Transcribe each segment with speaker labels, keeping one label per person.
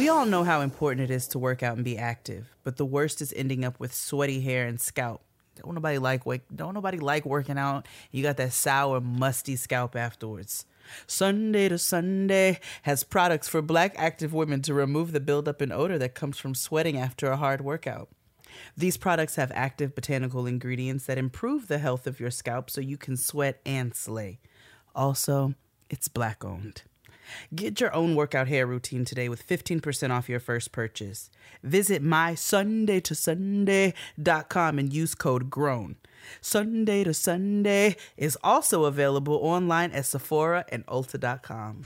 Speaker 1: We all know how important it is to work out and be active, but the worst is ending up with sweaty hair and scalp. Don't nobody like wake, don't nobody like working out. You got that sour, musty scalp afterwards. Sunday to Sunday has products for black active women to remove the buildup and odor that comes from sweating after a hard workout. These products have active botanical ingredients that improve the health of your scalp so you can sweat and slay. Also, it's black owned. Get your own workout hair routine today with 15% off your first purchase. Visit mysundaytosunday.com and use code GROWN. Sunday to Sunday is also available online at Sephora and Ulta.com.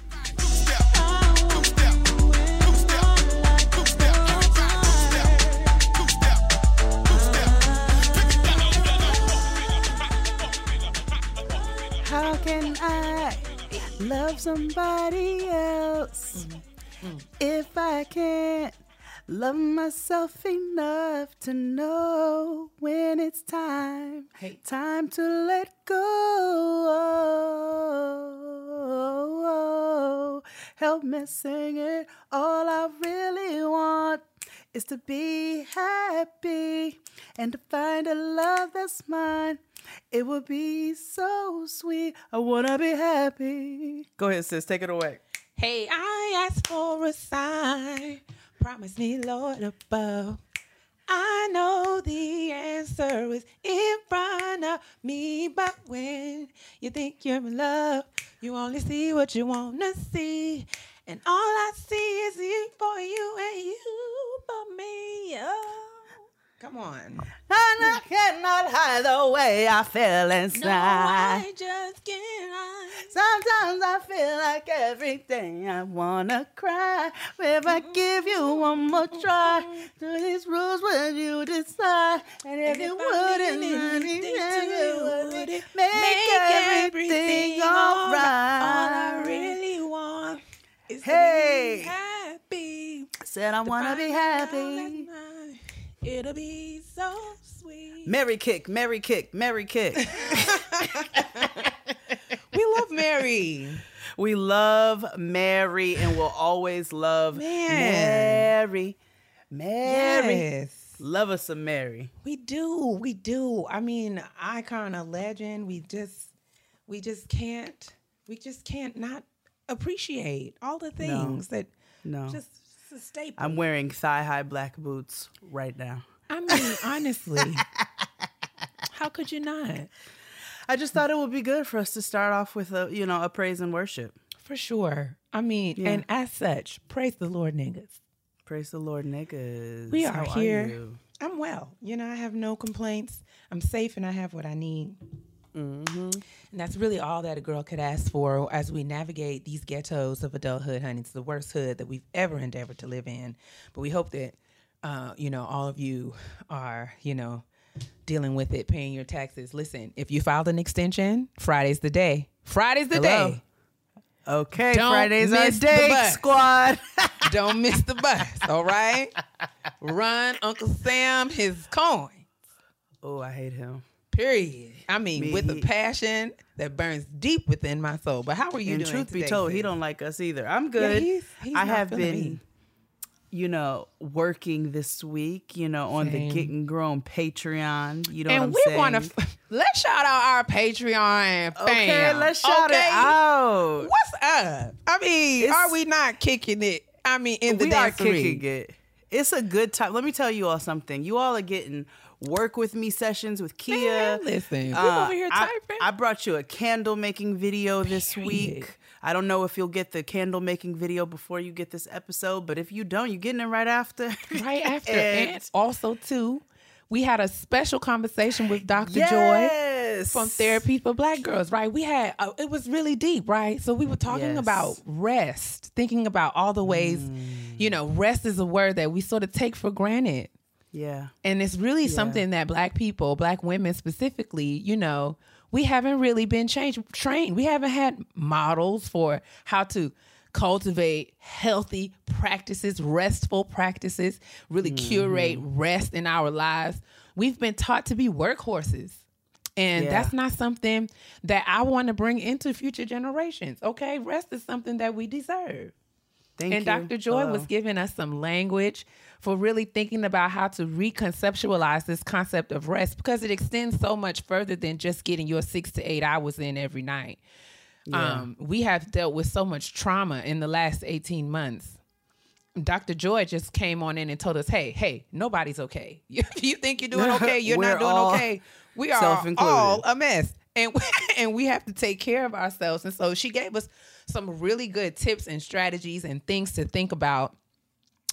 Speaker 1: love somebody else mm-hmm. if I can't love myself enough to know when it's time?
Speaker 2: Hey.
Speaker 1: Time to let go. Help me sing it. All I really want is to be happy and to find a love that's mine. It would be so sweet. I wanna be happy. Go ahead, sis. Take it away.
Speaker 2: Hey, I asked for a sign. Promise me, Lord above. I know the answer is in front of me, but when you think you're in love, you only see what you want to see. And all I see is you for you and you for me. Oh. Come on.
Speaker 1: And I cannot hide the way I feel inside. No.
Speaker 2: I just can't. hide.
Speaker 1: Sometimes I feel like everything I wanna cry. If I give you one more try, to these rules will you decide? And if you wouldn't, me tell you, would it make everything
Speaker 2: all right.
Speaker 1: All I
Speaker 2: really want is
Speaker 1: Hey.
Speaker 2: to be happy.
Speaker 1: Said I wanna be happy.
Speaker 2: It'll be so sweet.
Speaker 1: Mary kick, Mary kick, Mary kick.
Speaker 2: We love Mary.
Speaker 1: we love Mary and we'll always love
Speaker 2: Man.
Speaker 1: Mary. Mary.
Speaker 2: Yes.
Speaker 1: Love us some Mary.
Speaker 2: We do. We do. I mean, icon, a legend. We just, we just can't, we just can't not appreciate all the things that
Speaker 1: No.
Speaker 2: just it's a staple.
Speaker 1: I'm wearing thigh high black boots right now.
Speaker 2: I mean, honestly, how could you not?
Speaker 1: I just thought it would be good for us to start off with a, you know, a praise and worship.
Speaker 2: For sure. I mean,
Speaker 1: Yeah.
Speaker 2: and as such, praise the Lord, niggas.
Speaker 1: Praise the Lord, niggas.
Speaker 2: We are
Speaker 1: How
Speaker 2: here.
Speaker 1: you?
Speaker 2: I'm well. You know, I have no complaints. I'm safe and I have what I need.
Speaker 1: Mm-hmm.
Speaker 2: And that's really all that a girl could ask for as we navigate these ghettos of adulthood, honey. It's the worst hood that we've ever endeavored to live in. But we hope that, uh, you know, all of you are, you know, dealing with it, paying your taxes. Listen, if you filed an extension, Friday's the day. Friday's the
Speaker 1: Hello?
Speaker 2: day.
Speaker 1: Okay,
Speaker 2: Don't
Speaker 1: Fridays our day,
Speaker 2: bus.
Speaker 1: squad.
Speaker 2: Don't miss the bus, all right? Run Uncle Sam his coins.
Speaker 1: oh, I hate him.
Speaker 2: Period. I mean,
Speaker 1: Me,
Speaker 2: with a passion that burns deep within my soul. But how are you
Speaker 1: and
Speaker 2: doing?
Speaker 1: truth be
Speaker 2: today,
Speaker 1: told, he don't like us either. I'm good.
Speaker 2: he's- he's
Speaker 1: I have been,
Speaker 2: me.
Speaker 1: you know, working this week, you know, on
Speaker 2: Same.
Speaker 1: the Getting Grown Patreon. You know
Speaker 2: and
Speaker 1: what I'm
Speaker 2: we want to let's shout out our Patreon fam.
Speaker 1: Okay, let's shout
Speaker 2: okay?
Speaker 1: it out.
Speaker 2: What's up? I mean,
Speaker 1: It's-
Speaker 2: are we not kicking it? I mean, in the
Speaker 1: we are kicking it. It's a good time. Let me tell you all something. You all are getting work with me sessions with Keia.
Speaker 2: Man, listen, we
Speaker 1: Uh,
Speaker 2: over here
Speaker 1: I,
Speaker 2: typing.
Speaker 1: I brought you a candle making video this
Speaker 2: Period.
Speaker 1: week. I don't know if you'll get the candle making video before you get this episode, but if you don't, you're getting it right after.
Speaker 2: right after.
Speaker 1: And-
Speaker 2: and also, too, we had a special conversation with Dr. Joy.
Speaker 1: Yes.
Speaker 2: from therapy for black girls right? We had uh, it was really deep right? So we were talking
Speaker 1: Yes.
Speaker 2: about rest thinking about all the ways you know rest is a word that we sort of take for granted.
Speaker 1: Yeah.
Speaker 2: and it's really something that black people black women specifically you know we haven't really been changed, trained. We haven't had models for how to cultivate healthy practices restful practices really curate rest in our lives. We've been taught to be workhorses and
Speaker 1: Yeah.
Speaker 2: that's not something that I want to bring into future generations. Okay, rest is something that we deserve.
Speaker 1: Thank
Speaker 2: and
Speaker 1: you.
Speaker 2: Dr. Joy was giving us some language for really thinking about how to reconceptualize this concept of rest because it extends so much further than just getting your six to eight hours in every night. Um, we have dealt with so much trauma in the last 18 months. Dr. Joy just came on in and told us, hey, hey, nobody's okay. If you think you're doing okay, you're not doing
Speaker 1: all
Speaker 2: okay. We are all a mess. And and we have to take care of ourselves. And so she gave us some really good tips and strategies and things to think about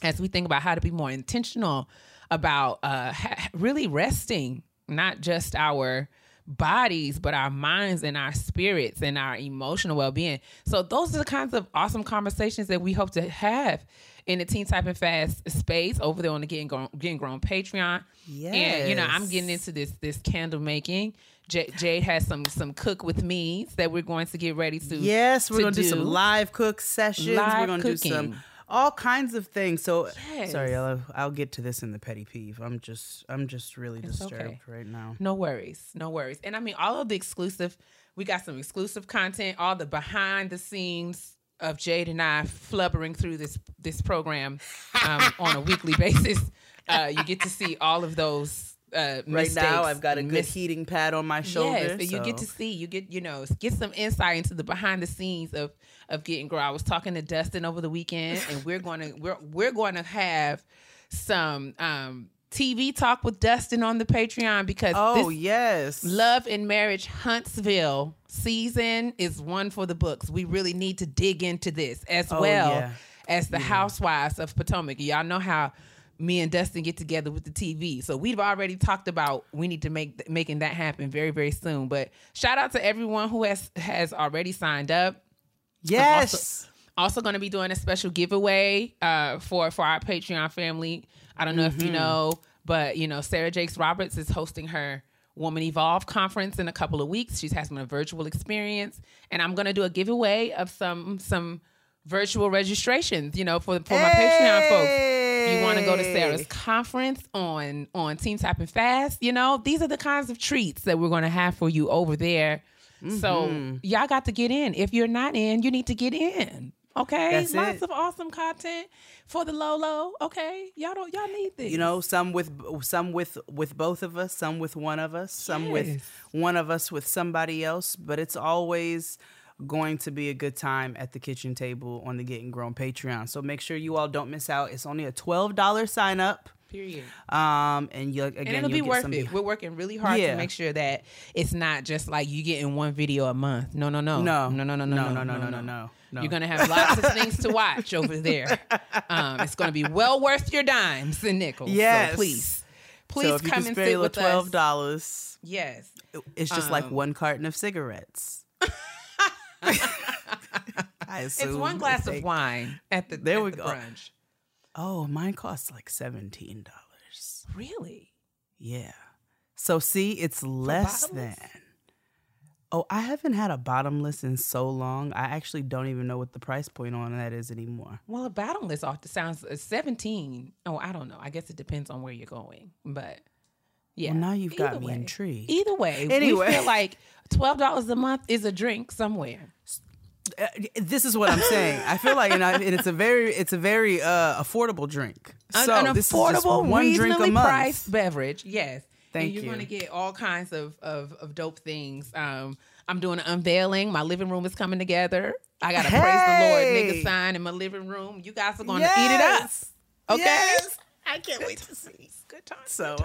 Speaker 2: as we think about how to be more intentional about uh, ha- really resting, not just our bodies, but our minds and our spirits and our emotional well being. So, those are the kinds of awesome conversations that we hope to have in the Teen Type and Fast space over there on the Getting Grown, Getting Grown Patreon. Yeah. And, you know, I'm getting into this this candle making. J- Jade has some some cook with me that we're going to get ready to.
Speaker 1: Yes, we're
Speaker 2: to
Speaker 1: gonna do. some live cook sessions. we're
Speaker 2: Live
Speaker 1: gonna do
Speaker 2: cooking.
Speaker 1: some all kinds of things. So
Speaker 2: Yes.
Speaker 1: sorry, I'll, I'll get to this in the petty peeve. I'm just I'm just really
Speaker 2: It's
Speaker 1: disturbed
Speaker 2: okay.
Speaker 1: right now.
Speaker 2: No worries, no worries. And I mean, all of the exclusive, we got some exclusive content, all the behind the scenes of Jade and I flubbering through this this program um, on a weekly basis. Uh, you get to see all of those. Uh,
Speaker 1: Right now, I've got a good
Speaker 2: mis-
Speaker 1: heating pad on my shoulder.
Speaker 2: Yes, and you get to see, you get, you know, get some insight into the behind the scenes of of getting grow. I was talking to Dustin over the weekend, and we're going to we're we're going to have some um TV talk with Dustin on the Patreon because
Speaker 1: Oh yes,
Speaker 2: Love and Marriage Huntsville season is one for the books. We really need to dig into this as
Speaker 1: Oh,
Speaker 2: well
Speaker 1: yeah.
Speaker 2: as the Housewives of Potomac. Y'all know how me and Dustin get together with the TV. So we've already talked about we need to make making that happen very very soon. But shout out to everyone who has has already signed up.
Speaker 1: yes.
Speaker 2: Also going to be doing a special giveaway uh, for for our Patreon family. I don't know if
Speaker 1: Mm-hmm.
Speaker 2: you know, but you know, Sarah Jakes Roberts is hosting her Woman Evolve conference in a couple of weeks. She's having a virtual experience, and I'm going to do a giveaway of some some virtual registrations. You know, for for my Patreon folks. If you want to go to Sarah's conference on on Team Tap and Fast, you know, these are the kinds of treats that we're going to have for you over there. So
Speaker 1: Mm-hmm.
Speaker 2: y'all got to get in. If you're not in, you need to get in. Okay,
Speaker 1: That's
Speaker 2: lots
Speaker 1: it.
Speaker 2: of awesome content for the low low. Okay, y'all don't y'all need this.
Speaker 1: you know some with some with with both of us some with one of us some
Speaker 2: Yes.
Speaker 1: with one of us with somebody else but it's always going to be a good time at the kitchen table on the getting grown patreon so make sure you all don't miss out it's only a $12 sign up
Speaker 2: period.
Speaker 1: um and you again
Speaker 2: And it'll be worth it. We're working really hard
Speaker 1: Yeah.
Speaker 2: to make sure that it's not just like you getting one video a month. No, no, no,
Speaker 1: No.
Speaker 2: no, no, no, no,
Speaker 1: No,
Speaker 2: no,
Speaker 1: no, no, no, no, no, no.
Speaker 2: You're gonna have lots of things to watch over there. Um, it's gonna be well worth your dimes and nickels.
Speaker 1: Yes.
Speaker 2: so please, please
Speaker 1: so
Speaker 2: come and sit with
Speaker 1: little
Speaker 2: us.
Speaker 1: $12
Speaker 2: Yes.
Speaker 1: it's just like
Speaker 2: Um,
Speaker 1: one carton of cigarettes I
Speaker 2: It's one glass of wine at the
Speaker 1: There
Speaker 2: at
Speaker 1: we
Speaker 2: the
Speaker 1: go.
Speaker 2: brunch.
Speaker 1: oh mine costs like $17
Speaker 2: Really?
Speaker 1: Yeah. So see, it's less than. Oh, I haven't had a bottomless in so long. I actually don't even know what the price point on that is anymore.
Speaker 2: Well, a bottomless off sounds uh, seventeen. Oh, I don't know. I guess it depends on where you're going, but yeah.
Speaker 1: Well, now you've got
Speaker 2: Either
Speaker 1: me
Speaker 2: way.
Speaker 1: intrigued.
Speaker 2: Either way,
Speaker 1: Anyway.
Speaker 2: we feel like twelve dollars a month is a drink somewhere.
Speaker 1: Uh, this is what I'm saying. I feel like, and, I, and it's a very, it's a very uh, affordable drink.
Speaker 2: An-
Speaker 1: So
Speaker 2: an
Speaker 1: this is just
Speaker 2: affordable,
Speaker 1: one drink a
Speaker 2: reasonably
Speaker 1: month.
Speaker 2: priced beverage. Yes.
Speaker 1: Thank
Speaker 2: and you're
Speaker 1: you.
Speaker 2: going to get all kinds of, of, of dope things. Um, I'm doing an unveiling. My living room is coming together. I got a praise the Lord nigga sign in my living room. You guys are going to eat it up. Okay.
Speaker 1: Yes. I can't wait to see.
Speaker 2: Good time.
Speaker 1: So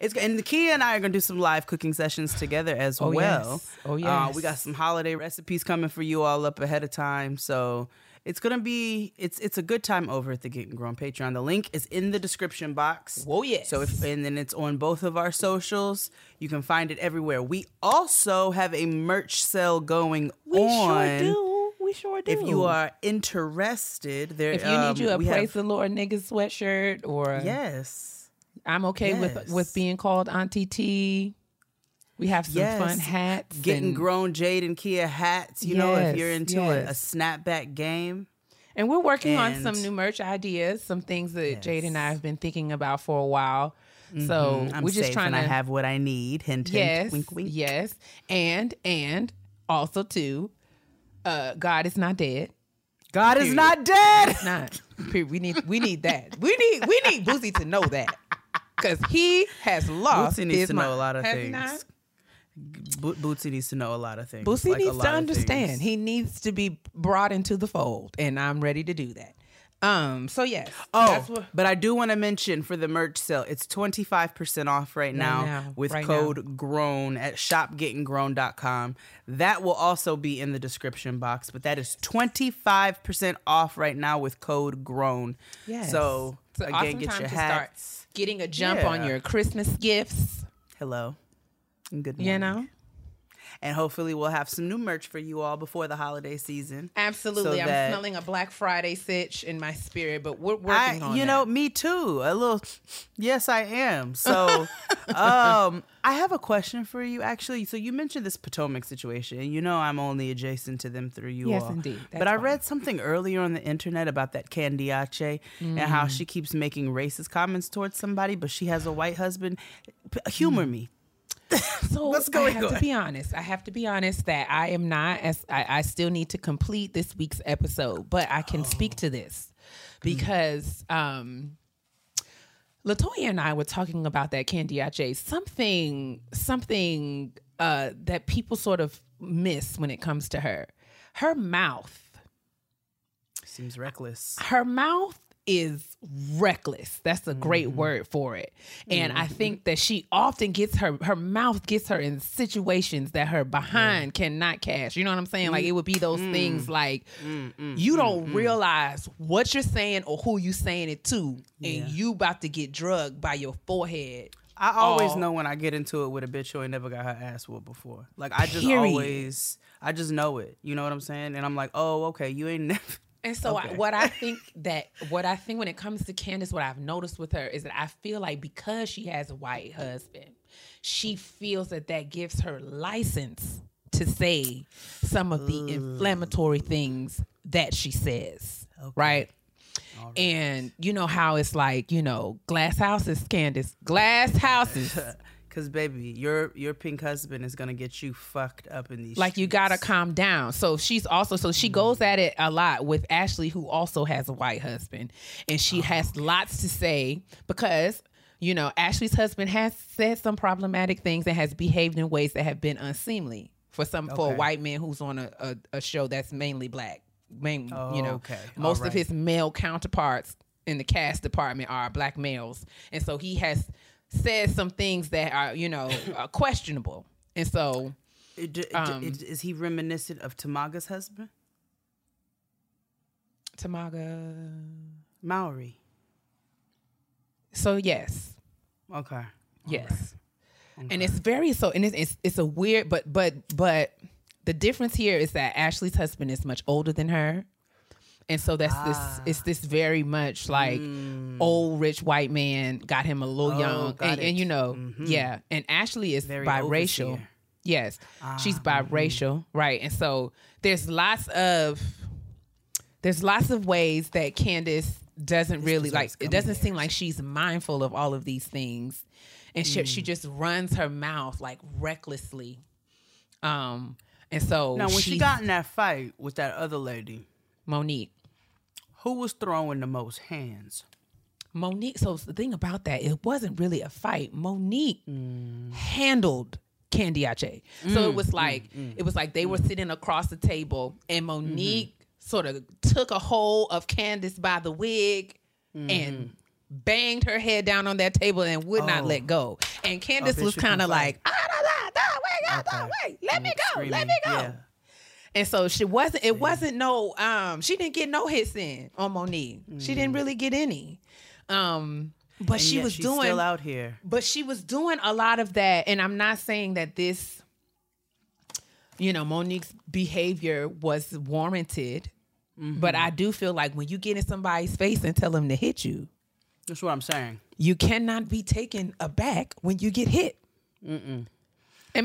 Speaker 1: it's and the Keia and I are gonna do some live cooking sessions together as
Speaker 2: Oh,
Speaker 1: well.
Speaker 2: yes. Oh,
Speaker 1: Uh, we got some holiday recipes coming for you all up ahead of time. So it's gonna be it's it's a good time over at the Getting Grown Patreon. The link is in the description box.
Speaker 2: Whoa, yes.
Speaker 1: So if and then it's on both of our socials. You can find it everywhere. We also have a merch sale going on.
Speaker 2: we
Speaker 1: on.
Speaker 2: sure do. We sure do.
Speaker 1: If you are interested, there
Speaker 2: if you
Speaker 1: um,
Speaker 2: need you a praise
Speaker 1: have,
Speaker 2: the Lord nigga sweatshirt or
Speaker 1: yes.
Speaker 2: I'm okay with with being called Auntie T. We have some
Speaker 1: Yes.
Speaker 2: fun hats.
Speaker 1: getting
Speaker 2: and,
Speaker 1: grown Jade and Keia hats. You know, if you're into a, a snapback game.
Speaker 2: And we're working on some new merch ideas, some things that Jade and I have been thinking about for a while. So
Speaker 1: I'm
Speaker 2: we're just
Speaker 1: safe
Speaker 2: trying
Speaker 1: and
Speaker 2: to
Speaker 1: I have what I need. Hint, hint,
Speaker 2: yes,
Speaker 1: wink, wink.
Speaker 2: yes, and and also too, uh, God is not dead.
Speaker 1: God is not dead.
Speaker 2: It's not. Period. We need we need that. We need we need Boosie to know that. Cause he has lost.
Speaker 1: Boosie needs
Speaker 2: his
Speaker 1: to know a lot of
Speaker 2: Has
Speaker 1: things. Bo- Boosie needs to know a lot of things.
Speaker 2: Boosie
Speaker 1: like
Speaker 2: needs to understand. He needs to be brought into the fold, and I'm ready to do that. Um. So yes.
Speaker 1: Oh,
Speaker 2: what-
Speaker 1: but I do want to mention for the merch sale, it's 25% off right now,
Speaker 2: now,
Speaker 1: with
Speaker 2: right
Speaker 1: code GROWN at shopgettinggrown.com. That will also be in the description box, but that is 25% off right now with code GROWN.
Speaker 2: Yes.
Speaker 1: So, again,
Speaker 2: awesome
Speaker 1: get
Speaker 2: time
Speaker 1: your
Speaker 2: to start
Speaker 1: hats.
Speaker 2: getting a jump on your Christmas gifts.
Speaker 1: Hello. Good morning.
Speaker 2: You know.
Speaker 1: And hopefully we'll have some new merch for you all before the holiday season.
Speaker 2: Absolutely.
Speaker 1: So
Speaker 2: I'm smelling a Black Friday sitch in my spirit, but we're working
Speaker 1: I,
Speaker 2: on
Speaker 1: you
Speaker 2: that.
Speaker 1: know, me too. A little, yes, I am. So, um, I have a question for you, actually. So you mentioned this Potomac situation, you know I'm only adjacent to them through you
Speaker 2: Yes,
Speaker 1: all.
Speaker 2: indeed.
Speaker 1: but I
Speaker 2: fine.
Speaker 1: read something earlier on the internet about that Candiace and how
Speaker 2: Mm.
Speaker 1: she keeps making racist comments towards somebody, but she has a white husband. Humor me.
Speaker 2: So
Speaker 1: What's
Speaker 2: I
Speaker 1: going
Speaker 2: have
Speaker 1: on?
Speaker 2: to be honest. I have to be honest that I am not as I, I still need to complete this week's episode, but I can speak to this because um Latoya and I were talking about that Candiace. Something something uh that people sort of miss when it comes to her. Her mouth
Speaker 1: Seems reckless.
Speaker 2: her mouth is reckless. That's a great mm-hmm. word for it. And I mm-hmm. think that she often gets her her mouth gets her in situations that her behind mm. cannot cash. You know what I'm saying? Like it mm. would be those mm. things like you don't realize what you're saying or who you saying it to, and you about to get drugged by your forehead.
Speaker 1: I always
Speaker 2: Oh.
Speaker 1: know when I get into it with a bitch who ain't never got her ass whooped before. Like I just
Speaker 2: Period.
Speaker 1: always, I just know it. You know what I'm saying? And I'm like, oh, okay, you ain't never.
Speaker 2: And so I, what I think that what I think when it comes to Candace, what I've noticed with her is that I feel like because she has a white husband, she feels that that gives her license to say some of the inflammatory things that she says, right? And you know how it's like, you know, glass houses, Candace, glass houses.
Speaker 1: Cause baby, your your pink husband is gonna get you fucked up in these.
Speaker 2: like you gotta calm down. So she's also so she goes at it a lot with Ashley, who also has a white husband, and she oh, has lots to say because you know Ashley's husband has said some problematic things and has behaved in ways that have been unseemly for some for a white man who's on a, a, a show that's mainly black. Main, you know,
Speaker 1: Okay.
Speaker 2: most
Speaker 1: All
Speaker 2: of his male counterparts in the cast department are black males, and so he has said some things that are you know questionable, and so.
Speaker 1: It- it-
Speaker 2: um,
Speaker 1: it- is he reminiscent of Tamaga's husband,
Speaker 2: Tamaga.
Speaker 1: Maori?
Speaker 2: So yes,
Speaker 1: Okay.
Speaker 2: yes, and it's very so, and it's, it's it's a weird, but but but the difference here is that Ashley's husband is much older than her, and so that's
Speaker 1: Ah.
Speaker 2: this it's this very much like old rich white man got him a little
Speaker 1: Mm. Oh,
Speaker 2: young, and, and you know, yeah, and Ashley is
Speaker 1: Very
Speaker 2: biracial.
Speaker 1: overseer.
Speaker 2: Yes, she's
Speaker 1: Ah,
Speaker 2: biracial, right? And so there's lots of there's lots of ways that Candace doesn't really like. It doesn't seem like she's mindful of all of these things, and she,
Speaker 1: Mm.
Speaker 2: she just runs her mouth like recklessly. Um, and so
Speaker 1: Now, when she got in that fight with that other lady,
Speaker 2: Monique,
Speaker 1: who was throwing the most hands?
Speaker 2: Monique. So the thing about that, it wasn't really a fight. Monique
Speaker 1: Mm.
Speaker 2: handled Candiace. So it was like it was like they were sitting across the table, and Monique sort of took a hold of Candace by the wig and banged her head down on that table and would not
Speaker 1: Oh.
Speaker 2: let go. And Candace
Speaker 1: bitch,
Speaker 2: was kind of like, ah, nah, nah, nah, wait, ah,
Speaker 1: Okay.
Speaker 2: wait, let me
Speaker 1: Mm,
Speaker 2: go, let me go.
Speaker 1: Yeah.
Speaker 2: And so she wasn't. It wasn't no. Um, she didn't get no hits in on Monique. She didn't really get any. Um, but
Speaker 1: Mm. And
Speaker 2: she was
Speaker 1: she's
Speaker 2: doing.
Speaker 1: still out here.
Speaker 2: But she was doing a lot of that, and I'm not saying that this. You know, Monique's behavior was warranted, but
Speaker 1: Mm-hmm.
Speaker 2: I do feel like when you get in somebody's face and tell them to hit you,
Speaker 1: That's what I'm saying.
Speaker 2: you cannot be taken aback when you get hit. And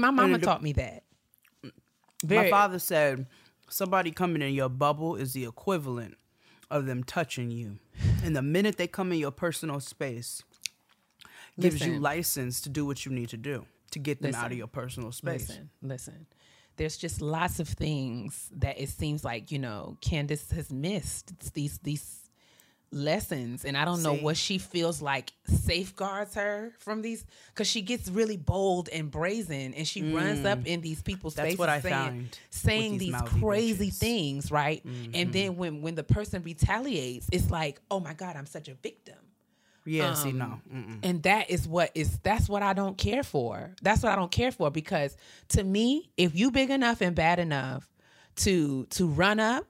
Speaker 2: my mama
Speaker 1: the-
Speaker 2: taught me that.
Speaker 1: My father said somebody coming in your bubble is the equivalent of them touching you. And the minute they come in your personal space, gives you license to do what you need to do to get them out of your personal space.
Speaker 2: Listen, listen. there's just lots of things that it seems like you know Candace has missed. It's these these lessons and i don't know
Speaker 1: See.
Speaker 2: what she feels like safeguards her from these because she gets really bold and brazen and she runs up in these people's
Speaker 1: Mm. That's
Speaker 2: faces
Speaker 1: what I
Speaker 2: saying, saying
Speaker 1: these
Speaker 2: these crazy
Speaker 1: bitches. Mm-hmm.
Speaker 2: things right and then when when the person retaliates it's like oh my god i'm such a victim
Speaker 1: Yeah, see,
Speaker 2: Um,
Speaker 1: no. Mm-mm.
Speaker 2: and that is what is that's what I don't care for. That's what I don't care for because to me, if you big enough and bad enough to to run up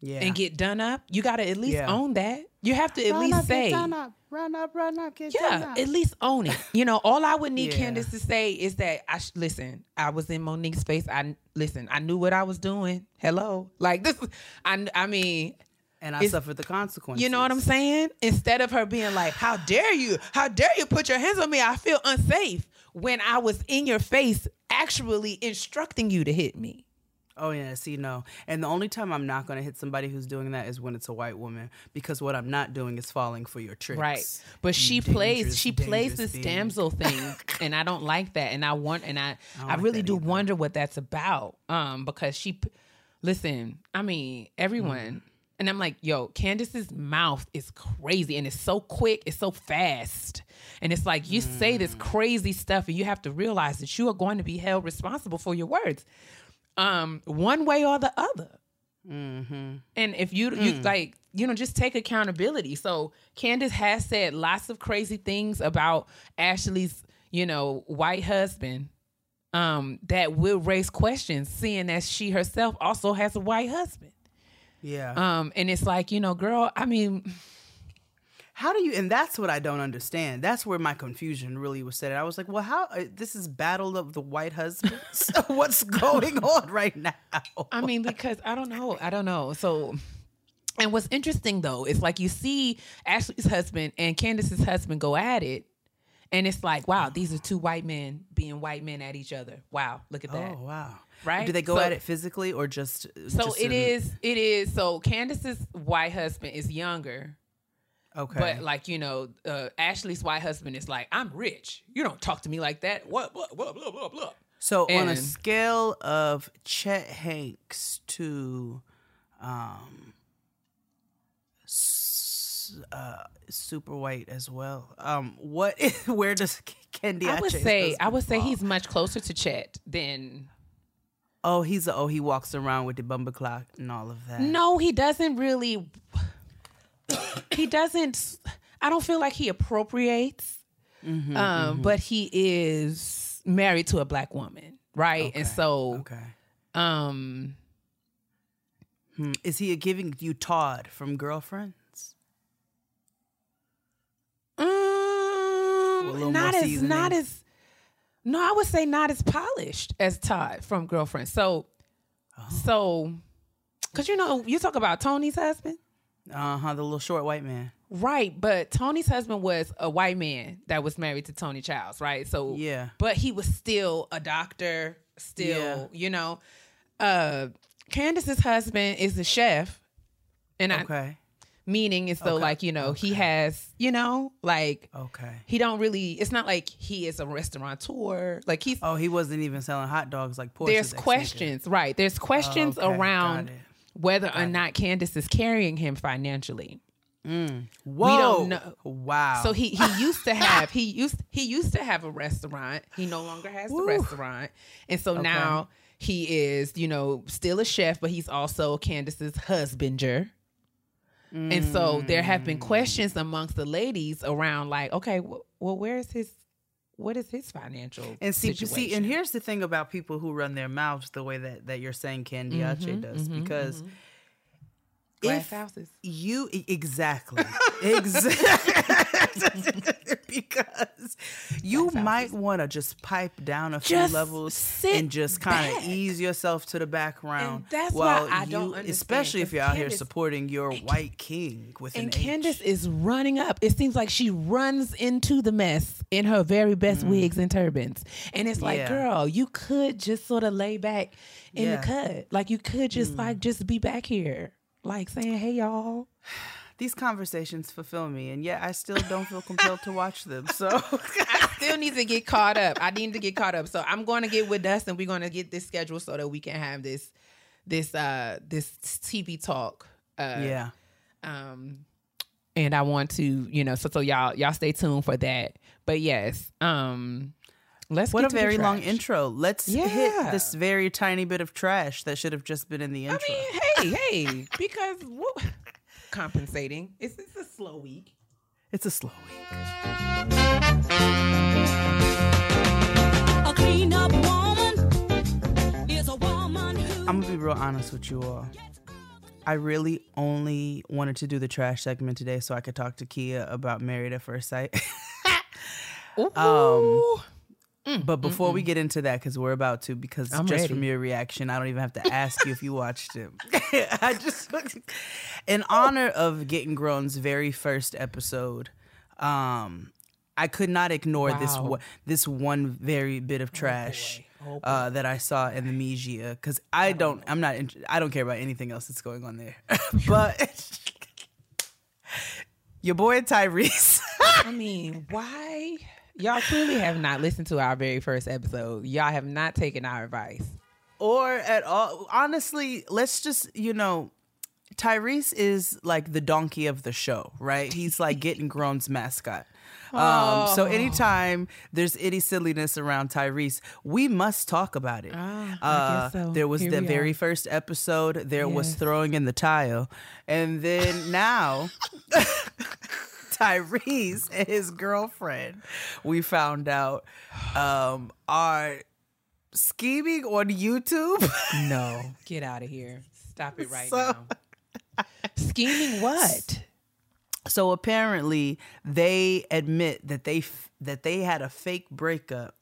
Speaker 1: Yeah.
Speaker 2: and get done up, you got to at least
Speaker 1: Yeah.
Speaker 2: own that. You have to at
Speaker 1: Run
Speaker 2: least
Speaker 1: up,
Speaker 2: say,
Speaker 1: get done up. Run up, run up, get done
Speaker 2: yeah,
Speaker 1: up.
Speaker 2: at least own it. You know, all I would need
Speaker 1: Yeah.
Speaker 2: Candace to say is that I sh- listen. I was in Monique's face. I listen. I knew what I was doing. Hello, like this. I I mean,
Speaker 1: and I
Speaker 2: it's-
Speaker 1: suffered the consequences.
Speaker 2: You know what I'm saying? Instead of her being like, "How dare you? How dare you put your hands on me? I feel unsafe." When I was in your face, actually instructing you to hit me.
Speaker 1: Oh yeah, see no. And the only time I'm not gonna hit somebody who's doing that is when it's a white woman, because what I'm not doing is falling for your tricks.
Speaker 2: Right. But she plays she plays this damsel thing and I don't like that and I want and I I,
Speaker 1: like
Speaker 2: really do
Speaker 1: either.
Speaker 2: wonder what that's about um because she listen, I mean, everyone and I'm like, yo, Candace's mouth is crazy and it's so quick, it's so fast. And it's like you say this crazy stuff and you have to realize that you are going to be held responsible for your words. Um one way or the other. And if you you like, you know, just take accountability. So Candace has said lots of crazy things about Ashley's, you know, white husband. Um, that will raise questions, seeing that she herself also has a white husband.
Speaker 1: Yeah.
Speaker 2: Um, and it's like, you know, girl, I mean,
Speaker 1: how do you? And that's what I don't understand. That's where my confusion really was set. I was like, well, how? Uh, this is battle of the white husbands. What's going on right now?
Speaker 2: I mean, because I don't know. I don't know. So, and what's interesting though is like you see Ashley's husband and Candace's husband go at it, and it's like, wow, these are two white men being white men at each other. Wow, look at that.
Speaker 1: Oh wow.
Speaker 2: Right?
Speaker 1: Do they go
Speaker 2: So-
Speaker 1: at it physically or just?
Speaker 2: So
Speaker 1: just
Speaker 2: it
Speaker 1: in-
Speaker 2: is. It is. So Candace's white husband is younger,
Speaker 1: Okay.
Speaker 2: but like you know, uh, Ashley's white husband is like, I'm rich. You don't talk to me like that. What? Blah blah blah blah blah.
Speaker 1: So on a scale of Chet Hanks to um uh super white as well. Um what where does Ken
Speaker 2: I would say. I would say he's much closer to Chet than.
Speaker 1: Oh, he's a, oh he walks around with the bumper clock and all of that.
Speaker 2: No, he doesn't really. He doesn't. I don't feel like he appropriates.
Speaker 1: Mm-hmm,
Speaker 2: um, but he is married to a black woman, right?
Speaker 1: Okay,
Speaker 2: And so,
Speaker 1: Okay.
Speaker 2: um,
Speaker 1: Hmm. Is he giving you Todd from Girlfriends?
Speaker 2: um, not as not as. No, I would say not as polished as Todd from Girlfriends. So,
Speaker 1: Oh.
Speaker 2: so, because you know, you talk about Toni's husband.
Speaker 1: Uh-huh, the little short white man.
Speaker 2: Right, but Toni's husband was a white man that was married to Toni Childs, right? So
Speaker 1: Yeah.
Speaker 2: but he was still a doctor, still,
Speaker 1: Yeah.
Speaker 2: you know. Uh Candace's husband is a chef. And I meaning is so
Speaker 1: Okay,
Speaker 2: like, you know, he has, you know, like
Speaker 1: Okay.
Speaker 2: he don't really it's not like he is a restaurateur. Like he's
Speaker 1: Oh, he wasn't even selling hot dogs like Portia's
Speaker 2: there's questions, right? There's questions
Speaker 1: Okay,
Speaker 2: around. Whether or not Candace is carrying him financially.
Speaker 1: Whoa.
Speaker 2: know.
Speaker 1: Wow.
Speaker 2: So he he used to have he used he used to have a restaurant. He no longer has the restaurant, and so now he is you know still a chef, but he's also Candace's husbander. And so there have been questions amongst the ladies around like, okay, wh- well, where is his, what is his financial
Speaker 1: and see, see, and here's the thing about people who run their mouths the way that that you're saying Diache
Speaker 2: Mm-hmm,
Speaker 1: does, because
Speaker 2: glass
Speaker 1: if
Speaker 2: houses.
Speaker 1: you exactly, exactly, because you might want to just pipe down a few
Speaker 2: Just
Speaker 1: levels and just kind of ease yourself to the background.
Speaker 2: And that's
Speaker 1: while
Speaker 2: why I
Speaker 1: you,
Speaker 2: don't understand,
Speaker 1: especially if you're out here supporting your white king with
Speaker 2: And
Speaker 1: an
Speaker 2: Candace
Speaker 1: H.
Speaker 2: is running up. It seems like she runs into the mess in her very best wigs and turbans. And it's like,
Speaker 1: Mm. Yeah.
Speaker 2: girl, you could just sort of lay back in
Speaker 1: Yeah.
Speaker 2: the cut. Like you could just like just be back here. Like saying, Hey y'all.
Speaker 1: These conversations fulfill me, and yet I still don't feel compelled to watch them. So
Speaker 2: I still need to get caught up. I need to get caught up. So I'm going to get with Dustin. We're going to get this schedule so that we can have this this uh this TV talk. Uh,
Speaker 1: yeah,
Speaker 2: Um, and I want to, you know, so so y'all y'all stay tuned for that. But yes, um, let's
Speaker 1: what a very long intro. Let's
Speaker 2: Yeah.
Speaker 1: hit this very tiny bit of trash that should have just been in the intro.
Speaker 2: I mean, hey, hey, because wha- compensating. It's it's a slow week.
Speaker 1: it's a slow week.
Speaker 3: A clean up woman is a woman who
Speaker 1: I'm gonna be real honest with you all. I really only wanted to do the trash segment today so I could talk to Keia about Married at First Sight.
Speaker 2: Ooh.
Speaker 1: Um, but before we get into that, because we're about to, because
Speaker 2: I'm
Speaker 1: just
Speaker 2: ready.
Speaker 1: from your reaction, I don't even have to ask you if you watched it. I just, in honor of Getting Grown's very first episode, um, I could not ignore this
Speaker 2: Wow.
Speaker 1: one, this one very bit of trash
Speaker 2: Oh,
Speaker 1: uh, that I saw in the media because I don't, I'm not, I don't care about anything else that's going on there. but your boy Tyrese.
Speaker 2: I mean, why? Y'all clearly have not listened to our very first episode. Y'all have not taken our advice.
Speaker 1: or at all. Honestly, let's just, you know, Tyrese is like the donkey of the show, right? He's like getting grown's mascot. Um, so anytime there's any silliness around Tyrese, we must talk about it.
Speaker 2: Ah,
Speaker 1: uh,
Speaker 2: so.
Speaker 1: There was
Speaker 2: Here
Speaker 1: the very
Speaker 2: are.
Speaker 1: first episode. There was throwing in the tile, and then now Tyrese and his girlfriend, we found out, um, are scheming on YouTube.
Speaker 2: No, get out of here. Stop it right
Speaker 1: So-
Speaker 2: now. Scheming what?
Speaker 1: So apparently, they admit that they f- that they had a fake breakup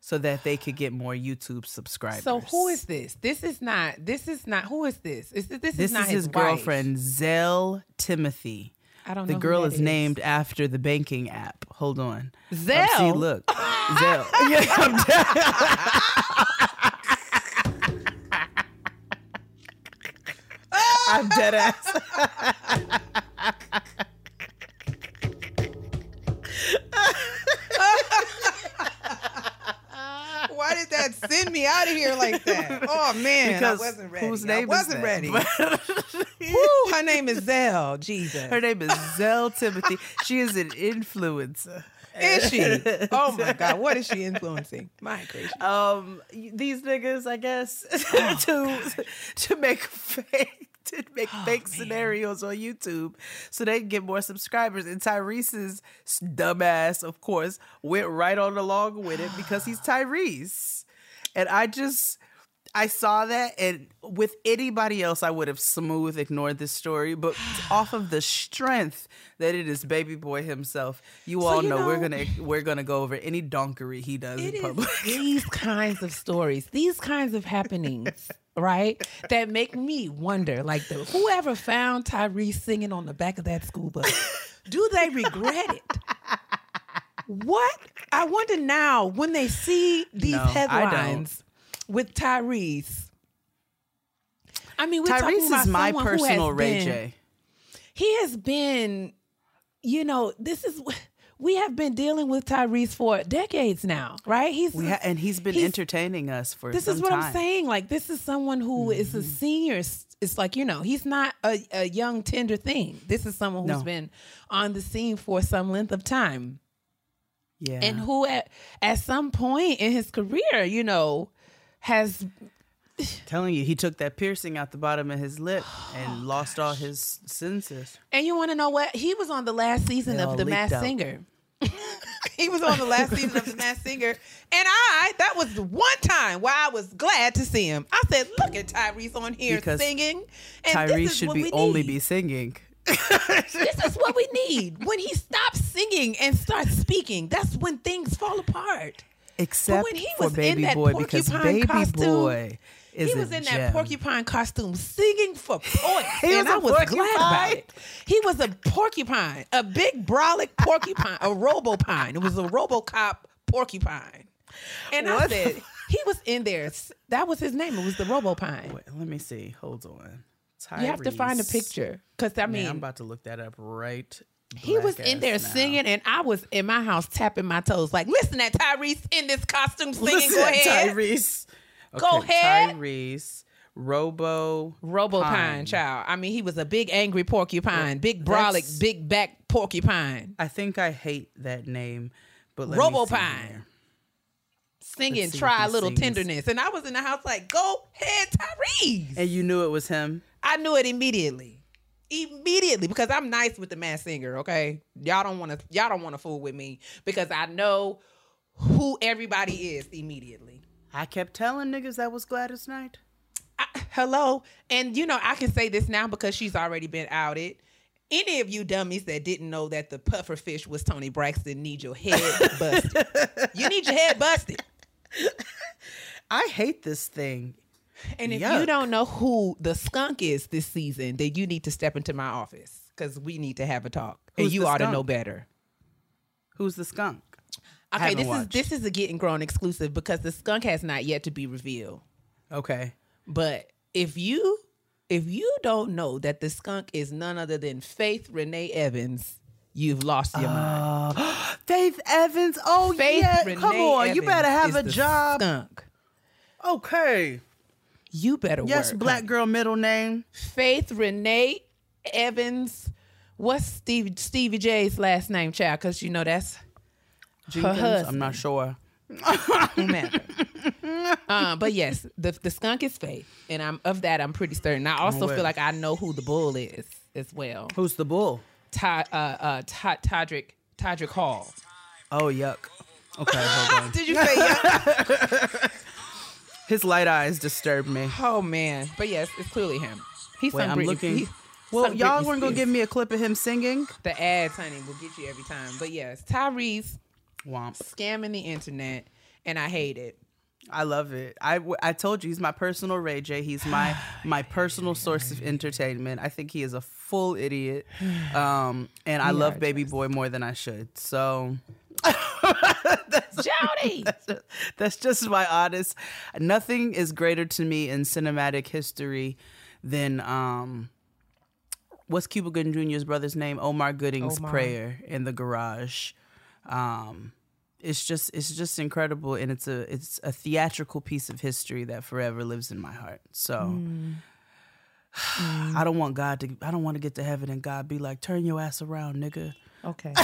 Speaker 1: so that they could get more YouTube subscribers.
Speaker 2: So who is this? This is not. This is not. Who is this? Is this, this,
Speaker 1: this?
Speaker 2: is not
Speaker 1: is his
Speaker 2: wife.
Speaker 1: girlfriend Zell Timothy.
Speaker 2: I don't know.
Speaker 1: The girl is, named after the banking app. Hold on.
Speaker 2: Zelle?
Speaker 1: Um, see, look, Zell. Yeah, I'm dead. I'm dead ass.
Speaker 2: That send me out of here like that? Oh man,
Speaker 1: Because
Speaker 2: I wasn't ready.
Speaker 1: whose name is
Speaker 2: wasn't ready. Woo, her name is Zell. Jesus.
Speaker 1: Her name is Zell Timothy. She is an influencer.
Speaker 2: Is she? Oh my God. What is she influencing? My gracious.
Speaker 1: um these niggas i guess
Speaker 2: Oh,
Speaker 1: to to make fake to make
Speaker 2: Oh,
Speaker 1: fake scenarios on youtube so they can get more subscribers and tyrese's dumbass of course went right on along with it because he's tyrese and i just I saw that, and with anybody else, I would have smooth ignored this story. But off of the strength that it is Baby Boy himself, you
Speaker 2: So,
Speaker 1: all
Speaker 2: you
Speaker 1: know, we're gonna we're gonna go over any donkery he does in public.
Speaker 2: these kinds of stories, these kinds of happenings, right? That make me wonder, like the whoever found Tyrese singing on the back of that school bus, do they regret it? What? I wonder now when they see these
Speaker 1: No,
Speaker 2: headlines with Tyrese. I mean, we're talking
Speaker 1: Tyrese is my personal Ray
Speaker 2: been-
Speaker 1: J.
Speaker 2: he has been, you know, this is we have been dealing with Tyrese for decades now, right? He's
Speaker 1: ha- and he's been
Speaker 2: he's-
Speaker 1: entertaining us for
Speaker 2: this is what
Speaker 1: time.
Speaker 2: I'm saying. Like this is someone who is
Speaker 1: Mm-hmm.
Speaker 2: a senior. It's it's like you know he's not a, a young tender thing. This is someone who's
Speaker 1: No.
Speaker 2: been on the scene for some length of time,
Speaker 1: Yeah,
Speaker 2: and who at at some point in his career, you know, has
Speaker 1: telling you, he took that piercing out the bottom of his lip
Speaker 2: Oh,
Speaker 1: and lost all his senses.
Speaker 2: And you want to know what? He was on the last season
Speaker 1: They
Speaker 2: of The Masked. Singer. he was on the last season of The Masked Singer. And I, that was the one time where I was glad to see him. I said, look at Tyrese on here
Speaker 1: Because
Speaker 2: singing. And
Speaker 1: Tyrese
Speaker 2: this is
Speaker 1: should
Speaker 2: what
Speaker 1: be
Speaker 2: we
Speaker 1: only be singing.
Speaker 2: This is what we need. When he stops singing and starts speaking, that's when things fall apart.
Speaker 1: Except
Speaker 2: when he
Speaker 1: for
Speaker 2: was in
Speaker 1: Baby
Speaker 2: that
Speaker 1: Boy, because
Speaker 2: porcupine
Speaker 1: Baby
Speaker 2: costume,
Speaker 1: Boy is
Speaker 2: he was in
Speaker 1: gem.
Speaker 2: that porcupine costume singing for points.
Speaker 1: He
Speaker 2: and
Speaker 1: was
Speaker 2: I was glad about it. He was a porcupine, a big brolic porcupine, a robopine. It was a robocop porcupine. And I
Speaker 1: What
Speaker 2: said, he was in there. That was his name. It was the robopine.
Speaker 1: Wait, let me see. Hold on.
Speaker 2: You have to find a picture because I
Speaker 1: Man,
Speaker 2: mean,
Speaker 1: I'm about to look that up right.
Speaker 2: he was in there
Speaker 1: now.
Speaker 2: singing, and I was in my house tapping my toes, like, "Listen, at Tyrese in this costume singing.
Speaker 1: Listen,
Speaker 2: Go ahead,
Speaker 1: Tyrese.
Speaker 2: Go ahead.
Speaker 1: Tyrese. Robo.
Speaker 2: Robo Pine,
Speaker 1: Pine.
Speaker 2: child. I mean, he was a big angry porcupine, big brolic,
Speaker 1: That's-
Speaker 2: big back porcupine,
Speaker 1: I think I hate that name, but
Speaker 2: Robo Pine. singing
Speaker 1: Let's see if
Speaker 2: "Try a Little
Speaker 1: sings.
Speaker 2: Tenderness," and I was in the house like, "Go ahead, Tyrese."
Speaker 1: And you knew it was him.
Speaker 2: I knew it immediately. Immediately because I'm nice with the mass singer, okay? Y'all don't want to y'all don't want to fool with me because I know who everybody is immediately.
Speaker 1: I kept telling niggas that was Gladys Knight.
Speaker 2: I, hello, and you know I can say this now because she's already been outed. Any of you dummies that didn't know that the puffer fish was Toni Braxton need your head busted. You need your head busted.
Speaker 1: I hate this thing.
Speaker 2: And if
Speaker 1: Yuck.
Speaker 2: you don't know who the skunk is this season, then you need to step into my office because we need to have a talk. and you ought to know better.
Speaker 1: Who's the skunk?
Speaker 2: Okay, this
Speaker 1: watched.
Speaker 2: is this is a getting grown exclusive because the skunk has not yet to be revealed.
Speaker 1: Okay.
Speaker 2: But if you if you don't know that the skunk is none other than Faith Renee Evans, you've lost your uh, mind.
Speaker 1: Faith Evans. Oh
Speaker 2: Faith
Speaker 1: yeah.
Speaker 2: Renee
Speaker 1: Come on. you better have a job.
Speaker 2: Skunk.
Speaker 1: Okay.
Speaker 2: You better
Speaker 1: Yes,
Speaker 2: work.
Speaker 1: black
Speaker 2: honey.
Speaker 1: girl middle name.
Speaker 2: Faith Renee Evans. What's Stevie Stevie J's last name, child? Because you know that's
Speaker 1: Jenkins.
Speaker 2: husband.
Speaker 1: I'm not sure.
Speaker 2: whomever. um, but yes, the the skunk is Faith, and I'm of that I'm pretty certain. I also
Speaker 1: Oh,
Speaker 2: feel like I know who the bull is as well.
Speaker 1: Who's the bull?
Speaker 2: Ty, uh, uh, Ty, Todrick Todrick Hall.
Speaker 1: Oh yuck. Okay, hold on.
Speaker 2: Did you say yeah?
Speaker 1: His light eyes disturb me.
Speaker 2: oh man, but yes, it's clearly him. He's
Speaker 1: Wait, I'm
Speaker 2: Britney-
Speaker 1: looking.
Speaker 2: he
Speaker 1: Well, y'all
Speaker 2: Britney
Speaker 1: weren't gonna give me a clip of him singing.
Speaker 2: the ads, honey, will get you every time. But yes, Tyrese
Speaker 1: Womp.
Speaker 2: scamming the internet, and I hate it.
Speaker 1: I love it. I, I told you he's my personal Ray J. He's my my personal source of entertainment. I think he is a full idiot, um, and I
Speaker 2: We
Speaker 1: love Baby Boy more than I should. So
Speaker 2: Jody,
Speaker 1: that's just my honest. Nothing is greater to me in cinematic history than um, what's Cuba Gooding Jr.'s brother's name? Omar Gooding's
Speaker 2: Omar.
Speaker 1: prayer in the garage. Um, it's just it's just incredible, and it's a it's a theatrical piece of history that forever lives in my heart. So. I don't want God to. I don't want to get to heaven and God be like, "Turn your ass around, nigga."
Speaker 2: okay.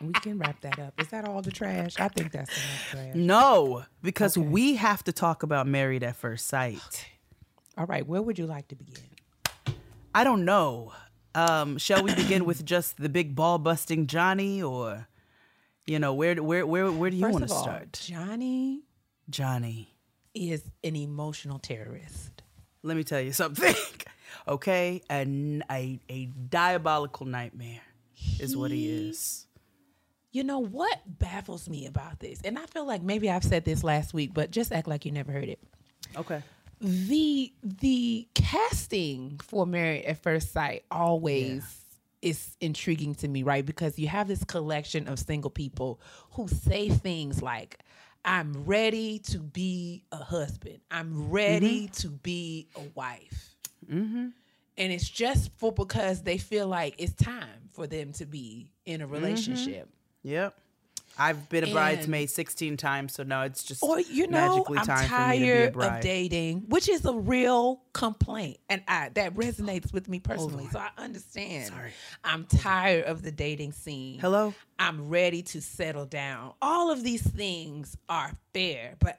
Speaker 2: we can wrap that up. Is that all the trash? I think that's enough trash.
Speaker 1: No, because
Speaker 2: Okay.
Speaker 1: we have to talk about Married at First Sight.
Speaker 2: All right, where would you like to begin?
Speaker 1: I don't know. Um, shall we begin with just the big ball busting Johnny, or you know, where where where where do you want to start,
Speaker 2: Johnny
Speaker 1: Johnny?
Speaker 2: is an emotional terrorist.
Speaker 1: Let me tell you something. okay, A a diabolical nightmare is what He- is.
Speaker 2: You know what baffles me about this, and I feel like maybe I've said this last week, but just act like you never heard it.
Speaker 1: Okay.
Speaker 2: the the casting for Married at First Sight always is intriguing to me, right? Because you have this collection of single people who say things like, "I'm ready to be a husband. I'm ready mm-hmm. to be a wife." Mm-hmm. And it's just for because they feel like it's time for them to be in a mm-hmm. relationship.
Speaker 1: Yep. I've been a
Speaker 2: And-
Speaker 1: bridesmaid 16 times, so now it's just
Speaker 2: Or you know,
Speaker 1: magically
Speaker 2: I'm
Speaker 1: time for me to be a
Speaker 2: tired
Speaker 1: bride.
Speaker 2: of dating, which is a real complaint, and I, that resonates with me personally. So I understand.
Speaker 1: Sorry.
Speaker 2: I'm tired of the dating scene.
Speaker 1: Hello?
Speaker 2: I'm ready to settle down. All of these things are fair, but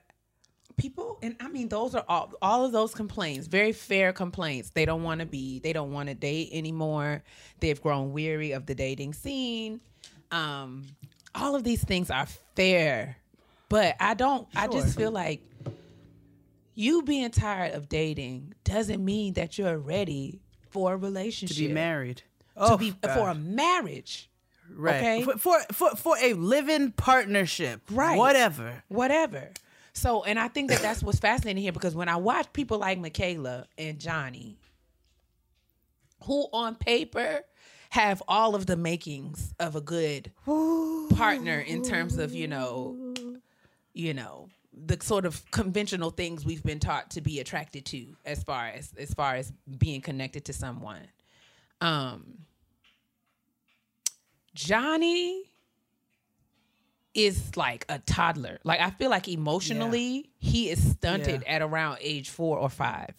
Speaker 2: people, and I mean, those are all all of those complaints, very fair complaints. They don't want to be, they don't want to date anymore. They've grown weary of the dating scene. Um, all of these things are fair, but I don't. I just feel like you being tired of dating doesn't mean that you're ready for a relationship.
Speaker 1: To be married.
Speaker 2: To
Speaker 1: Oh,
Speaker 2: be
Speaker 1: God.
Speaker 2: for a marriage.
Speaker 1: Right.
Speaker 2: Okay.
Speaker 1: For, for for for a living partnership.
Speaker 2: Right.
Speaker 1: Whatever.
Speaker 2: whatever. So, and I think that that's what's fascinating here because when I watch people like Michaela and Johnny, who on paper have all of the makings of a good partner in terms of you know, you know, the sort of conventional things we've been taught to be attracted to as far as as far as being connected to someone. Um Johnny is like a toddler. Like I feel like emotionally he is stunted
Speaker 1: Yeah.
Speaker 2: at around age 4 or 5.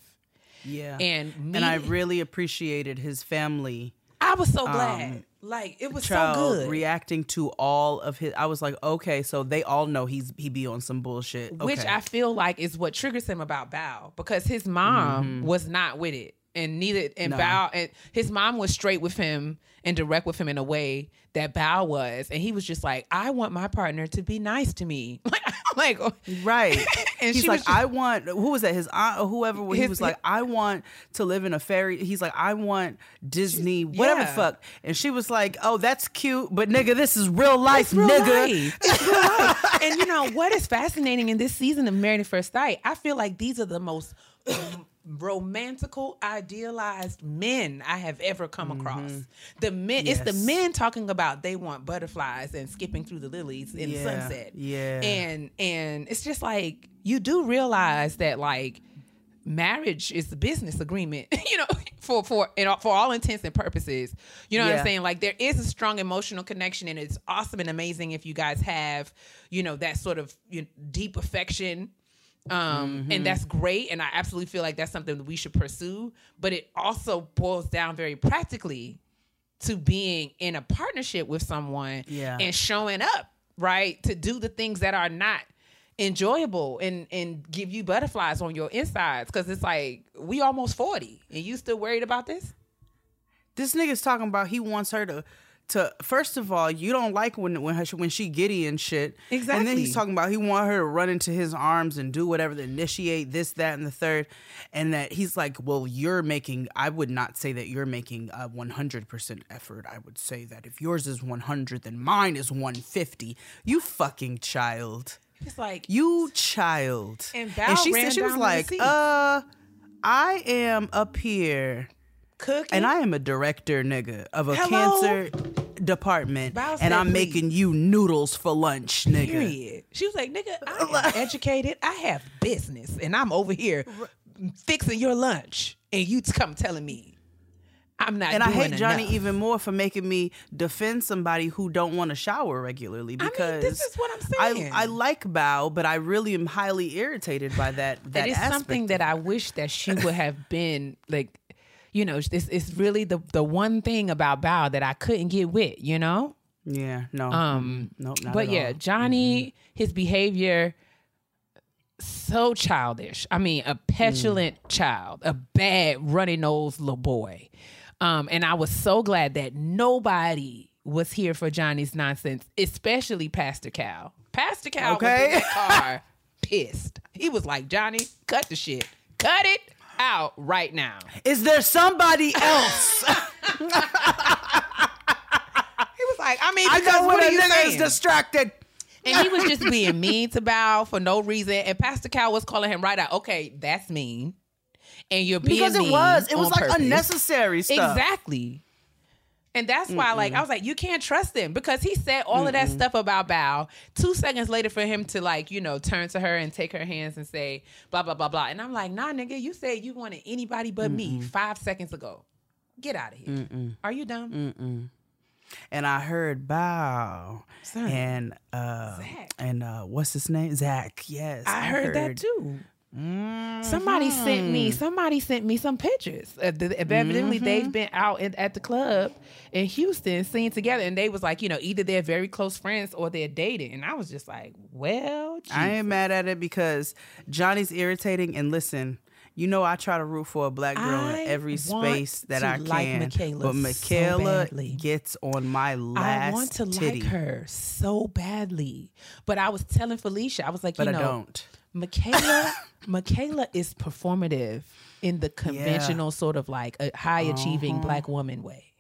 Speaker 1: Yeah.
Speaker 2: And me,
Speaker 1: and I really appreciated his family
Speaker 2: I was so glad. like it was so good.
Speaker 1: reacting to all of his I was like, okay, so they all know he's he be on some bullshit.
Speaker 2: which I feel like is what triggers him about Bao because his mom
Speaker 1: Mm-hmm.
Speaker 2: was not with it, and neither and
Speaker 1: No.
Speaker 2: Bao and his mom was straight with him and direct with him in a way that Bao was, and he was just like, I want my partner to be nice to me, like,
Speaker 1: Right.
Speaker 2: And
Speaker 1: he's
Speaker 2: she
Speaker 1: like,
Speaker 2: just-
Speaker 1: I want who was that? His aunt or whoever he
Speaker 2: His-
Speaker 1: was like, I want to live in a fairy. He's like, I want Disney, whatever the fuck. And she was like, Oh, that's cute, but nigga, this is real life,
Speaker 2: real
Speaker 1: nigga.
Speaker 2: life. Real life. and you know what is fascinating in this season of Married at First Sight? I feel like these are the most romantical, idealized men I have ever come across. The men, it's the
Speaker 1: Mm-hmm.
Speaker 2: Men talking about they want butterflies and skipping through the lilies in
Speaker 1: Yeah,
Speaker 2: sunset.
Speaker 1: yeah.
Speaker 2: and and it's just like you do realize that like marriage is a business agreement you know for for and for all intents and purposes you know what i'm saying like there is a strong emotional connection and it's awesome and amazing if you guys have you know that sort of you know, deep affection um
Speaker 1: Mm-hmm.
Speaker 2: and that's great and i absolutely feel like that's something that we should pursue but it also boils down very practically to being in a partnership with someone
Speaker 1: Yeah.
Speaker 2: and showing up right to do the things that are not enjoyable and and give you butterflies on your insides because it's like we almost 40 and you still worried about this
Speaker 1: This nigga's talking about he wants her to to first of all, you don't like when when her, when she giddy and shit. Exactly. And then he's talking about he want her to run into his arms and do whatever to initiate this, that, and the third. And that he's like, well, you're making. I would not say that you're making a 100 percent effort. I would say that if yours is 100, then mine is 150. You fucking child.
Speaker 2: it's like
Speaker 1: You child.
Speaker 2: And Val
Speaker 1: she said she was like, uh, I am up here.
Speaker 2: Cooking
Speaker 1: And I am a director, nigga, of a
Speaker 2: Hello?
Speaker 1: cancer department, and I'm
Speaker 2: "Please."
Speaker 1: making you noodles for lunch, nigga.
Speaker 2: period she was like nigga i'm educated i have business and i'm over here fixing your lunch and you come telling me i'm not
Speaker 1: And I hate Johnny
Speaker 2: enough.
Speaker 1: even more for making me defend somebody who don't want to shower regularly I
Speaker 2: mean,
Speaker 1: because
Speaker 2: this is what I'm saying.
Speaker 1: I, I like Bao, but I really am highly irritated by that. That
Speaker 2: it is something that I wish that she would have been like, you know, this is really the the one thing about Bao that I couldn't get with, you know.
Speaker 1: Yeah, no,
Speaker 2: Um,
Speaker 1: no, not
Speaker 2: but
Speaker 1: at
Speaker 2: yeah,
Speaker 1: all. Mm-hmm.
Speaker 2: Johnny, his behavior so childish. I mean, a petulant
Speaker 1: Mm.
Speaker 2: child, a bad runny nose little boy. Um, and I was so glad that nobody was here for Johnny's nonsense, especially Pastor Cal. Pastor Cal
Speaker 1: Okay.
Speaker 2: was in that car pissed. He was like, Johnny, cut the shit. Cut it out right now.
Speaker 1: Is there somebody else?
Speaker 2: He was like, I mean,
Speaker 1: I
Speaker 2: because
Speaker 1: know
Speaker 2: what
Speaker 1: when
Speaker 2: are
Speaker 1: a
Speaker 2: you
Speaker 1: nigga is
Speaker 2: saying?
Speaker 1: distracted.
Speaker 2: And he was just being mean to Bao for no reason. And Pastor Cal was calling him right out. Okay, that's mean. And you're being
Speaker 1: Because it
Speaker 2: mean
Speaker 1: was, it was like
Speaker 2: purpose.
Speaker 1: unnecessary stuff.
Speaker 2: Exactly. And that's why, like, I was like, you can't trust him because he said all of that stuff about Bao. Two seconds later, for him to like, you know, turn to her and take her hands and say blah blah blah blah. And I'm like, nah, nigga, you said you wanted anybody but me five seconds ago. Get out of here. Are you dumb?
Speaker 1: and I heard Bao
Speaker 2: Son.
Speaker 1: and uh
Speaker 2: Zack.
Speaker 1: and uh what's his name? Zack. Yes,
Speaker 2: I, heard, that too. Somebody sent me. Somebody sent me some pictures. Uh, evidently, they've been out in, at the club in Houston, seen together, and they was like, you know, either they're very close friends or they're dating. And I was just like, well,
Speaker 1: I ain't mad at it because Johnny's irritating. And listen, you know I try to root for a black girl
Speaker 2: I
Speaker 1: in every space that I
Speaker 2: like
Speaker 1: can.
Speaker 2: Michaela
Speaker 1: but Michaela
Speaker 2: badly.
Speaker 1: gets on my last
Speaker 2: I want to
Speaker 1: titty,
Speaker 2: like her so badly. But I was telling Felicia, I was like,
Speaker 1: but
Speaker 2: you
Speaker 1: I don't.
Speaker 2: Michaela, Michaela is performative in the conventional sort of like a high achieving
Speaker 1: Uh-huh.
Speaker 2: black woman way,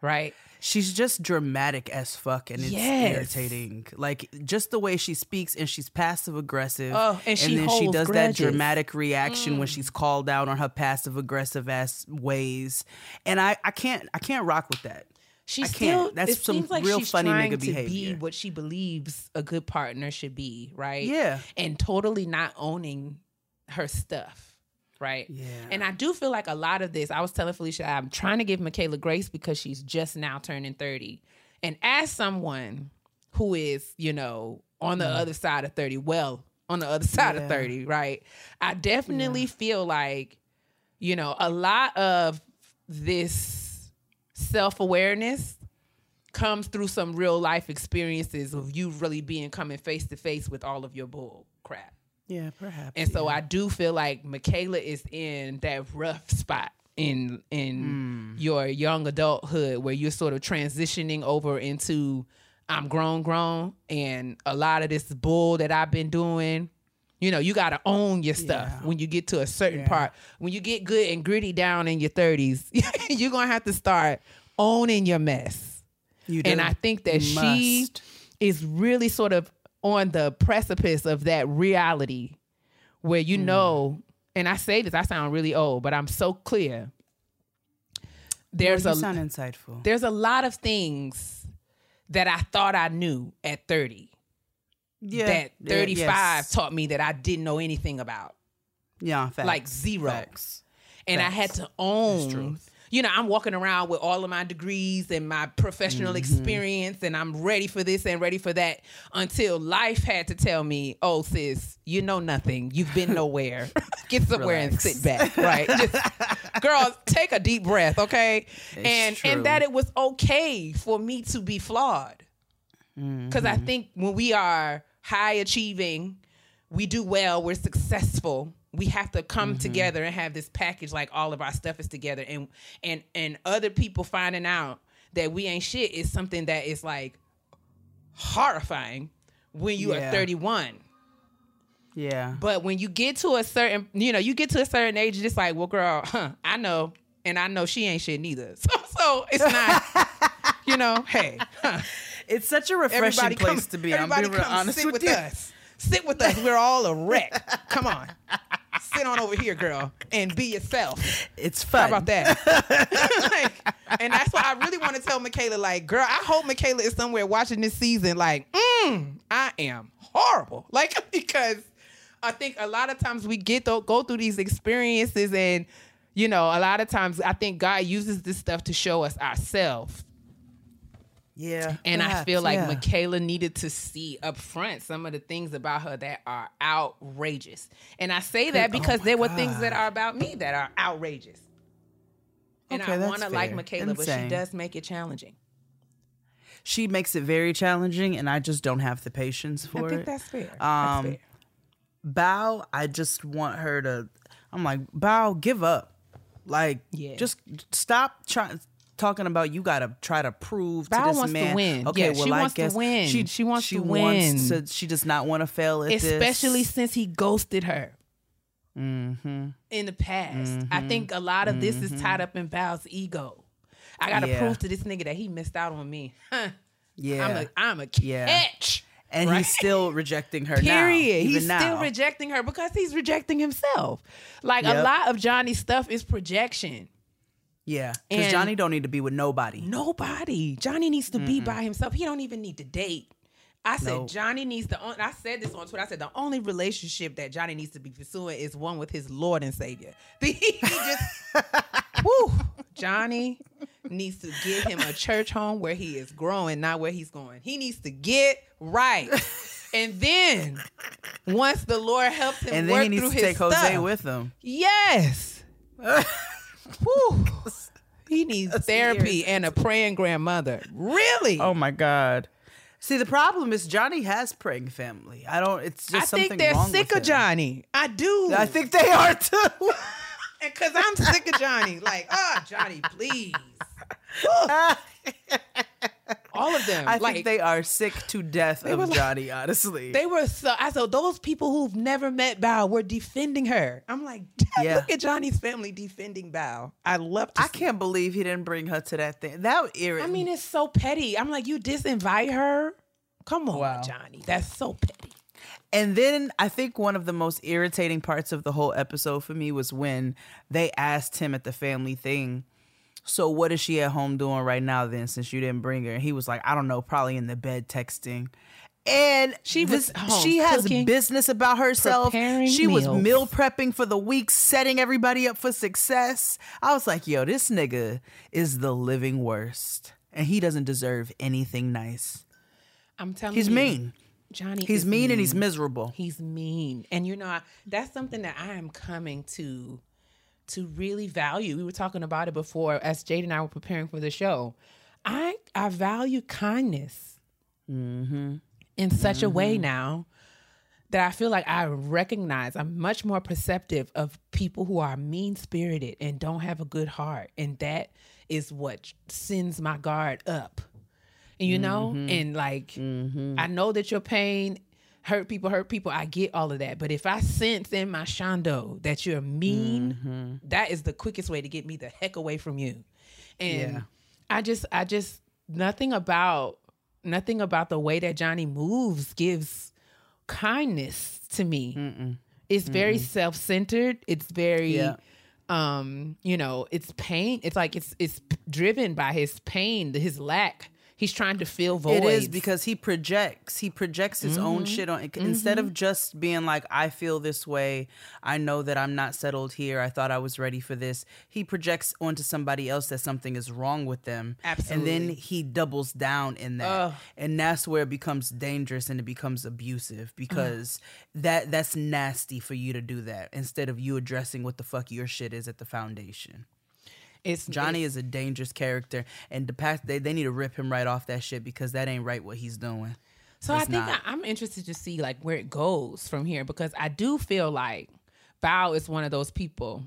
Speaker 2: right?
Speaker 1: She's just dramatic as fuck, and it's
Speaker 2: Yes.
Speaker 1: irritating. Like just the way she speaks, and she's passive aggressive.
Speaker 2: Oh, and she
Speaker 1: then she does
Speaker 2: grudges. Mm.
Speaker 1: that dramatic reaction when she's called out on her passive aggressive ass ways, and I, I can't, I can't rock with that.
Speaker 2: She still
Speaker 1: can't. That's some
Speaker 2: like
Speaker 1: real
Speaker 2: she's
Speaker 1: funny
Speaker 2: trying
Speaker 1: nigga
Speaker 2: to
Speaker 1: behavior.
Speaker 2: be what she believes a good partner should be, right?
Speaker 1: Yeah.
Speaker 2: and totally not owning her stuff, right?
Speaker 1: Yeah.
Speaker 2: And I do feel like a lot of this. I was telling Felicia, I'm trying to give Michaela grace because she's just now turning 30, and as someone who is, you know, on the mm-hmm. other side of 30, well, on the other side of 30, right? I definitely feel like, you know, a lot of this self awareness comes through some real life experiences of you really being coming face to face with all of your bull crap.
Speaker 1: Yeah, perhaps.
Speaker 2: And so
Speaker 1: yeah.
Speaker 2: I do feel like Michaela is in that rough spot in in mm. your young adulthood where you're sort of transitioning over into I'm grown grown and a lot of this bull that I've been doing you know, you got to own your stuff
Speaker 1: Yeah.
Speaker 2: when you get to a certain
Speaker 1: Yeah.
Speaker 2: part. When you get good and gritty down in your 30s, you're going to have to start owning your mess.
Speaker 1: You
Speaker 2: And. I think that
Speaker 1: You
Speaker 2: she is really sort of on the precipice of that reality where you
Speaker 1: Mm.
Speaker 2: know, and I say this, I sound really old, but I'm so clear. There's
Speaker 1: you
Speaker 2: a
Speaker 1: sound insightful.
Speaker 2: there's a lot of things that I thought I knew at 30
Speaker 1: yeah,
Speaker 2: that
Speaker 1: yeah,
Speaker 2: 35
Speaker 1: yes.
Speaker 2: taught me that I didn't know anything about.
Speaker 1: Yeah, facts.
Speaker 2: like zero.
Speaker 1: Facts.
Speaker 2: and I had to own. You know, I'm walking around with all of my degrees and my professional
Speaker 1: Mm-hmm.
Speaker 2: experience, and I'm ready for this and ready for that until life had to tell me, "Oh, sis, you know nothing. You've been nowhere. Get somewhere and sit back, right? Just, girl, take a deep breath, okay? and
Speaker 1: true.
Speaker 2: and that it was okay for me to be flawed, because I
Speaker 1: Mm-hmm.
Speaker 2: think when we are high achieving, we do well, we're successful. We have to come
Speaker 1: Mm-hmm.
Speaker 2: together and have this package like all of our stuff is together and and and other people finding out that we ain't shit is something that is like horrifying when you
Speaker 1: Yeah.
Speaker 2: are 31.
Speaker 1: Yeah.
Speaker 2: But when you get to a certain, you know, you get to a certain age, it's like, well, girl, huh, I know, and I know she ain't shit neither. So, so it's not, you know, hey, huh,
Speaker 1: It's such a refreshing
Speaker 2: everybody
Speaker 1: place
Speaker 2: come,
Speaker 1: to be. I'm being real honest
Speaker 2: sit
Speaker 1: with,
Speaker 2: with
Speaker 1: you.
Speaker 2: us. Sit with us. We're all a wreck. Come on, sit on over here, girl, and be yourself.
Speaker 1: It's fun.
Speaker 2: How about that? Like, and that's why I really want to tell Michaela, like, girl, I hope Michaela is somewhere watching this season, like, mm, I am horrible. Like, because I think a lot of times we get to go through these experiences and you know, a lot of times I think God uses this stuff to show us ourselves.
Speaker 1: Yeah.
Speaker 2: And I feel like
Speaker 1: yeah.
Speaker 2: Michaela needed to see up front some of the things about her that are outrageous. And I say that
Speaker 1: oh
Speaker 2: because
Speaker 1: my
Speaker 2: there were things that are about me that are outrageous. And
Speaker 1: Okay,
Speaker 2: I want to like. Michaela, but she does make it challenging.
Speaker 1: she makes it very challenging, and I just don't have the patience for it.
Speaker 2: I think
Speaker 1: it.
Speaker 2: that's fair.
Speaker 1: Um,
Speaker 2: that's fair.
Speaker 1: Bao, I just want her to. I'm like, Bao, give up. Like,
Speaker 2: Yeah.
Speaker 1: just stop trying talking about you got to try to prove
Speaker 2: Bao
Speaker 1: to this
Speaker 2: wants to win.
Speaker 1: Okay,
Speaker 2: Yeah,
Speaker 1: well,
Speaker 2: she
Speaker 1: I
Speaker 2: wants to
Speaker 1: guess
Speaker 2: win.
Speaker 1: She,
Speaker 2: She wants
Speaker 1: she
Speaker 2: to
Speaker 1: wants
Speaker 2: win.
Speaker 1: to. She does not want to fail at
Speaker 2: Especially
Speaker 1: this.
Speaker 2: since he ghosted her
Speaker 1: Mm-hmm.
Speaker 2: in the past. I think a lot of this is tied up in Val's ego. I gotta
Speaker 1: Yeah.
Speaker 2: prove to this nigga that he missed out on me. Huh.
Speaker 1: Yeah,
Speaker 2: I'm a I'm a
Speaker 1: Yeah.
Speaker 2: catch.
Speaker 1: and
Speaker 2: right?
Speaker 1: he's still rejecting her now.
Speaker 2: Period.
Speaker 1: even
Speaker 2: He's
Speaker 1: now.
Speaker 2: still rejecting her because he's rejecting himself. Like a lot of Johnny's stuff is projection.
Speaker 1: Yeah, because Johnny don't need to be with nobody.
Speaker 2: Nobody. Johnny needs to be by himself. He don't even need to date. I said
Speaker 1: No.
Speaker 2: Johnny needs on- I said this on Twitter. I said the only relationship that Johnny needs to be pursuing is one with his Lord and Savior. he just, whoo, Johnny needs to give him a church home where he is growing, not where he's going. He needs to get right, and then once the Lord helps him
Speaker 1: And
Speaker 2: work
Speaker 1: then he needs to
Speaker 2: his
Speaker 1: take Jose with him.
Speaker 2: Yes. Whew. He needs therapy and a praying grandmother. Really?
Speaker 1: Oh my god. See, the problem is Johnny has praying family. I don't. It's just
Speaker 2: I
Speaker 1: something
Speaker 2: think they're
Speaker 1: wrong
Speaker 2: sick
Speaker 1: with
Speaker 2: of
Speaker 1: him.
Speaker 2: Johnny. I do.
Speaker 1: I think they are too.
Speaker 2: because I'm sick of Johnny. Like, ah, Johnny, please. All of them.
Speaker 1: I
Speaker 2: like,
Speaker 1: think they are sick to death of
Speaker 2: like-
Speaker 1: Johnny. Honestly,
Speaker 2: They were so. I said those people who've never met Bao were defending her. I'm like,
Speaker 1: Yeah.
Speaker 2: look at Johnny's family defending Bao. I love. To
Speaker 1: I can't believe he didn't bring her to that thing. That irritated.
Speaker 2: I mean, it's so petty. I'm like, you disinvite her? Come on,
Speaker 1: Wow.
Speaker 2: Johnny. That's so petty.
Speaker 1: And then I think one of the most irritating parts of the whole episode for me was when they asked him at the family thing, So what is she at home doing right now then since you didn't bring her? And he was like, I don't know, probably in the bed texting. And
Speaker 2: She was
Speaker 1: this- she has
Speaker 2: cooking,
Speaker 1: business about herself. She was meal prepping for the week, setting everybody up for success. I was like, yo, this nigga is the living worst. And he doesn't deserve anything nice.
Speaker 2: I'm telling
Speaker 1: He's
Speaker 2: you, He's
Speaker 1: mean.
Speaker 2: Johnny.
Speaker 1: He's
Speaker 2: is
Speaker 1: mean and he's miserable.
Speaker 2: He's mean, and you know I, that's something that I am coming to to really value. We were talking about it before as Jade and I were preparing for the show. I I value kindness mm-hmm. in such a way mm-hmm. now that I feel like I recognize I'm much more perceptive of people who are mean spirited and don't have a good heart, and that is what sends my guard up. You know, mm-hmm. and like I know that your pain hurt people, hurt people. I get all of that, but if I sense in my shondo that you're mean, that is the quickest way to get me the heck away from you. And
Speaker 1: Yeah.
Speaker 2: I just, I just nothing about nothing about the way that Johnny moves gives kindness to me. It's very self-centered. It's very
Speaker 1: Yeah.
Speaker 2: um, you know, it's pain. It's like it's it's driven by his pain, his lack. He's trying to fill voids.
Speaker 1: It is because he projects. He projects his
Speaker 2: Mm-hmm.
Speaker 1: own shit on instead of just being like, "I feel this way. I know that I'm not settled here. I thought I was ready for this." He projects onto somebody else that something is wrong with them,
Speaker 2: Absolutely.
Speaker 1: and then he doubles down in that, and that's where it becomes dangerous and it becomes abusive because that that's nasty for you to do that instead of you addressing what the fuck your shit is at the foundation.
Speaker 2: It's
Speaker 1: Johnny is a dangerous character, and the past they, they need to rip him right off that shit because that ain't right what he's doing.
Speaker 2: So I think
Speaker 1: not.
Speaker 2: I, I'm interested to see like where it goes from here because I do feel like Bao is one of those people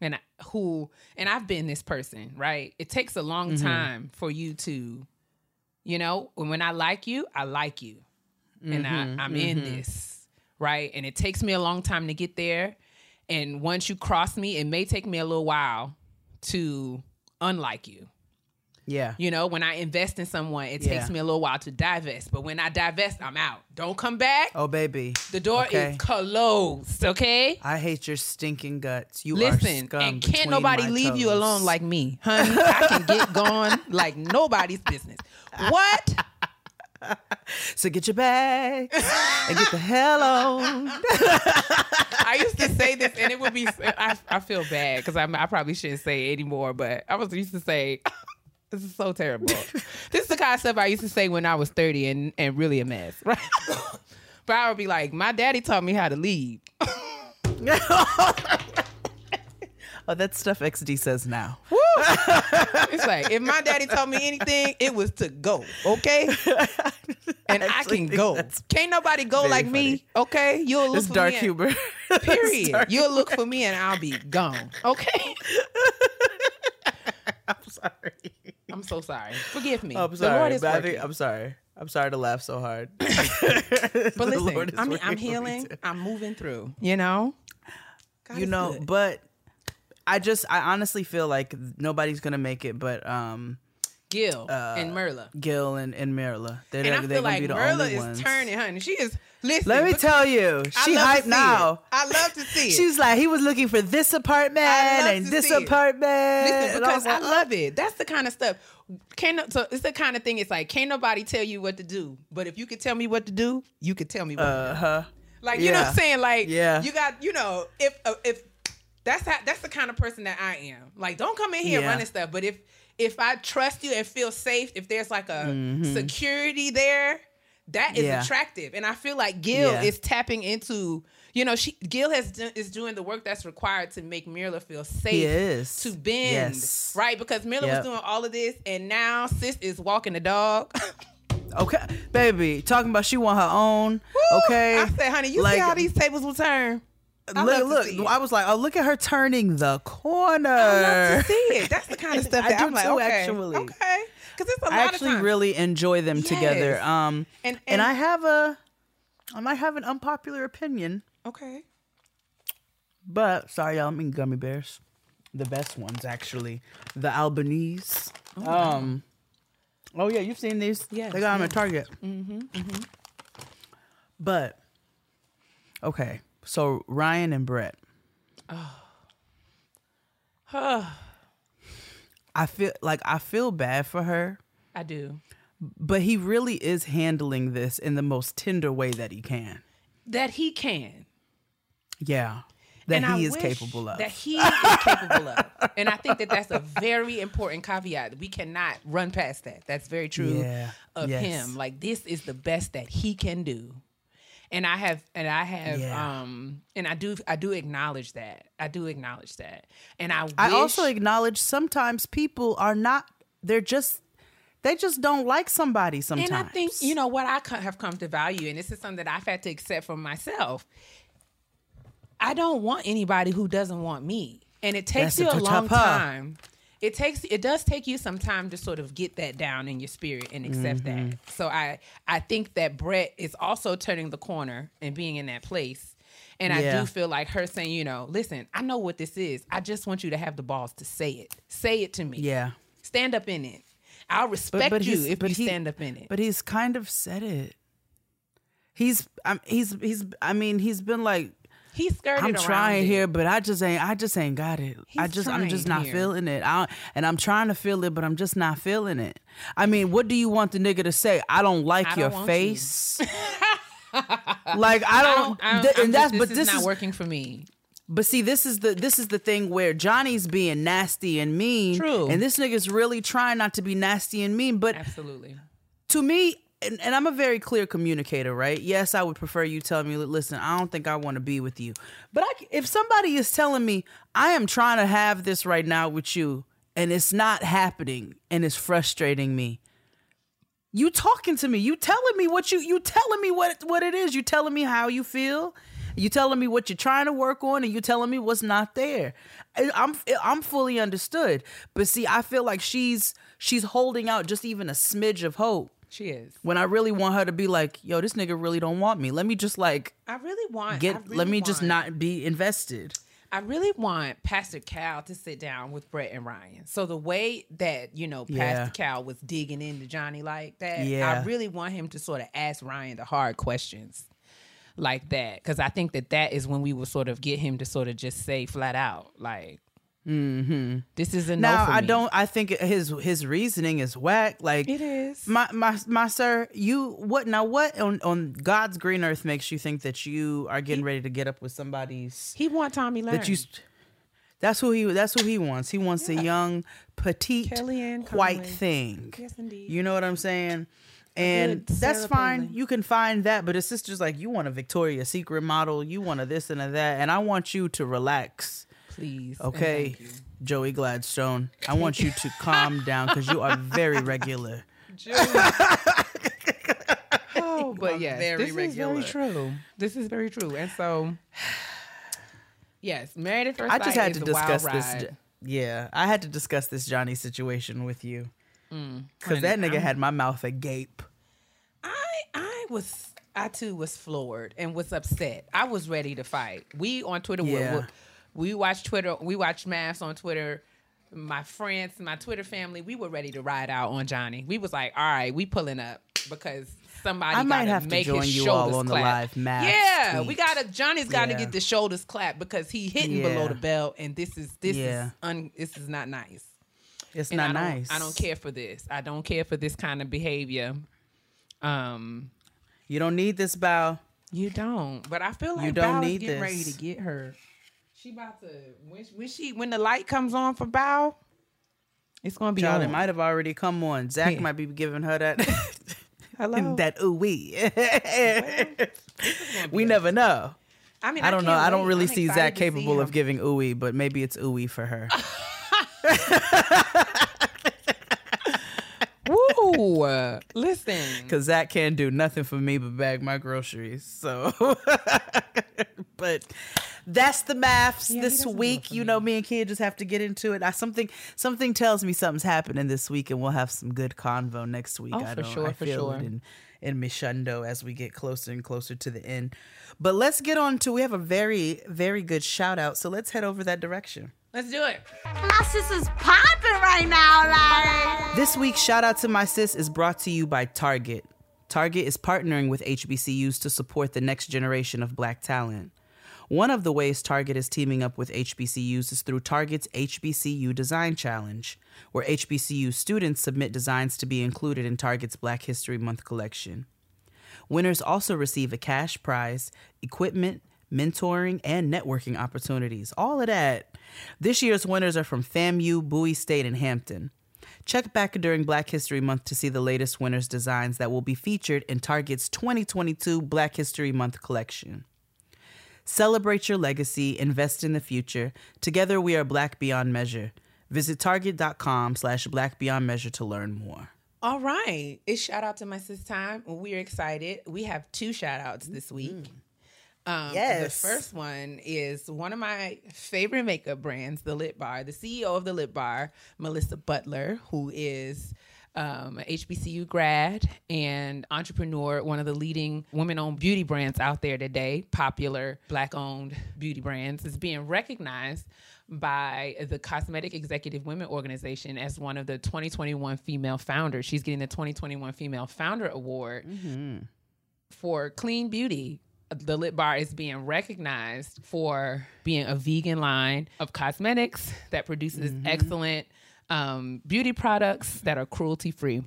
Speaker 2: and I- who and I've been this person, right? It takes a long
Speaker 1: Mm-hmm.
Speaker 2: time for you to, you know, when I like you, I like you, and
Speaker 1: Mm-hmm,
Speaker 2: I, I'm in this, right? And it takes me a long time to get there, and once you cross me, it may take me a little while to unlike you.
Speaker 1: Yeah.
Speaker 2: You know, when I invest in someone, it
Speaker 1: Yeah.
Speaker 2: takes me a little while to divest. But when I divest, I'm out. Don't come back.
Speaker 1: Oh baby,
Speaker 2: The door
Speaker 1: okay.
Speaker 2: is closed. Okay.
Speaker 1: I hate your stinking guts. You are
Speaker 2: Listen, and can't nobody leave you alone like me, honey. I can get gone like nobody's business. What?
Speaker 1: So get your bag and get the hell on.
Speaker 2: I used to say this, and it would be. I, I feel bad because I, I probably shouldn't say it anymore. But I was used to say, "This is so terrible." this is the kind of stuff I used to say when I was thirty and and really a mess, right? but I would be like, "My daddy taught me how to lead."
Speaker 1: Oh, that's stuff XD says now.
Speaker 2: It's like if my daddy told me anything, it was to go, okay? And I,
Speaker 1: actually
Speaker 2: can go. Can't nobody go like me, okay? You'll look
Speaker 1: It's
Speaker 2: for
Speaker 1: dark
Speaker 2: me.
Speaker 1: humor.
Speaker 2: Period.
Speaker 1: dark-
Speaker 2: You'll look for me and I'll be gone, okay?
Speaker 1: I'm sorry.
Speaker 2: I'm so sorry. Forgive me.
Speaker 1: I'm
Speaker 2: The
Speaker 1: sorry.
Speaker 2: Lord is
Speaker 1: but I
Speaker 2: working.
Speaker 1: think, I'm sorry. I'm sorry to laugh so hard.
Speaker 2: But listen, I mean, I'm healing. I'm moving through. You know. God
Speaker 1: you know,
Speaker 2: good.
Speaker 1: but I just I honestly feel like nobody's gonna make it, but um,
Speaker 2: Gil and Myrla.
Speaker 1: Gil and and Myrla. They're,
Speaker 2: And I
Speaker 1: they're
Speaker 2: feel
Speaker 1: gonna
Speaker 2: like
Speaker 1: be the only ones.
Speaker 2: Myrla is
Speaker 1: ones.
Speaker 2: turning, honey. She is. Listen.
Speaker 1: Let me tell you, she
Speaker 2: love to
Speaker 1: hype
Speaker 2: see
Speaker 1: now.
Speaker 2: it. I love to see it.
Speaker 1: She's like, he was looking for this apartment and this apartment.
Speaker 2: Listen,
Speaker 1: And I
Speaker 2: because I, love it. That's the kind of stuff. Can't so it's the kind of thing. It's like can't nobody tell you what to do, but if you could tell me what to do, you could tell me what.
Speaker 1: Uh huh.
Speaker 2: Like you know what I'm saying? Like
Speaker 1: Yeah.
Speaker 2: you got you know if uh, if that's how that's the kind of person that I am. Like don't come in here
Speaker 1: Yeah.
Speaker 2: running stuff, but if if I trust you and feel safe, if there's like a security there, that is
Speaker 1: Mm-hmm. Yeah.
Speaker 2: attractive. And I feel like Gil
Speaker 1: Yeah.
Speaker 2: is tapping into. You know, she Gil has done, is doing the work that's required to make Myrla feel safe
Speaker 1: He is.
Speaker 2: to bend,
Speaker 1: Yes.
Speaker 2: right? Because Myrla
Speaker 1: Yep.
Speaker 2: was doing all of this, and now sis is walking the dog.
Speaker 1: Okay, baby, talking about she want her own. okay,
Speaker 2: I said, honey, you see how these tables will turn. I
Speaker 1: look, look. I was like, oh, look at her turning the corner.
Speaker 2: I love to see it. That's the kind of stuff
Speaker 1: I
Speaker 2: that
Speaker 1: do
Speaker 2: I'm like,
Speaker 1: too,
Speaker 2: okay,
Speaker 1: actually.
Speaker 2: okay, because it's a lot
Speaker 1: I
Speaker 2: of
Speaker 1: actually really enjoy them together. Um,
Speaker 2: And-
Speaker 1: and,
Speaker 2: and-
Speaker 1: I have a, I might have an unpopular opinion,
Speaker 2: okay.
Speaker 1: but sorry, y'all. I mean gummy bears, the best ones actually, the Albanese. um, oh yeah, you've seen these?
Speaker 2: Yes,
Speaker 1: they got them
Speaker 2: yes.
Speaker 1: at Target. Mm-hmm, Mm-hmm, But okay, so Ryan and Brett. Oh. I feel like I feel bad for her,
Speaker 2: I do.
Speaker 1: but he really is handling this in the most tender way that he can.
Speaker 2: That he can.
Speaker 1: Yeah. That
Speaker 2: and I
Speaker 1: he is
Speaker 2: wish
Speaker 1: capable of.
Speaker 2: That he is capable of. And I think that that's a very important caveat. We cannot run past that. That's very true
Speaker 1: Yeah.
Speaker 2: of
Speaker 1: Yes.
Speaker 2: him. Like this is the best that he can do. And I have and I have
Speaker 1: Yeah.
Speaker 2: um and I do I do acknowledge that. I do acknowledge that. And I
Speaker 1: I also acknowledge sometimes people are not they're just they just don't like somebody sometimes.
Speaker 2: And I think you know what I have come to value, and this is something that I've had to accept for myself. I don't want anybody who doesn't want me, and it takes
Speaker 1: That's
Speaker 2: you
Speaker 1: a
Speaker 2: a long time. It takes it does take you some time to sort of get that down in your spirit and accept
Speaker 1: Mm-hmm.
Speaker 2: that. So I I think that Brett is also turning the corner and being in that place. And I do feel like her saying, you know, listen, I know what this is. I just want you to have the balls to say it. Say it to me.
Speaker 1: Yeah.
Speaker 2: Stand up in it. I'll respect you if
Speaker 1: but
Speaker 2: you
Speaker 1: he-
Speaker 2: stand up in it.
Speaker 1: But he's kind of said it. He's um, he's he's I mean he's been like
Speaker 2: He skirted
Speaker 1: I'm trying here, but I just ain't. I just ain't got it. I just. I'm just not
Speaker 2: here.
Speaker 1: feeling it. I, and I'm trying to feel it, but I'm just not feeling it. I mean, what do you want the nigga to say? I don't like
Speaker 2: I
Speaker 1: your
Speaker 2: don't want you.
Speaker 1: face. like I
Speaker 2: I
Speaker 1: don't.
Speaker 2: I don't
Speaker 1: th- and
Speaker 2: just-
Speaker 1: that's.
Speaker 2: this
Speaker 1: but
Speaker 2: is
Speaker 1: this
Speaker 2: not
Speaker 1: is.
Speaker 2: working for me.
Speaker 1: But see, this is the this is the thing where Johnny's being nasty and mean.
Speaker 2: True.
Speaker 1: And this nigga's really trying not to be nasty and mean. But
Speaker 2: Absolutely.
Speaker 1: to me, and, and I'm a very clear communicator, right? Yes, I would prefer you tell me, listen, I don't think I want to be with you. But I, if somebody is telling me, I am trying to have this right now with you, and it's not happening, and it's frustrating me. You talking to me? You telling me what you you telling me what what it is? You telling me how you feel? You telling me what you're trying to work on, and you telling me what's not there. I'm I'm fully understood, but see, I feel like she's she's holding out just even a smidge of hope
Speaker 2: She is.
Speaker 1: when I really want her to be like, yo, this nigga really don't want me. Let me just like
Speaker 2: I really want
Speaker 1: get.
Speaker 2: Really
Speaker 1: let me just not be invested.
Speaker 2: I really want Pastor Cal to sit down with Brett and Ryan. So the way that, you know,
Speaker 1: Yeah.
Speaker 2: Pastor Cal was digging into Johnny like that,
Speaker 1: Yeah.
Speaker 2: I really want him to sort of ask Ryan the hard questions like that. Cause I think that that is when we will sort of get him to sort of just say flat out, like, Mm-hmm. this is a no
Speaker 1: Now
Speaker 2: for
Speaker 1: I don't. I think his his reasoning is whack. Like
Speaker 2: It is.
Speaker 1: My my my sir, you what now? What on on God's green earth makes you think that you are getting ready to get up with somebody's
Speaker 2: He want Tomi Lahren.
Speaker 1: that you? That's who he. That's who he wants. He wants a young, petite,
Speaker 2: Kellyanne
Speaker 1: white thing.
Speaker 2: Yes, indeed.
Speaker 1: You know what I'm saying? And that's fine. You can find that, but his sister's like, you want a Victoria's Secret model, you want a this and a that, and I want you to relax.
Speaker 2: Please.
Speaker 1: Okay,
Speaker 2: thank you.
Speaker 1: Joey Gladstone. I want you to calm down because you are very regular.
Speaker 2: Oh, but yes,
Speaker 1: very
Speaker 2: this
Speaker 1: regular.
Speaker 2: is very true. This is very true, and so yes, married at first
Speaker 1: I just had
Speaker 2: is
Speaker 1: to
Speaker 2: a wild
Speaker 1: discuss this.
Speaker 2: ride.
Speaker 1: Yeah, I had to discuss this Johnny situation with you
Speaker 2: Mm.
Speaker 1: because that nigga had my mouth agape.
Speaker 2: I I was I too was floored and was upset. I was ready to fight. We on Twitter we-
Speaker 1: Yeah.
Speaker 2: we, we watched Twitter. We watched MAFS on Twitter. My friends, my Twitter family, we were ready to ride out on Johnny. We was like, all right, we pulling up because somebody
Speaker 1: I might have to
Speaker 2: make
Speaker 1: join
Speaker 2: his
Speaker 1: you all
Speaker 2: shoulders
Speaker 1: on the
Speaker 2: clap.
Speaker 1: live MAFS
Speaker 2: Yeah, we gotta. Johnny's got to
Speaker 1: Yeah.
Speaker 2: get the shoulders clap because he hitting below the belt, and this is this
Speaker 1: Yeah.
Speaker 2: is un, this is not nice.
Speaker 1: It's
Speaker 2: And
Speaker 1: not
Speaker 2: I
Speaker 1: nice.
Speaker 2: I don't care for this. I don't care for this kind of behavior. Um,
Speaker 1: You don't need this Bao.
Speaker 2: you don't. But I feel like
Speaker 1: You don't
Speaker 2: Bao is
Speaker 1: need
Speaker 2: getting ready to get her. She about to when, she, when she when the light comes on for Bao, it's gonna be
Speaker 1: Child, it might have already come on. Zack
Speaker 2: Yeah.
Speaker 1: might be giving her that
Speaker 2: Hello.
Speaker 1: that ooh wee. we never know.
Speaker 2: I mean,
Speaker 1: I don't know.
Speaker 2: can't
Speaker 1: I don't really
Speaker 2: I'm
Speaker 1: see Zack
Speaker 2: to see
Speaker 1: capable of giving ooey, but maybe it's ooey for her.
Speaker 2: Woo! Listen,
Speaker 1: Cause Zack can't do nothing for me but bag my groceries. So, but that's the MAFS
Speaker 2: Yeah,
Speaker 1: this
Speaker 2: doesn't do it
Speaker 1: week. You
Speaker 2: me.
Speaker 1: know, me and Kid just have to get into it. I, something something tells me something's happening this week, and we'll have some good convo next week.
Speaker 2: Oh,
Speaker 1: I
Speaker 2: for
Speaker 1: don't.
Speaker 2: sure,
Speaker 1: I
Speaker 2: for
Speaker 1: feel
Speaker 2: sure.
Speaker 1: it in in Mishundo as we get closer and closer to the end. But let's get on to. We have a very very good shout out. So let's head over that direction.
Speaker 2: let's do it.
Speaker 4: My sister's popping right now, like.
Speaker 1: This week's shout out to my sis is brought to you by Target. Target is partnering with HBCUs to support the next generation of black talent. One of the ways Target is teaming up with HBCUs is through Target's HBCU Design Challenge, where HBCU students submit designs to be included in Target's Black History Month collection. Winners also receive a cash prize, equipment, mentoring, and networking opportunities. All of that. This year's winners are from FAMU, Bowie State, and Hampton. Check back during Black History Month to see the latest winners' designs that will be featured in Target's 2022 Black History Month collection. Celebrate your legacy, invest in the future. Together we are Black Beyond Measure. Visit target.com slash black beyond measure to learn more.
Speaker 2: All right. It's shout out to my sis time. We're excited. We have two shout outs this week. Um,
Speaker 1: Yes.
Speaker 2: The first one is one of my favorite makeup brands, the LipBar. The CEO of the LipBar, Melissa Butler, who is um, HBCU grad and entrepreneur, one of the leading women owned beauty brands out there today, popular black owned beauty brands, is being recognized by the Cosmetic Executive Women Organization as one of the 2021 female founders. She's getting the 2021 Female Founder Award for clean beauty. The LipBar is being recognized for being a vegan line of cosmetics that produces excellent um, beauty products that are cruelty free.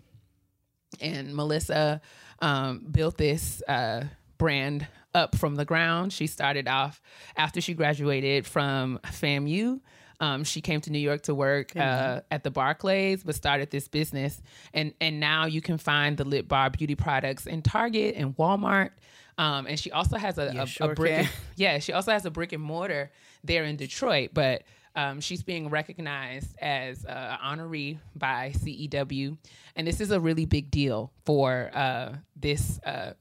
Speaker 2: And Melissa um, built this uh, brand up from the ground. She started off after she graduated from FAMU. Um, she came to New York to work uh, at the Barclays, but started this business. And and now you can find the LipBar beauty products in Target and Walmart. Um, and she also has a, a,
Speaker 1: sure
Speaker 2: a brick.
Speaker 1: can.
Speaker 2: Yeah, she also has a brick and mortar there in Detroit, but um, she's being recognized as uh, an honoree by CEW, and this is a really big deal for uh, this, uh,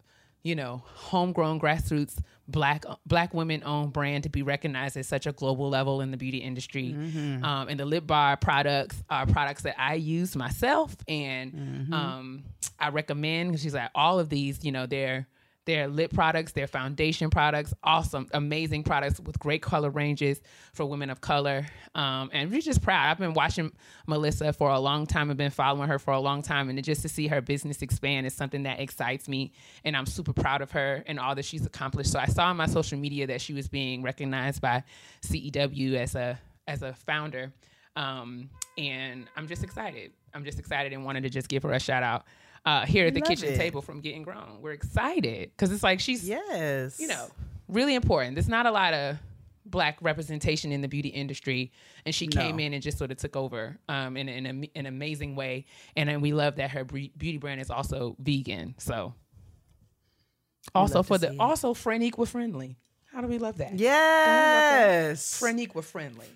Speaker 2: you know, homegrown grassroots black black women owned brand to be recognized at such a global level in the beauty industry. Um, and the LipBar products are products that I use myself, and um, I recommend because she's like all of these, you know, they're their lip products, their foundation products, awesome, amazing products with great color ranges for women of color. Um, and we're just proud. I've been watching Melissa for a long time. I've been following her for a long time. And just to see her business expand is something that excites me. And I'm super proud of her and all that she's accomplished. So I saw on my social media that she was being recognized by CEW as a as a founder. Um, and I'm just excited. I'm just excited and wanted to just give her a shout out uh, here at the
Speaker 1: Love
Speaker 2: kitchen
Speaker 1: it.
Speaker 2: table from Getting Grown. We're excited because it's like she's,
Speaker 1: Yes.
Speaker 2: you know, really important. There's not a lot of black representation in the beauty industry, and she came in and just sort of took over um, in, in an amazing way. And then we love that her beauty brand is also vegan. So, also for the also Freniqua friendly. How do we love that?
Speaker 1: Yes.
Speaker 2: Freniqua friendly.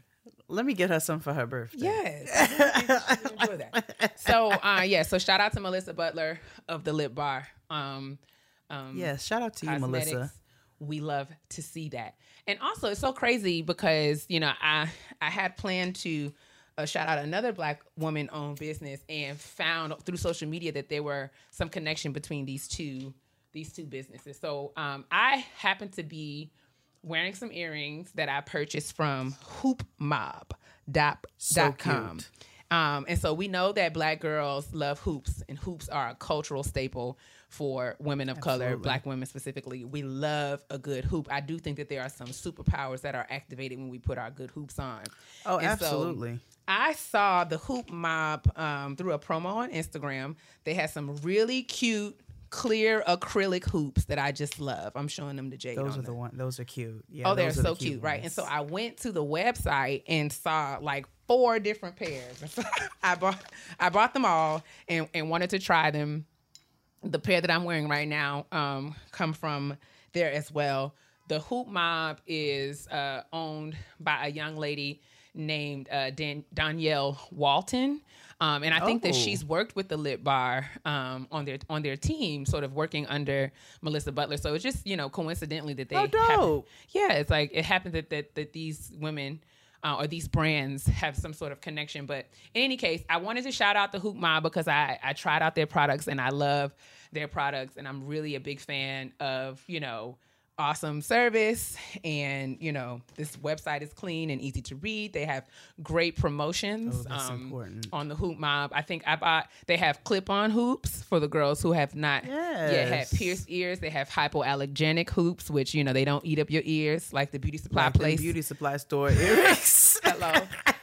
Speaker 1: Let me get her some for her birthday.
Speaker 2: Yes. Enjoy that. So uh yeah, so shout out to Melissa Butler of the LipBar. Um um
Speaker 1: Yes. Shout out to you,
Speaker 2: cosmetics.
Speaker 1: Melissa.
Speaker 2: We love to see that. And also it's so crazy because, you know, I I had planned to uh, shout out another black woman owned business and found through social media that there were some connection between these two these two businesses. So um I happen to be wearing some earrings that I purchased from hoopmobb.com.
Speaker 1: So cute.
Speaker 2: Um, and so we know that black girls love hoops, and hoops are a cultural staple for women of color, black women specifically. We love a good hoop. I do think that there are some superpowers that are activated when we put our good hoops on.
Speaker 1: Oh,
Speaker 2: And so
Speaker 1: absolutely.
Speaker 2: I saw the HoopMobb um, through a promo on Instagram. They had some really cute, clear acrylic hoops that I just love. I'm showing them to Jade.
Speaker 1: Those are the one. Those are cute. Yeah.
Speaker 2: Oh, they're
Speaker 1: are the
Speaker 2: so cute, right? And so I went to the website and saw like four different pairs. I bought I bought them all and, and wanted to try them. The pair that I'm wearing right now um, come from there as well. The HoopMobb is uh, owned by a young lady named uh, Dan- Danielle Walton. Um, and I think that
Speaker 1: Oh.
Speaker 2: she's worked with the LipBar um, on their on their team, sort of working under Melissa Butler. So it's just you know coincidentally that they
Speaker 1: Oh,
Speaker 2: happen- yeah, it's like it happens that that, that these women uh, or these brands have some sort of connection. But in any case, I wanted to shout out the HoopMobb because I I tried out their products and I love their products and I'm really a big fan of you know awesome service and you know this website is clean and easy to read they have great promotions um,
Speaker 1: Oh, important.
Speaker 2: on the HoopMobb i think i bought they have clip-on hoops for the girls who have not yet had
Speaker 1: Yes.
Speaker 2: pierced ears they have hypoallergenic hoops which you know they don't eat up your ears like the beauty supply
Speaker 1: Like the
Speaker 2: place
Speaker 1: beauty supply store earrings.
Speaker 2: Hello.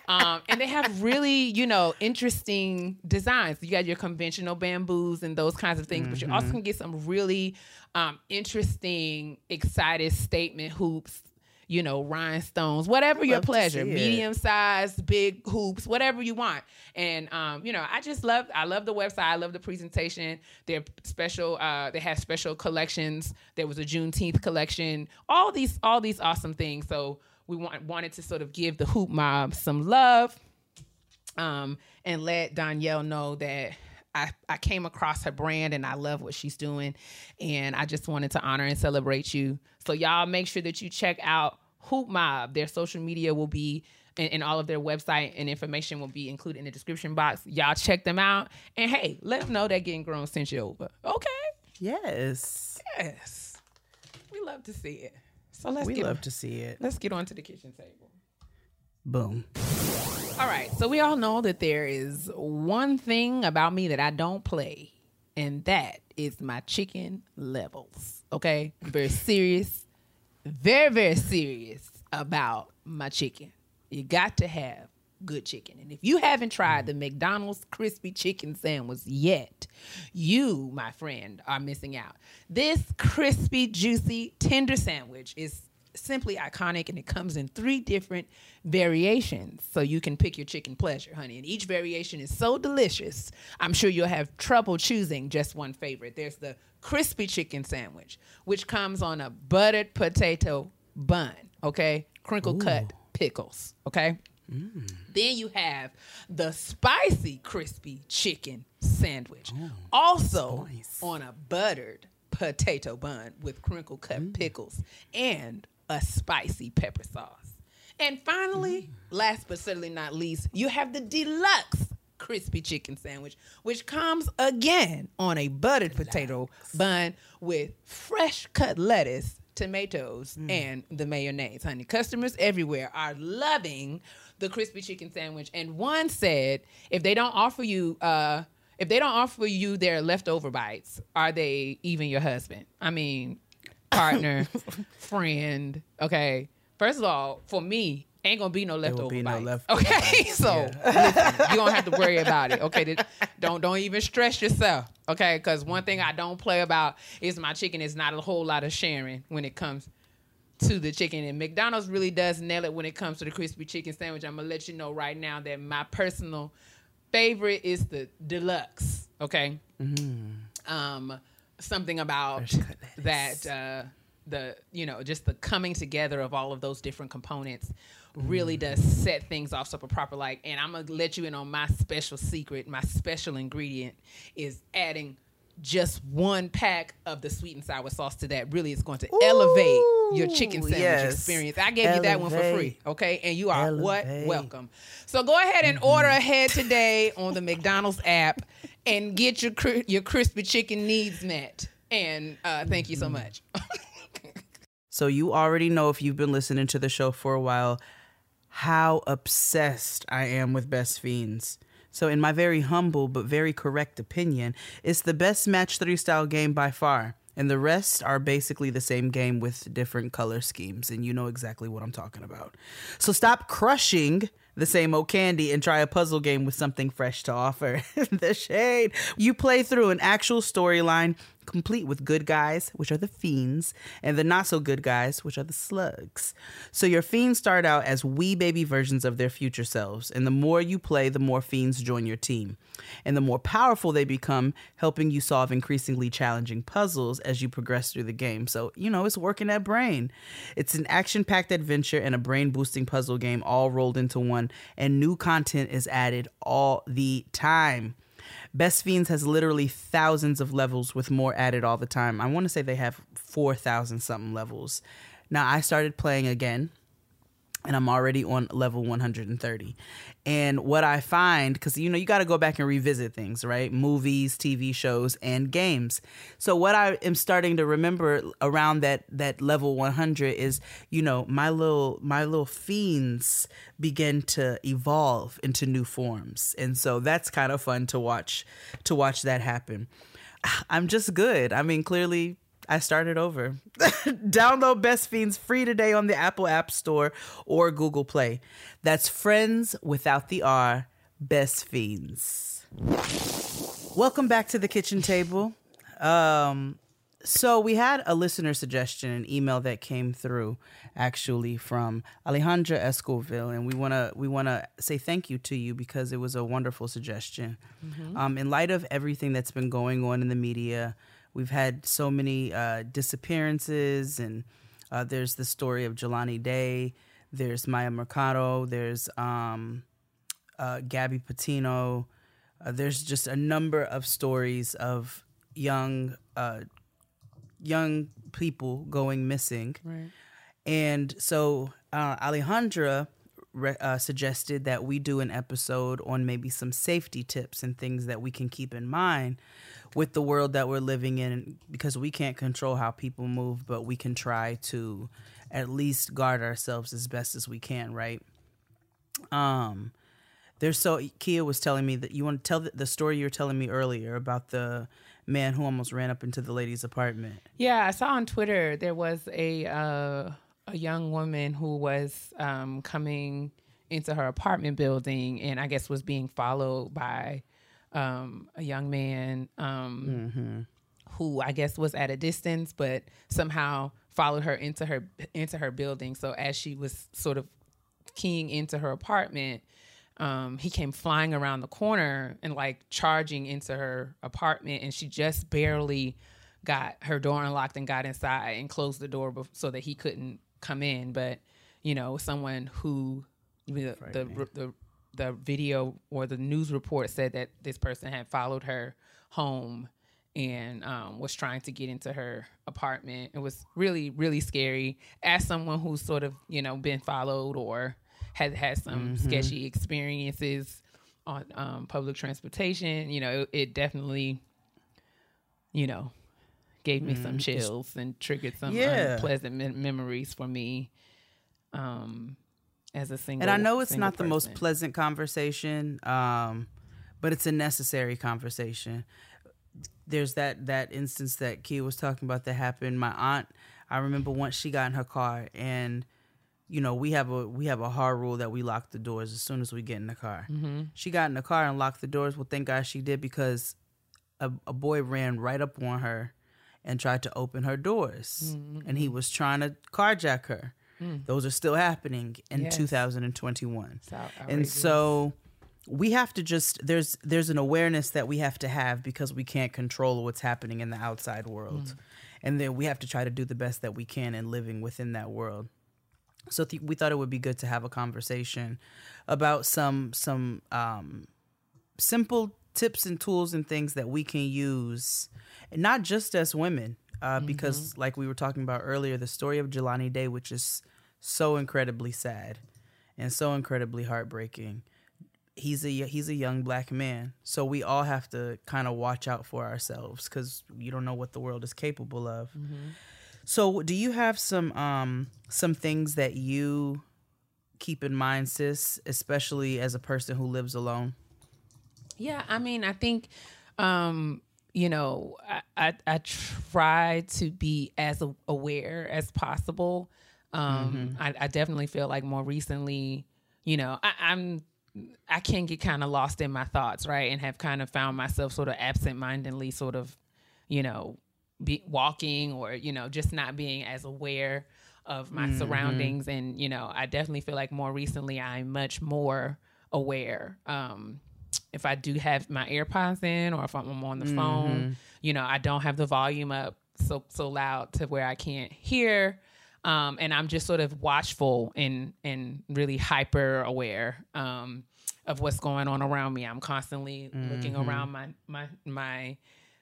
Speaker 2: Um, and they have really, you know, interesting designs. You got your conventional bamboos and those kinds of things, but you also
Speaker 1: Mm-hmm.
Speaker 2: can get some really um, interesting, excited statement hoops. You know, rhinestones, whatever your pleasure, medium sized, big hoops, whatever you want. And um, you know, I just love, I love the website. I love the presentation. They're special. Uh, they have special collections. There was a Juneteenth collection. All these, all these awesome things. So we want, wanted to sort of give the HoopMobb some love um, and let Danielle know that I, I came across her brand and I love what she's doing. And I just wanted to honor and celebrate you. So, y'all make sure that you check out HoopMobb. Their social media will be and, and all of their website and information will be included in the description box. Y'all check them out. And hey, let them know that getting grown sent you over. Okay.
Speaker 1: yes.
Speaker 2: Yes. We love to see it. So let's
Speaker 1: We
Speaker 2: get
Speaker 1: love to see it.
Speaker 2: let's get on to the kitchen table.
Speaker 1: Boom.
Speaker 2: All right, so we all know that there is one thing about me that I don't play, and that is my chicken levels. Okay, very serious, very very serious about my chicken. You got to have good chicken, and if you haven't tried mm. the McDonald's crispy chicken sandwich yet, you, my friend, are missing out. This crispy, juicy, tender sandwich is simply iconic and it comes in three different variations. So you can pick your chicken pleasure honey. And each variation is so delicious i'm sure you'll have trouble choosing just one favorite. There's the crispy chicken sandwich which comes on a buttered potato bun okay? Crinkle cut pickles okay Mm. then you have the spicy crispy chicken sandwich, also on a buttered potato bun with crinkle cut pickles and a spicy pepper sauce. And finally, last but certainly not least, you have the deluxe crispy chicken sandwich, which comes again on a buttered potato bun with fresh cut lettuce, tomatoes, and the mayonnaise. Honey, customers everywhere are loving the crispy chicken sandwich. And one said, if they don't offer you, uh, if they don't offer you their leftover bites, are they even your husband? I mean, partner, friend. Okay. First of all, for me, ain't gonna be no leftover
Speaker 1: be no
Speaker 2: bites.
Speaker 1: leftover
Speaker 2: okay, so listen, you don't have to worry about it. Okay, don't don't even stress yourself. Okay, because one thing I don't play about is my chicken is not a whole lot of sharing when it comes to the chicken. And McDonald's really does nail it when it comes to the crispy chicken sandwich. I'm gonna let you know right now that my personal favorite is the deluxe. Okay. Um, something about
Speaker 1: Fresh cut lettuce.
Speaker 2: that uh, the you know just the coming together of all of those different components really does set things off super proper like and i'm gonna let you in on my special secret my special ingredient is adding just one pack of the sweet and sour sauce to that really is going to elevate your chicken sandwich
Speaker 1: yes.
Speaker 2: experience. I gave you that one for free okay? And you are what? Welcome. So go ahead and order ahead today on the mcdonald's app and get your your crispy chicken needs met. And uh, thank you so much.
Speaker 1: So you already know if you've been listening to the show for a while how obsessed I am with Best Fiends. So in my very humble but very correct opinion, it's the best match 3 style game by far. And the rest are basically the same game with different color schemes and you know exactly what I'm talking about. So stop crushing the same old candy and try a puzzle game with something fresh to offer. the shade. You play through an actual storyline complete with good guys, which are the fiends, and the not so good guys, which are the slugs. So your fiends start out as wee baby versions of their future selves, and the more you play, the more fiends join your team. And the more powerful they become, helping you solve increasingly challenging puzzles as you progress through the game. So, you know, it's working that brain. It's an action packed adventure and a brain boosting puzzle game all rolled into one, and new content is added all the time. Best Fiends has literally thousands of levels with more added all the time. I want to say they have 4,000 something levels. Now, I started playing again and I'm already on level 130. And what I find, because you know, you got to go back and revisit things, right? Movies, TV shows, and games. So what I am starting to remember around that that level 100 is, you know, my little my little fiends begin to evolve into new forms, and so that's kind of fun to watch to watch that happen. I'm just good. I mean, clearly I started over. Download Best Fiends free today on the Apple App Store or Google Play. That's Friends without the R, Best Fiends. Welcome back to the kitchen table. Um, so we had a listener suggestion, an email that came through actually from Alejandra Escoville, and we wanna we wanna say thank you to you because it was a wonderful suggestion. Um, in light of everything that's been going on in the media, we've had so many uh, disappearances, and uh, there's the story of Jelani Day, there's Miya Marcano, there's um, uh, Gabby Petito. Uh, there's just a number of stories of young uh, young people going missing.
Speaker 2: Right.
Speaker 1: And so uh, Alejandra re- uh, suggested that we do an episode on maybe some safety tips and things that we can keep in mind with the world that we're living in because we can't control how people move, but we can try to at least guard ourselves as best as we can, right? Um, there's so Keia was telling me that you want to tell the, story you were telling me earlier about the man who almost ran up into the lady's apartment.
Speaker 2: Yeah, I saw on Twitter there was a uh, a young woman who was um, coming into her apartment building, and I guess was being followed by um, a young man um, who I guess was at a distance, but somehow followed her into her into her building. So as she was sort of keying into her apartment, um, he came flying around the corner and like charging into her apartment, and she just barely got her door unlocked and got inside and closed the door so that he couldn't come in. But you know, someone who the the, the the video or the news report said that this person had followed her home and um, was trying to get into her apartment. It was really, really scary. As someone who's sort of, you know, been followed or has had some sketchy experiences on um, public transportation, you know, it, it definitely, you know, gave me some chills and triggered some
Speaker 1: Yeah.
Speaker 2: unpleasant mem- memories for me. Um, as a single,
Speaker 1: And I know it's not the most pleasant conversation, um, but it's a necessary conversation. There's that that instance that Keia was talking about that happened. My aunt, I remember once she got in her car, and you know we have a we have a hard rule that we lock the doors as soon as we get in the car. She got in the car and locked the doors. Well, thank God she did because a, a boy ran right up on her and tried to open her doors, and he was trying to carjack her. Those are still happening in
Speaker 2: Yes.
Speaker 1: 2021. And so we have to just there's there's an awareness that we have to have because we can't control what's happening in the outside world. And then we have to try to do the best that we can in living within that world. So th- we thought it would be good to have a conversation about some some um, simple tips and tools and things that we can use, and not just as women, uh, because like we were talking about earlier, the story of Jelani Day, which is so incredibly sad and so incredibly heartbreaking. He's a he's a young black man, so we all have to kind of watch out for ourselves because you don't know what the world is capable of. So, do you have some um some things that you keep in mind, sis, especially as a person who lives alone?
Speaker 2: Yeah, I mean, I think, um, you know, I, I, I try to be as aware as possible. Um, I, I definitely feel like more recently, you know, I, I'm I can get kind of lost in my thoughts, right, and have kind of found myself sort of absent-mindedly, sort of, you know, be walking or you know just not being as aware of my surroundings. And you know i definitely feel like more recently i'm much more aware. Um if i do have my airpods in or if i'm on the phone you know i don't have the volume up so so loud to where i can't hear um and i'm just sort of watchful and and really hyper aware um of what's going on around me i'm constantly looking around my my my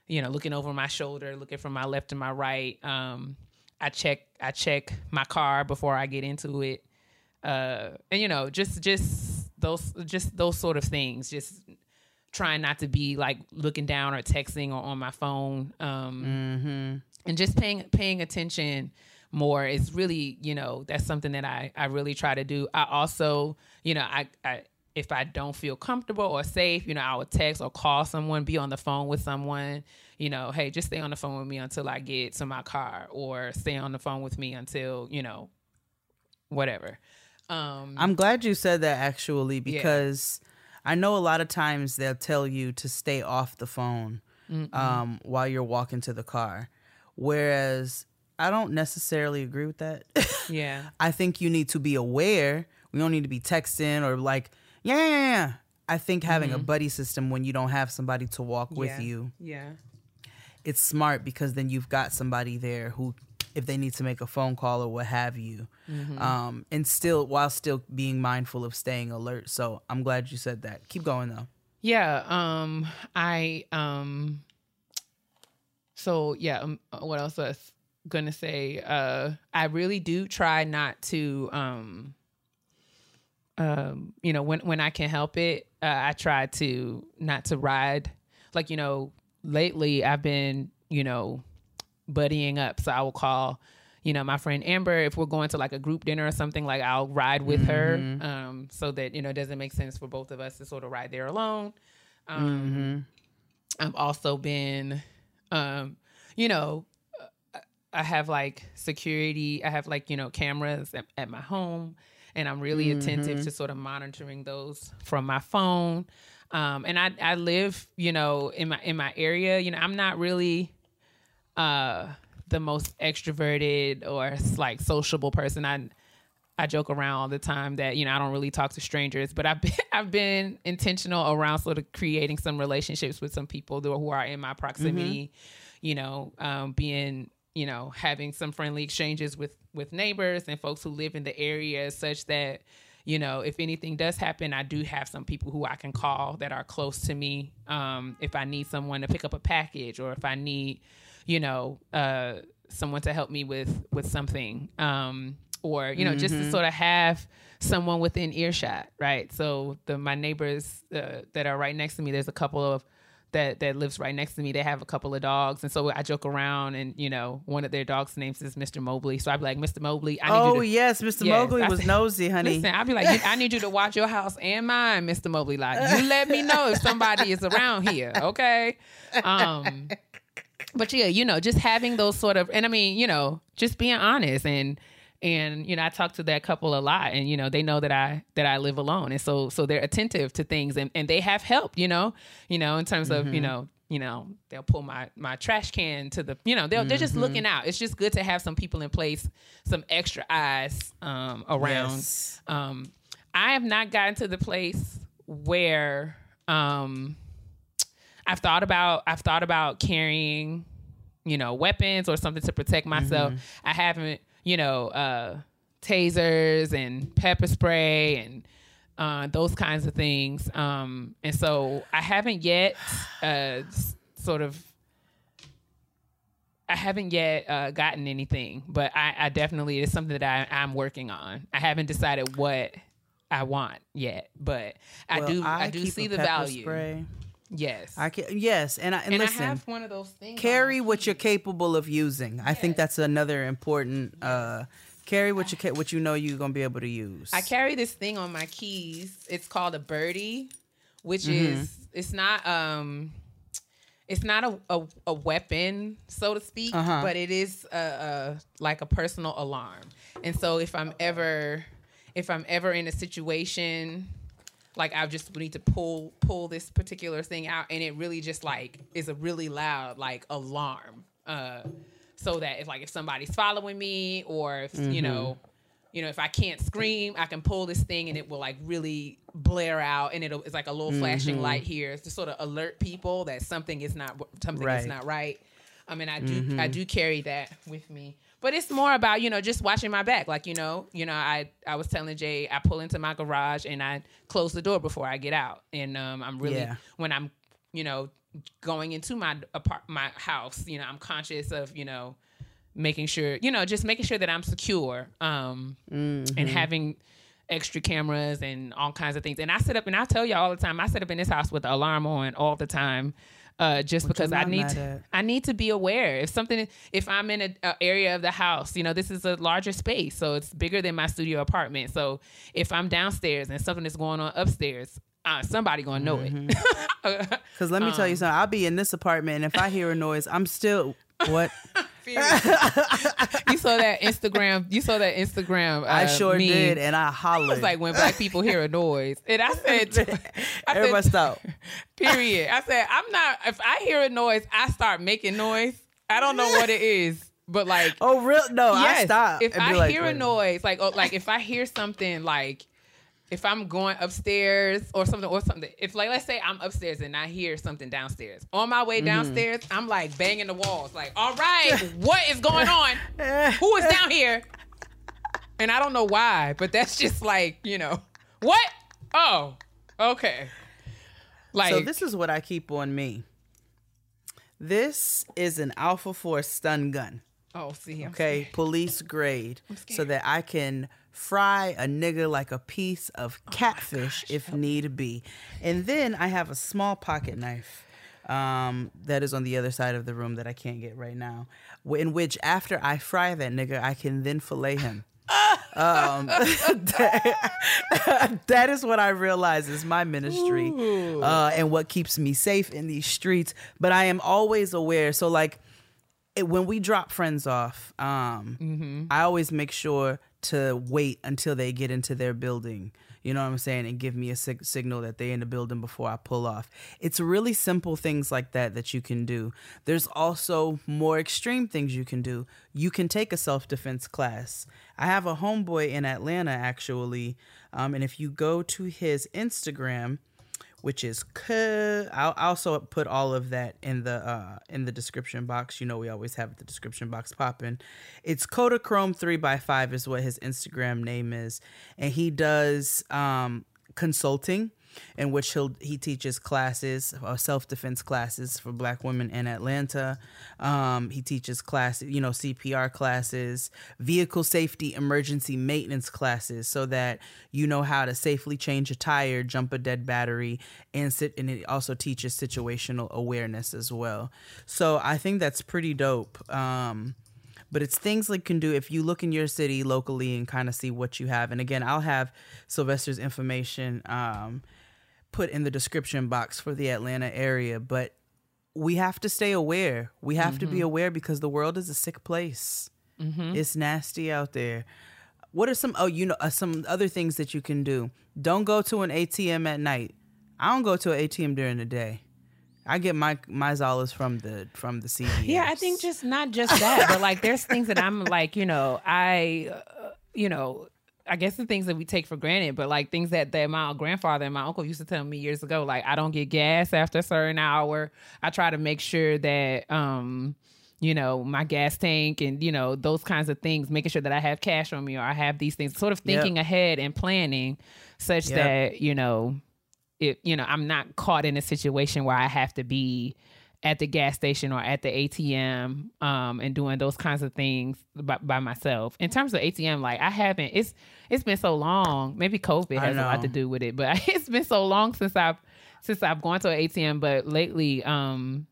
Speaker 2: you know, looking over my shoulder, looking from my left to my right. Um, I check I check my car before I get into it. uh, and you know, just just those just those sort of things. Just trying not to be like looking down or texting or on my phone. Um, and just paying paying attention more is really you know that's something that I I really try to do. I also you know I I if I don't feel comfortable or safe, you know, I would text or call someone, be on the phone with someone, you know, hey, just stay on the phone with me until I get to my car or stay on the phone with me until, you know, whatever. Um
Speaker 1: I'm glad you said that actually because I know a lot of times they'll tell you to stay off the phone um, while you're walking to the car, whereas I don't necessarily agree with that.
Speaker 2: yeah.
Speaker 1: I think you need to be aware. We don't need to be texting or like, yeah, yeah, yeah, yeah. I think having a buddy system when you don't have somebody to walk with you,
Speaker 2: Yeah.
Speaker 1: it's smart because then you've got somebody there who, if they need to make a phone call or what have you, um, and still while still being mindful of staying alert. So I'm glad you said that. Keep going though.
Speaker 2: Yeah, um I um so yeah, um, what else was gonna say? Uh I really do try not to um um you know when when I can help it, uh, I try to not to ride like you know lately I've been, you know, buddying up. So I will call you know, my friend Amber, if we're going to like a group dinner or something, like I'll ride with her, um, so that you know it doesn't make sense for both of us to sort of ride there alone. Um, I've also been, um, you know, I have like security. I have like you know cameras at, at my home, and I'm really attentive to sort of monitoring those from my phone. Um, and I I live you know in my in my area. You know I'm not really uh the most extroverted or like sociable person. I I joke around all the time that you know I don't really talk to strangers, but I've been I've been intentional around sort of creating some relationships with some people who who are in my proximity. You know, um, being you know having some friendly exchanges with with neighbors and folks who live in the area, such that you know if anything does happen, I do have some people who I can call that are close to me. Um, if I need someone to pick up a package, or if I need you know uh, someone to help me with with something. Um, or you know just to sort of have someone within earshot right so the my neighbors uh, that are right next to me there's a couple of that that lives right next to me they have a couple of dogs and so i joke around and you know one of their dogs names is mr mobley so i'd be like mr mobley i need
Speaker 1: Oh
Speaker 2: you to
Speaker 1: yes, Mr.
Speaker 2: Yes,
Speaker 1: Mowgli
Speaker 2: I
Speaker 1: was
Speaker 2: said-
Speaker 1: nosy, honey.
Speaker 2: Listen, I'd be like, I need you to watch your house and mine, Mr. Mobley. Like, you let me know if somebody is around here, okay? Um, but yeah, you know, just having those sort of, and I mean, you know, just being honest and and you know, I talk to that couple a lot, and you know, they know that I that I live alone, and so so they're attentive to things, and and they have help, you know, you know, in terms of you know. You know, they'll pull my my trash can to the. You know, they'll, they're just looking out. It's just good to have some people in place, some extra eyes um, around
Speaker 1: Yes.
Speaker 2: um, I have not gotten to the place where um, I've thought about I've thought about carrying, you know, weapons or something to protect myself. I haven't, you know, uh, tasers and pepper spray and uh, those kinds of things. Um, and so I haven't yet uh, sort of I haven't yet uh, gotten anything, but I, I definitely it's something that I, I'm working on. I haven't decided what I want yet, but I
Speaker 1: Well,
Speaker 2: do I, do see the value.
Speaker 1: Spray.
Speaker 2: Yes,
Speaker 1: I can, yes, and I, and,
Speaker 2: and
Speaker 1: listen,
Speaker 2: I have one of those things.
Speaker 1: carry what you're capable of using. I think that's another important. Uh, carry what you ca- what you know you're gonna be able to use.
Speaker 2: I carry this thing on my keys. It's called a birdie, which
Speaker 1: Mm-hmm.
Speaker 2: is it's not um it's not a, a, a weapon, so to speak,
Speaker 1: Uh-huh.
Speaker 2: but it is a, a like a personal alarm. And so if I'm ever if I'm ever in a situation like I just need to pull pull this particular thing out. And it really just like is a really loud like alarm. Uh so that if like if somebody's following me or if you mm-hmm. know you know if I can't scream, I can pull this thing and it will like really blare out and it'll it's like a little flashing mm-hmm. light here. To sort of alert people that something is not something is not right. I mean, I do I mm-hmm. do carry that with me, but it's more about you know just watching my back. Like you know, you know, I I was telling Jay I pull into my garage and I close the door before I get out, and um, I'm really
Speaker 1: Yeah.
Speaker 2: when I'm you know going into my apart my house, you know, I'm conscious of you know making sure you know just making sure that I'm secure um, and having extra cameras and all kinds of things. And I sit up and I tell y'all all the time, I sit up in this house with the alarm on all the time. Uh, just because
Speaker 1: I'm
Speaker 2: I need to. I need to be aware if something, if I'm in a, a area of the house, you know, this is a larger space, so it's bigger than my studio apartment. So if I'm downstairs and something is going on upstairs, uh, somebody gonna know
Speaker 1: Mm-hmm.
Speaker 2: it.
Speaker 1: Because let me tell
Speaker 2: Um.
Speaker 1: you something. I'll be in this apartment, and if I hear a noise, I'm still what
Speaker 2: you saw that Instagram. You saw that Instagram. Uh,
Speaker 1: I sure
Speaker 2: meme.
Speaker 1: did, and I hollered.
Speaker 2: It's like when black people hear a noise, and I said, I
Speaker 1: Everybody
Speaker 2: said,
Speaker 1: stop.
Speaker 2: period. I said, I'm not. If I hear a noise, I start making noise. I don't know what it is, but like,
Speaker 1: Oh, real? No, I stop.
Speaker 2: if I
Speaker 1: like,
Speaker 2: hear a noise, like, oh, like if I hear something, like. If I'm going upstairs or something or something, if like let's say I'm upstairs and I hear something downstairs, on my
Speaker 1: Mm-hmm.
Speaker 2: way downstairs, I'm like banging the walls, like, all right, what is going on? Who is down here? And I don't know why, but that's just like, you know, what? Oh, okay. Like,
Speaker 1: So this is what I keep on me. This is an Alpha Force stun gun.
Speaker 2: oh, see, I'm
Speaker 1: Okay, police grade, so that I can fry a nigga like a piece of
Speaker 2: Oh
Speaker 1: catfish if need be. And then I have a small pocket knife um, that is on the other side of the room that I can't get right now. In which, after I fry that nigga, I can then fillet him. um, that, that is what I realize is my ministry uh, and what keeps me safe in these streets. But I am always aware. So, like, it, when we drop friends off, um, I always make sure to wait until they get into their building. You know what I'm saying? And give me a sig- signal that they're in the building before I pull off. It's really simple things like that that you can do. There's also more extreme things you can do. You can take a self defense class. I have a homeboy in Atlanta actually, um, and if you go to his Instagram, which is I'll also put all of that in the uh in the description box. You know we always have the description box popping. It's Kodachrome 3x5 is what his Instagram name is. And he does um consulting in which he'll he teaches classes, uh, self defense classes for Black women in Atlanta. Um, he teaches classes, you know, CPR classes, vehicle safety, emergency maintenance classes, so that you know how to safely change a tire, jump a dead battery, and sit. And it also teaches situational awareness as well. So I think that's pretty dope. Um, but it's things like can do if you look in your city locally and kind of see what you have. And again, I'll have Sylvester's information um, put in the description box for the Atlanta area. But we have to stay aware. We have to be aware because the world is a sick place. It's nasty out there. What are some? Oh, you know, uh, some other things that you can do. Don't go to an ATM at night. I don't go to an ATM during the day. I get my my Zolas from the from the CVS.
Speaker 2: Yeah, I think just not just that, but like there's things that I'm like, you know, I, uh, you know, I guess the things that we take for granted, but like things that, that my grandfather and my uncle used to tell me years ago, like I don't get gas after a certain hour. I try to make sure that, um, you know, my gas tank and, you know, those kinds of things, making sure that I have cash on me or I have these things, sort of thinking ahead and planning such
Speaker 1: Yep.
Speaker 2: that, you know, it you know i'm not caught in a situation where i have to be at the gas station or at the atm um and doing those kinds of things by, by myself. In terms of atm like i haven't it's it's been so long. Maybe covid has a lot to do with it but it's been so long since i've since i've gone to an atm but lately um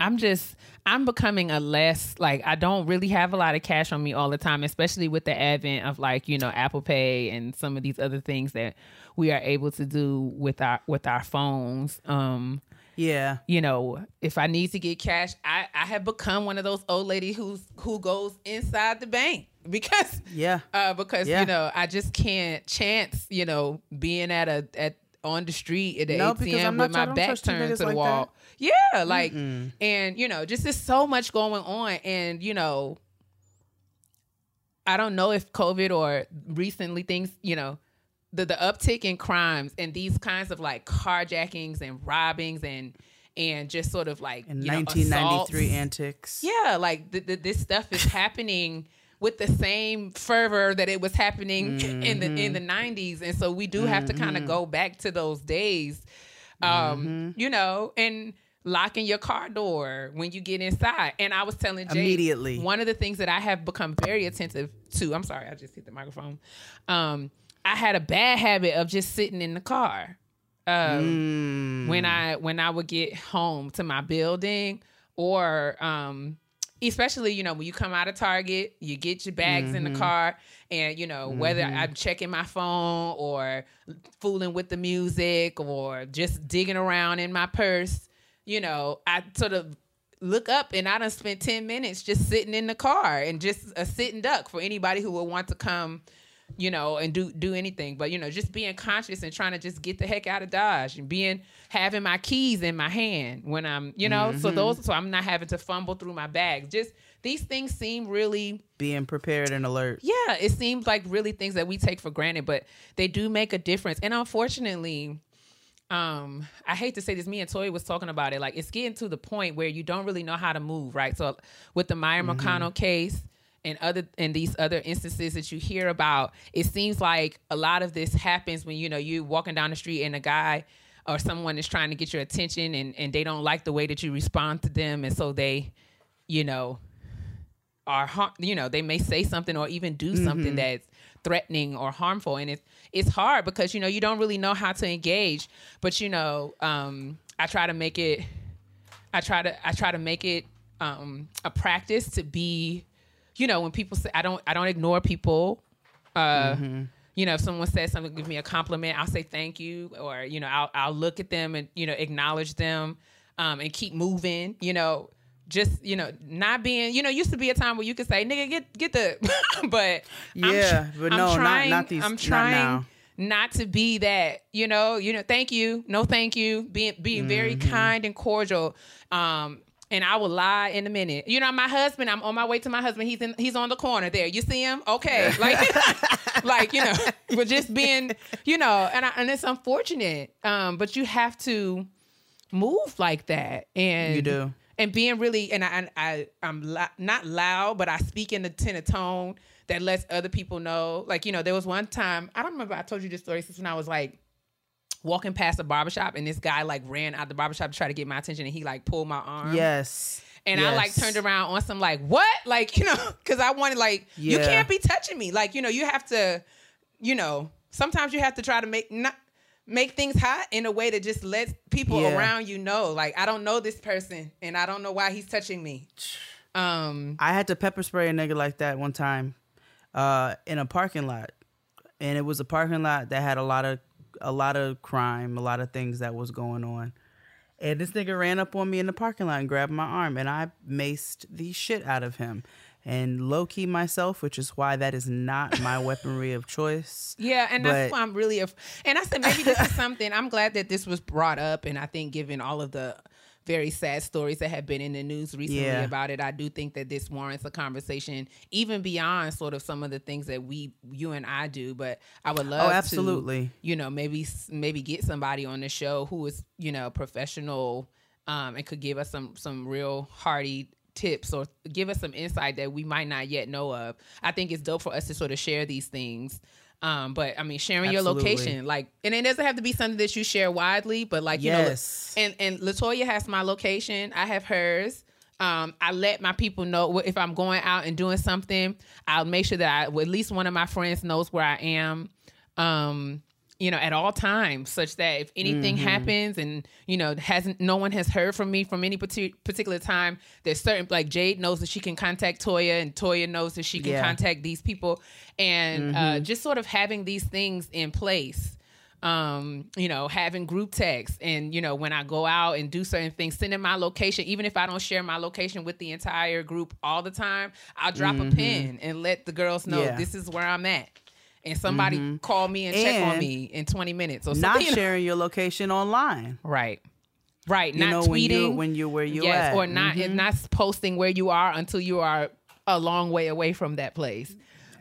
Speaker 2: I'm just I'm becoming a less like I don't really have a lot of cash on me all the time, especially with the advent of like, you know, Apple Pay and some of these other things that we are able to do with our with our phones. Um,
Speaker 1: yeah.
Speaker 2: you know, if I need to get cash, I, I have become one of those old lady who's who goes inside the bank because
Speaker 1: Yeah.
Speaker 2: uh, because
Speaker 1: Yeah.
Speaker 2: you know I just can't chance you know being at a at on the street at the
Speaker 1: No,
Speaker 2: ATM with my back turned to the
Speaker 1: like
Speaker 2: wall. Yeah, like and you know just there's so much going on and you know I don't know if COVID or recently things you know the the uptick in crimes and these kinds of like carjackings and robbings and and just sort of like
Speaker 1: In
Speaker 2: you know,
Speaker 1: 1993
Speaker 2: assaults.
Speaker 1: antics.
Speaker 2: Yeah, like th- th- this stuff is happening with the same fervor that it was happening in the in the 90s and so we do have to kind of go back to those days um you know and locking your car door when you get inside. And I was telling Jay
Speaker 1: Immediately.
Speaker 2: one of the things that I have become very attentive to. I'm sorry, I just hit the microphone. Um, I had a bad habit of just sitting in the car. Um,
Speaker 1: Mm.
Speaker 2: when I when I would get home to my building or um especially you know when you come out of Target, you get your bags in the car and you know whether I'm checking my phone or fooling with the music or just digging around in my purse, you know, I sort of look up and I done spent 10 minutes just sitting in the car and just a sitting duck for anybody who would want to come you know, and do do anything. But you know, just being conscious and trying to just get the heck out of Dodge and being having my keys in my hand when I'm, you know, so those so I'm not having to fumble through my bags. Just these things seem really
Speaker 1: Being prepared and alert.
Speaker 2: yeah, it seems like really things that we take for granted, but they do make a difference. And unfortunately, um, I hate to say this, me and Toy was talking about it. Like it's getting to the point where you don't really know how to move, right? So with the Miya Marcano case and other and these other instances that you hear about, it seems like a lot of this happens when you know you walking down the street and a guy or someone is trying to get your attention and, and they don't like the way that you respond to them. And so they, you know, are har- you know they may say something or even do something that's threatening or harmful. And it's it's hard because you know you don't really know how to engage. But you know um i try to make it i try to i try to make it um a practice to be you know when people say i don't i don't ignore people uh you know if someone says something give me a compliment i'll say thank you or you know i'll, I'll look at them and you know acknowledge them um, and keep moving you know just you know not being you know used to be a time where you could say nigga get get the but I'm
Speaker 1: Yeah,
Speaker 2: tr-
Speaker 1: but
Speaker 2: I'm
Speaker 1: no, not-
Speaker 2: trying,
Speaker 1: not these-
Speaker 2: i'm trying
Speaker 1: now.
Speaker 2: not to be that you know you know thank you no thank you being being very
Speaker 1: Mm-hmm.
Speaker 2: kind and cordial um and I will lie in a minute. You know, my husband. I'm on my way to my husband. He's in. He's on the corner there. You see him? Okay, like, like you know, but just being, you know, and I, and it's unfortunate. Um, but you have to move like that, and
Speaker 1: You do.
Speaker 2: and being really, and I, I, I'm not loud, but I speak in a tenor tone that lets other people know. Like, you know, there was one time I don't remember. I told you this story since when I was like walking past a barbershop and this guy like ran out the barbershop to try to get my attention and he like pulled my arm.
Speaker 1: Yes.
Speaker 2: And I like turned around on some like what? Like, you know, because I wanted like you can't be touching me. Like, you know, you have to, you know, sometimes you have to try to make not make things hot in a way that just lets people
Speaker 1: Yeah.
Speaker 2: around you know. Like, I don't know this person and I don't know why he's touching me. Um
Speaker 1: I had to pepper spray a nigga like that one time uh, in a parking lot, and it was a parking lot that had a lot of a lot of crime, a lot of things that was going on. And this nigga ran up on me in the parking lot and grabbed my arm, and I maced the shit out of him. And low key myself, which is why that is not my weaponry of choice.
Speaker 2: Yeah, and that's why I'm really. Af- and I said maybe this is something. I'm glad that this was brought up, and I think given all of the very sad stories that have been in the news recently
Speaker 1: Yeah.
Speaker 2: about it, I do think that this warrants a conversation, even beyond sort of some of the things that we, you and I do. But I would love,
Speaker 1: Oh, absolutely.
Speaker 2: to, you know, maybe maybe get somebody on the show who is, you know, professional, um, and could give us some some real hearty tips or give us some insight that we might not yet know of. I think it's dope for us to sort of share these things. Um, but I mean, sharing your location, like, and it doesn't have to be something that you share widely, but like, you
Speaker 1: Yes.
Speaker 2: know, and and Latoya has my location, I have hers. Um, I let my people know if I'm going out and doing something. I'll make sure that I, at least one of my friends knows where I am. Um, you know, at all times, such that if anything
Speaker 1: Mm-hmm.
Speaker 2: happens and you know hasn't, no one has heard from me from any parti- particular time. There's certain like Jade knows that she can contact Toya, and Toya knows that she can
Speaker 1: Yeah. Mm-hmm.
Speaker 2: contact these people, and uh, just sort of having these things in place um, you know, having group texts and, you know, when I go out and do certain things, sending my location, even if I don't share my location with the entire group all the time, I'll drop a pin and let the girls know
Speaker 1: Mm-hmm. Yeah. Mm-hmm.
Speaker 2: this is where I'm at. And somebody call me and, check on me in 20 minutes or
Speaker 1: Not
Speaker 2: something. you know.
Speaker 1: sharing your location online.
Speaker 2: Right. Right.
Speaker 1: You
Speaker 2: not
Speaker 1: know,
Speaker 2: tweeting.
Speaker 1: when you when you're where you
Speaker 2: yes,
Speaker 1: at. Mm-hmm.
Speaker 2: or not and not posting where you are until you are a long way away from that place.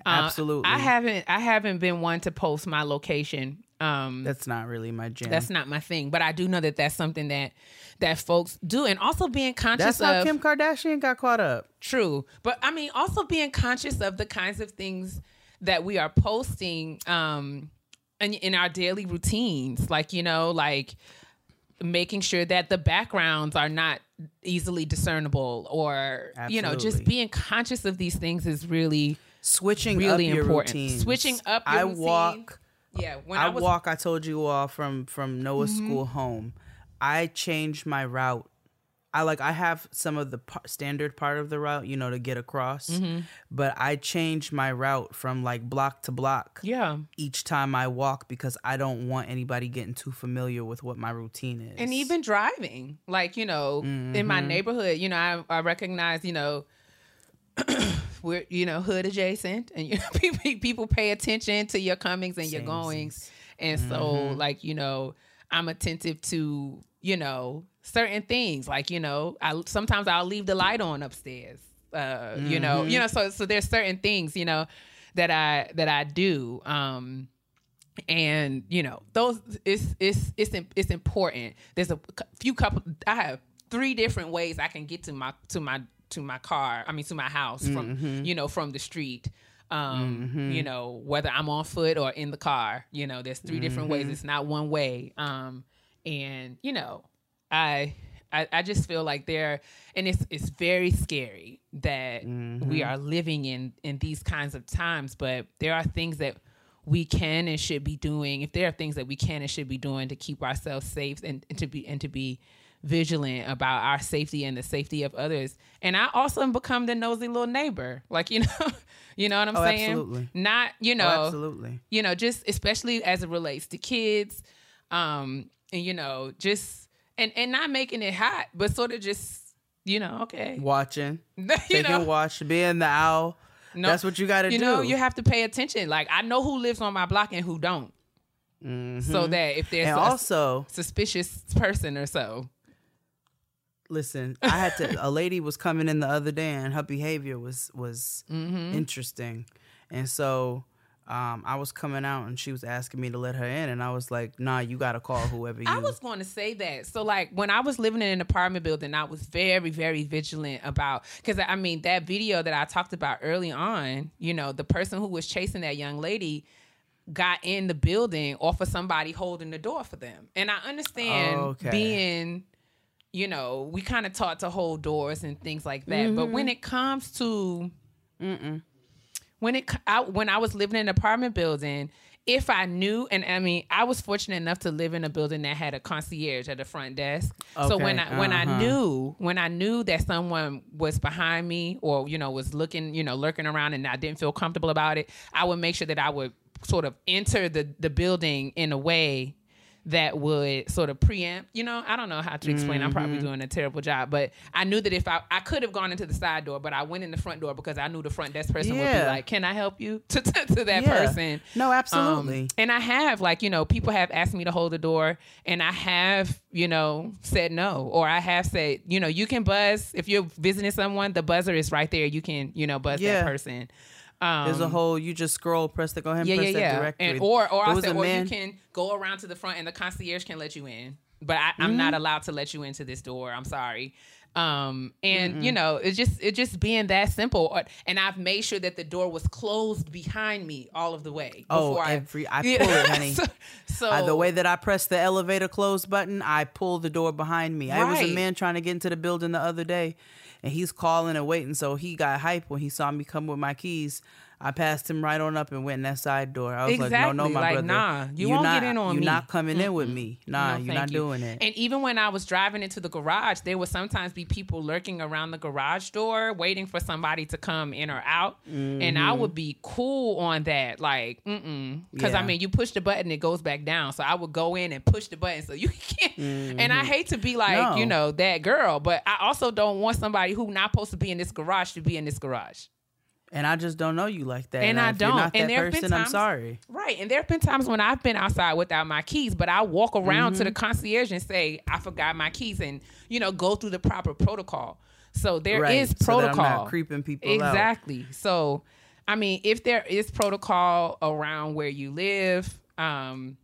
Speaker 2: Uh,
Speaker 1: Absolutely.
Speaker 2: I haven't I haven't been one to post my location. Um
Speaker 1: That's not really my jam.
Speaker 2: that's not my thing, but I do know that that's something that that folks do, and also being conscious
Speaker 1: That's how
Speaker 2: of
Speaker 1: Kim Kardashian got caught up.
Speaker 2: true. But I mean, also being conscious of the kinds of things that we are posting um, in, in our daily routines, like you know, like making sure that the backgrounds are not easily discernible or you know just being conscious of these things is really
Speaker 1: Switching
Speaker 2: really
Speaker 1: up your
Speaker 2: important.
Speaker 1: routines.
Speaker 2: Switching up your
Speaker 1: I
Speaker 2: routine.
Speaker 1: walk.
Speaker 2: yeah when
Speaker 1: I,
Speaker 2: I, was Mm-hmm.
Speaker 1: walk. I told you all from from Noah's school home. I changed my route. I like. I have some of the par- standard part of the route, you know, to get across.
Speaker 2: Mm-hmm.
Speaker 1: But I change my route from like block to block
Speaker 2: yeah
Speaker 1: each time I walk because I don't want anybody getting too familiar with what my routine is.
Speaker 2: and even driving like you know in
Speaker 1: Mm-hmm.
Speaker 2: my neighborhood you know I, I recognize you know we're you know hood adjacent and you know people, people pay attention to your comings and your
Speaker 1: Samesies.
Speaker 2: goings and so
Speaker 1: Mm-hmm.
Speaker 2: like you know i'm attentive to you know certain things like you know i sometimes i'll leave the light on upstairs uh you know
Speaker 1: Mm-hmm.
Speaker 2: you know so so there's certain things you know that i that i do um and you know those it's it's it's it's important. There's a few couple i have three different ways i can get to my to my to my car i mean to my house from you know from the street um you know whether i'm on foot or in the car you know there's 3 different ways. It's not one way um and you know i I, I just feel like there and it's it's very scary that we are living in in these kinds of times but there are things that we can and should be doing. If there are things that we can and should be doing to keep ourselves safe and, and to be and to be vigilant about our safety and the safety of others. And i also become the nosy little neighbor. Like you know you know what i'm
Speaker 1: Oh,
Speaker 2: saying?
Speaker 1: absolutely.
Speaker 2: not you
Speaker 1: Oh,
Speaker 2: know
Speaker 1: absolutely.
Speaker 2: you know, just especially as it relates to kids, um, and you know, just and and not making it hot, but sort of just you know, okay,
Speaker 1: Watching,
Speaker 2: you
Speaker 1: taking
Speaker 2: know,
Speaker 1: watch, being the owl.
Speaker 2: no,
Speaker 1: That's what you got to do.
Speaker 2: you know, you have to pay attention. Like I know who lives on my block and who don't, so that if there's
Speaker 1: Mm-hmm. and
Speaker 2: a
Speaker 1: also,
Speaker 2: suspicious person or so,
Speaker 1: listen, I had to. a lady was coming in the other day, and her behavior was was
Speaker 2: Mm-hmm.
Speaker 1: interesting, and so. Um, I was coming out and she was asking me to let her in, and I was like, "Nah, you gotta call whoever you."
Speaker 2: I was going to say that. So, like, when I was living in an apartment building, I was very, very vigilant about because I mean that video that I talked about early on. You know, the person who was chasing that young lady got in the building off of somebody holding the door for them, and I understand
Speaker 1: Okay.
Speaker 2: being. You know, we kind of taught to hold doors and things like that. But when it comes to when it I, when I was living in an apartment building, if I knew, and I mean, I was fortunate enough to live in a building that had a concierge at the front desk. so when I when I
Speaker 1: uh-huh.
Speaker 2: knew when I knew that someone was behind me or you know was looking you know lurking around and I didn't feel comfortable about it, I would make sure that I would sort of enter the the building in a way that would sort of preempt, you know, I don't know how to explain. I'm
Speaker 1: Mm-hmm.
Speaker 2: probably doing a terrible job, but I knew that if I I could have gone into the side door, but I went in the front door because I knew the front desk person would be like, "Can I help you?" to to, to that
Speaker 1: Yeah.
Speaker 2: person.
Speaker 1: No,
Speaker 2: Um,
Speaker 1: absolutely.
Speaker 2: and I have like you know people have asked me to hold the door, and I have you know said no, or I have said you know you can buzz if you're visiting someone. The buzzer is right there. You can you know buzz
Speaker 1: Yeah.
Speaker 2: that person. Um,
Speaker 1: There's a whole. You just scroll, press the go ahead, and
Speaker 2: yeah,
Speaker 1: press
Speaker 2: yeah,
Speaker 1: that
Speaker 2: yeah.
Speaker 1: directory.
Speaker 2: And, or or
Speaker 1: There
Speaker 2: I said, or
Speaker 1: man-
Speaker 2: you can go around to the front and the concierge can let you in. But I, I'm not
Speaker 1: Mm-hmm.
Speaker 2: allowed to let you into this door. I'm sorry. Um, and you know, it's just it just being that simple. And I've made sure that the door was closed behind me all of the way.
Speaker 1: Oh,
Speaker 2: before
Speaker 1: every- I
Speaker 2: Yeah.
Speaker 1: pull it, honey.
Speaker 2: so so
Speaker 1: Uh, the way that I press the elevator close button, I pull the door behind me. I was a man trying to get into the building the other day, and he's calling and waiting. So he got hype when he saw me come with my keys. I passed him right on up and went in that side door. I was like, no, no, my
Speaker 2: Like,
Speaker 1: brother.
Speaker 2: nah, you
Speaker 1: you're
Speaker 2: won't
Speaker 1: not,
Speaker 2: get in on
Speaker 1: You're
Speaker 2: me.
Speaker 1: not coming in with me. Nah,
Speaker 2: No,
Speaker 1: you're not
Speaker 2: you.
Speaker 1: doing it.
Speaker 2: And even when I was driving into the garage, there would sometimes be people lurking around the garage door waiting for somebody to come in or out. And I mm-hmm. would be cool on that. Like, mm-mm. Because, I mean, you push the button, it goes back down. So I would go in and push the button so you can't. And I mm-hmm. hate to be like,
Speaker 1: No.
Speaker 2: you know, that girl, but I also don't want somebody who not supposed to be in this garage to be in this garage.
Speaker 1: And I just don't know you like that.
Speaker 2: And I don't.
Speaker 1: not
Speaker 2: And
Speaker 1: that
Speaker 2: there have been
Speaker 1: person, I'm
Speaker 2: times-
Speaker 1: sorry.
Speaker 2: Right. And there have been times when I've been outside without my keys, but I walk around to the concierge and say, I forgot my keys and, you know, go through the proper protocol. So there is
Speaker 1: Right, so I'm
Speaker 2: protocol.
Speaker 1: not creeping people out.
Speaker 2: exactly. So, I mean, if there is protocol around where you live, um,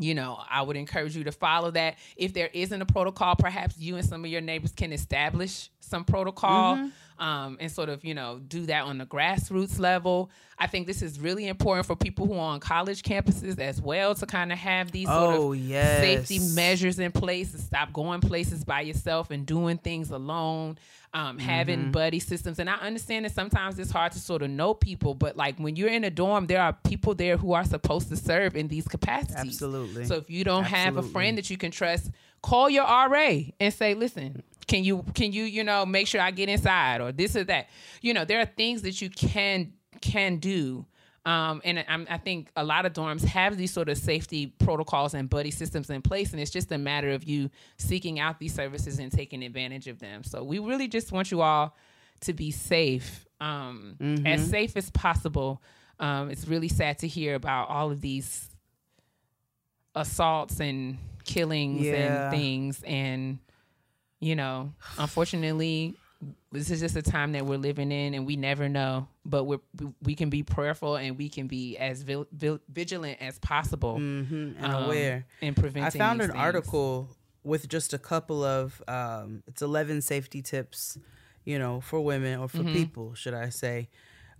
Speaker 2: you know, I would encourage you to follow that. If there isn't a protocol, perhaps you and some of your neighbors can establish some protocol
Speaker 1: Mm-hmm.
Speaker 2: Um, and sort of you know do that on the grassroots level. I think this is really important for people who are on college campuses as well to kind of have these sort
Speaker 1: Oh,
Speaker 2: of
Speaker 1: yes.
Speaker 2: safety measures in place to stop going places by yourself and doing things alone. Um, having
Speaker 1: Mm-hmm.
Speaker 2: buddy systems, and I understand that sometimes it's hard to sort of know people, but like when you're in a dorm, there are people there who are supposed to serve in these capacities.
Speaker 1: Absolutely.
Speaker 2: So if you don't have a friend that you can trust, call your RA and say, "Listen, can you can you you know make sure I get inside or this or that?" You know, there are things that you can can do. Um, and I'm, I think a lot of dorms have these sort of safety protocols and buddy systems in place, and it's just a matter of you seeking out these services and taking advantage of them. So we really just want you all to be safe, um, as safe as possible. Um, it's really sad to hear about all of these assaults and killings
Speaker 1: Yeah.
Speaker 2: and things and you know unfortunately this is just a time that we're living in and we never know but we're, we, we can be prayerful and we can be as vil, vil, vigilant as possible
Speaker 1: and
Speaker 2: um,
Speaker 1: aware.
Speaker 2: in preventing
Speaker 1: I found an
Speaker 2: things.
Speaker 1: article with just a couple of um, it's 11 safety tips, you know, for women or for
Speaker 2: Mm-hmm.
Speaker 1: people, should I say.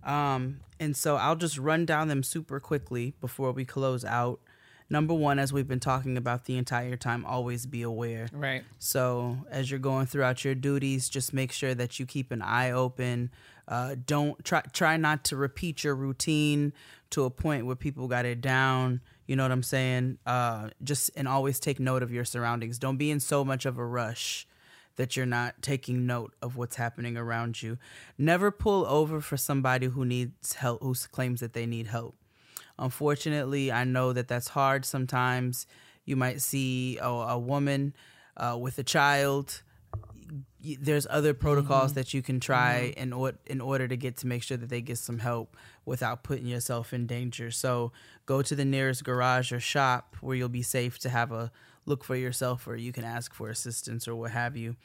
Speaker 1: Um, and so I'll just run down them super quickly before we close out. Number one, as we've been talking about the entire time, always be aware.
Speaker 2: right
Speaker 1: So as you're going throughout your duties, just make sure that you keep an eye open. Uh, don't try try not to repeat your routine to a point where people got it down. You know what I'm saying? Uh, just and always take note of your surroundings. Don't be in so much of a rush that you're not taking note of what's happening around you. Never pull over for somebody who needs help, who claims that they need help. Unfortunately, I know that that's hard sometimes. You might see a, a woman uh, with a child. There's other protocols that you can try in, or- in order to get to make sure that they get some help without putting yourself in danger. So go to the nearest garage or shop where you'll be safe to have a look for yourself or you can ask for assistance or what have you.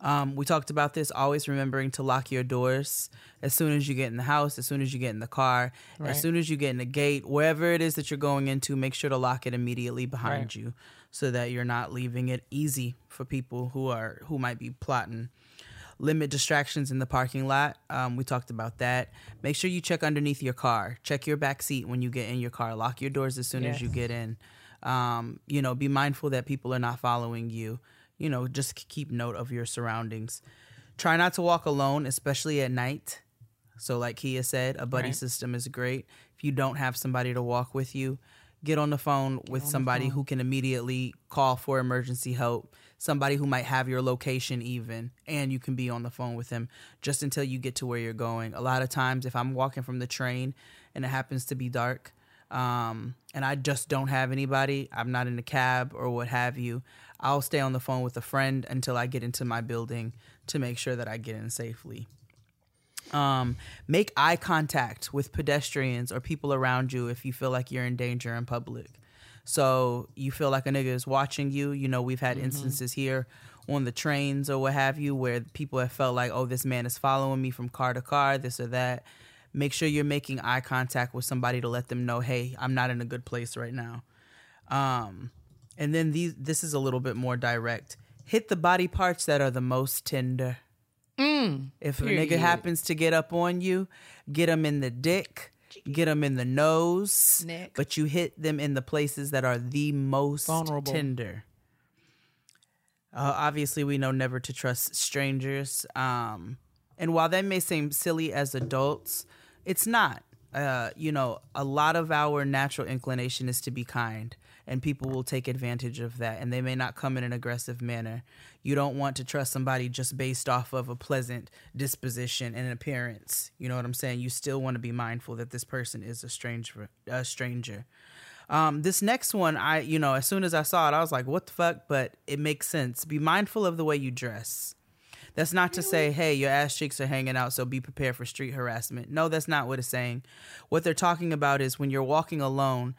Speaker 1: Um, we talked about this, always remembering to lock your doors as soon as you get in the house, as soon as you get in the car,
Speaker 2: Right.
Speaker 1: as soon as you get in the gate, wherever it is that you're going into, make sure to lock it immediately behind
Speaker 2: Right.
Speaker 1: you so that you're not leaving it easy for people who are who might be plotting. Limit distractions in the parking lot. Um, we talked about that. Make sure you check underneath your car. Check your back seat when you get in your car. Lock your doors as soon as you get in. Um, you know, be mindful that people are not following you. You know, just keep note of your surroundings. Try not to walk alone, especially at night. So, like Keia said, a buddy
Speaker 2: Right.
Speaker 1: system is great. If you don't have somebody to walk with you, get on the phone with somebody who can immediately call for emergency help, somebody who might have your location even, and you can be on the phone with them just until you get to where you're going. A lot of times, if I'm walking from the train and it happens to be dark, um, and I just don't have anybody, I'm not in a cab or what have you, I'll stay on the phone with a friend until I get into my building to make sure that I get in safely. Um, make eye contact with pedestrians or people around you if you feel like you're in danger in public. So you feel like a nigga is watching you. You know, we've had instances here on the trains or what have you where people have felt like, oh, this man is following me from car to car, this or that. Make sure you're making eye contact with somebody to let them know, hey, I'm not in a good place right now. Um, and then these, this is a little bit more direct. Hit the body parts that are the most tender. If a nigga happens to get up on you, get them in the dick, get them in the nose,
Speaker 2: Neck.
Speaker 1: but you hit them in the places that are the most
Speaker 2: Vulnerable.
Speaker 1: tender. Uh, obviously, we know never to trust strangers. Um, and while that may seem silly as adults, it's not. Uh, you know, a lot of our natural inclination is to be kind, and people will take advantage of that, and they may not come in an aggressive manner. You don't want to trust somebody just based off of a pleasant disposition and appearance. You know what I'm saying? You still want to be mindful that this person is a stranger. A stranger. Um, this next one, I you know, as soon as I saw it, I was like, "What the fuck?" But it makes sense. Be mindful of the way you dress. That's not to say, hey, your ass cheeks are hanging out, so be prepared for street harassment. No, that's not what it's saying. What they're talking about is when you're walking alone,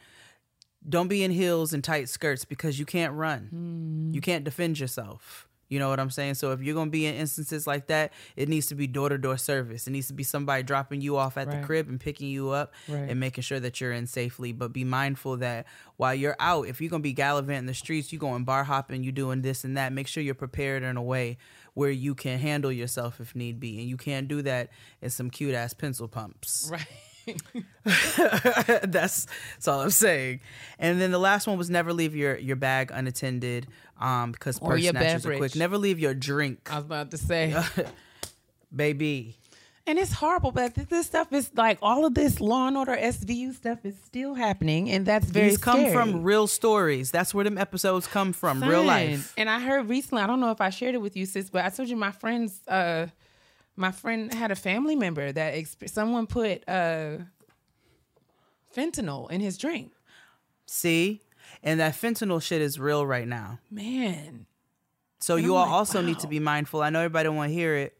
Speaker 1: don't be in heels and tight skirts because you can't run. Hmm. You can't defend yourself. You know what I'm saying? So if you're gonna be in instances like that, it needs to be door to door service. It needs to be somebody dropping you off at the crib and picking you up
Speaker 2: Right.
Speaker 1: and making sure that you're in safely. But be mindful that while you're out, if you're gonna be gallivanting the streets, you're going bar hopping, you're doing this and that, make sure you're prepared in a way where you can handle yourself if need be, and you can't do that in some cute ass pencil pumps.
Speaker 2: Right.
Speaker 1: that's that's all I'm saying. And then the last one was never leave your your bag unattended, um, because
Speaker 2: Or
Speaker 1: purse
Speaker 2: your
Speaker 1: snatchers are
Speaker 2: beverage.
Speaker 1: quick. Never leave your drink,
Speaker 2: I was about to say.
Speaker 1: baby.
Speaker 2: And it's horrible, but this stuff is like all of this Law and Order SVU stuff is still happening, and that's very
Speaker 1: These come
Speaker 2: scary.
Speaker 1: from real stories. That's where them episodes come from, real life.
Speaker 2: And I heard recently, I don't know if I shared it with you, sis, but I told you my friends, uh, my friend had a family member that exp- someone put uh, fentanyl in his drink.
Speaker 1: See, and that fentanyl shit is real right now.
Speaker 2: Man,
Speaker 1: So
Speaker 2: And
Speaker 1: you
Speaker 2: I'm
Speaker 1: all
Speaker 2: like,
Speaker 1: also need to be mindful. I know everybody don't want to hear it.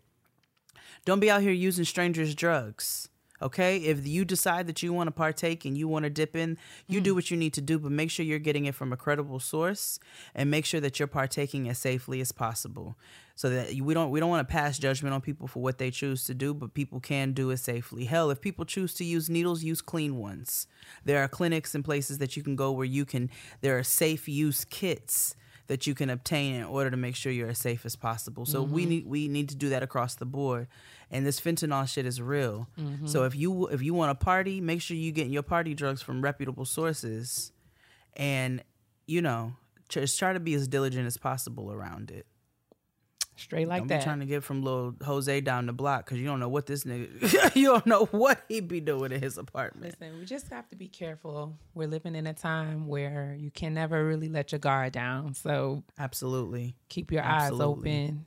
Speaker 1: Don't be out here using strangers' drugs. Okay? If you decide that you want to partake and you want to dip in, you
Speaker 2: Mm.
Speaker 1: do what you need to do, but make sure you're getting it from a credible source and make sure that you're partaking as safely as possible. So that we don't we don't want to pass judgment on people for what they choose to do, but people can do it safely. Hell, if people choose to use needles, use clean ones. There are clinics and places that you can go where you can there are safe use kits that you can obtain in order to make sure you're as safe as possible. So we mm-hmm. need we need to do that across the board. And this fentanyl shit is real. So mm-hmm. if you if you want to party, make sure you getting your party drugs from reputable sources, and you know just try to be as diligent as possible around it.
Speaker 2: Straight like
Speaker 1: don't
Speaker 2: that.
Speaker 1: be trying to get from little Jose down the block because you don't know what this nigga you don't know what he be doing in his apartment.
Speaker 2: Listen, we just have to be careful. We're living in a time where you can never really let your guard down. So
Speaker 1: Absolutely,
Speaker 2: keep your
Speaker 1: Absolutely.
Speaker 2: eyes open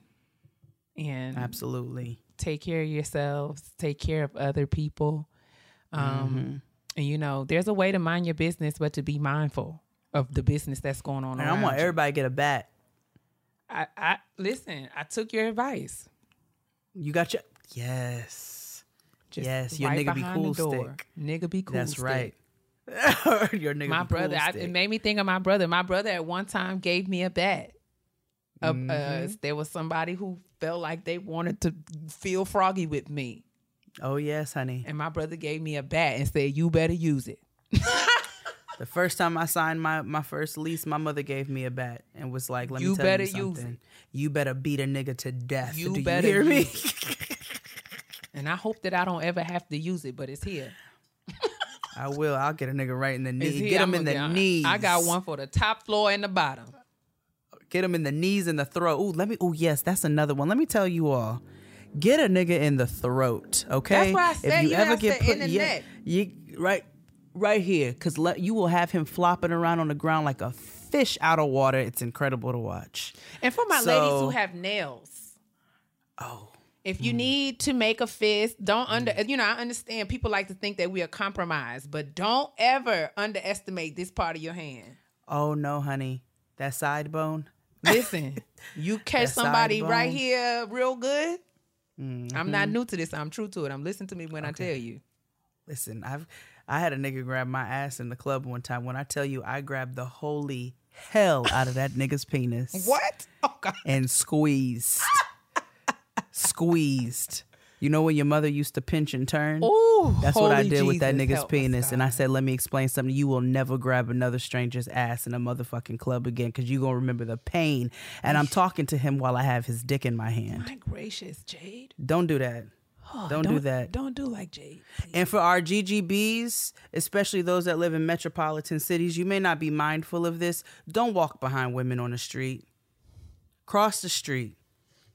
Speaker 2: and
Speaker 1: absolutely.
Speaker 2: take care of yourselves, take care of other people. Um, And you know, there's a way to mind your business, but to be mindful of the business that's going on
Speaker 1: And I
Speaker 2: around
Speaker 1: want
Speaker 2: you.
Speaker 1: everybody to get a bat.
Speaker 2: I, I listen. I took your advice.
Speaker 1: You got your yes.
Speaker 2: Just
Speaker 1: Yes, your
Speaker 2: right
Speaker 1: nigga be cool stick.
Speaker 2: Nigga be cool.
Speaker 1: That's
Speaker 2: stick.
Speaker 1: right. your nigga
Speaker 2: My
Speaker 1: be
Speaker 2: brother.
Speaker 1: cool
Speaker 2: I, it made me think of my brother. My brother at one time gave me a bat. Of
Speaker 1: Mm-hmm.
Speaker 2: us, there was somebody who felt like they wanted to feel froggy with me,
Speaker 1: oh yes, honey.
Speaker 2: and my brother gave me a bat and said, "You better use it."
Speaker 1: The first time I signed my, my first lease, my mother gave me a bat and was like, "Let
Speaker 2: You
Speaker 1: me tell
Speaker 2: better
Speaker 1: you something. You better beat a nigga to death.
Speaker 2: You
Speaker 1: Do
Speaker 2: better
Speaker 1: you hear me?
Speaker 2: And I hope that I don't ever have to use it, but it's here.
Speaker 1: I will. I'll get a nigga right in the knee.
Speaker 2: Here.
Speaker 1: Get him
Speaker 2: I'm
Speaker 1: in the knees.
Speaker 2: I got one for the top floor and the bottom.
Speaker 1: Get him in the knees and the throat. Ooh, let me. Ooh, yes, that's another one. Let me tell you all. Get a nigga in the throat, okay?
Speaker 2: That's what I said. You asked the in the
Speaker 1: yeah,
Speaker 2: neck.
Speaker 1: you right, right here, because le- you will have him flopping around on the ground like a fish out of water. It's incredible to watch.
Speaker 2: And for my
Speaker 1: So-
Speaker 2: ladies who have nails,
Speaker 1: Oh,
Speaker 2: if you need to make a fist, don't under. You know, I understand people like to think that we are compromised, but don't ever underestimate this part of your hand.
Speaker 1: oh no, honey, that side bone.
Speaker 2: Listen, you catch somebody
Speaker 1: side
Speaker 2: right here real good. I'm not
Speaker 1: Mm-hmm.
Speaker 2: new to this. I'm true to it. I'm listening to me when I tell you.
Speaker 1: Listen, I've I had a nigga grab my ass in the club one time. When I tell you, I grabbed the holy hell out of that nigga's penis.
Speaker 2: What? Oh God.
Speaker 1: and squeezed. squeezed. You know when your mother used to pinch and turn?
Speaker 2: Ooh,
Speaker 1: That's what I did with that nigga's penis. And I said, let me explain something. You will never grab another stranger's ass in a motherfucking club again because you're going to remember the pain. And I'm talking to him while I have his dick in my hand.
Speaker 2: My gracious, Jade.
Speaker 1: Don't do that.
Speaker 2: Oh,
Speaker 1: Don't do that.
Speaker 2: Don't do like Jade. please.
Speaker 1: And for our GGBs, especially those that live in metropolitan cities, you may not be mindful of this. Don't walk behind women on the street. Cross the street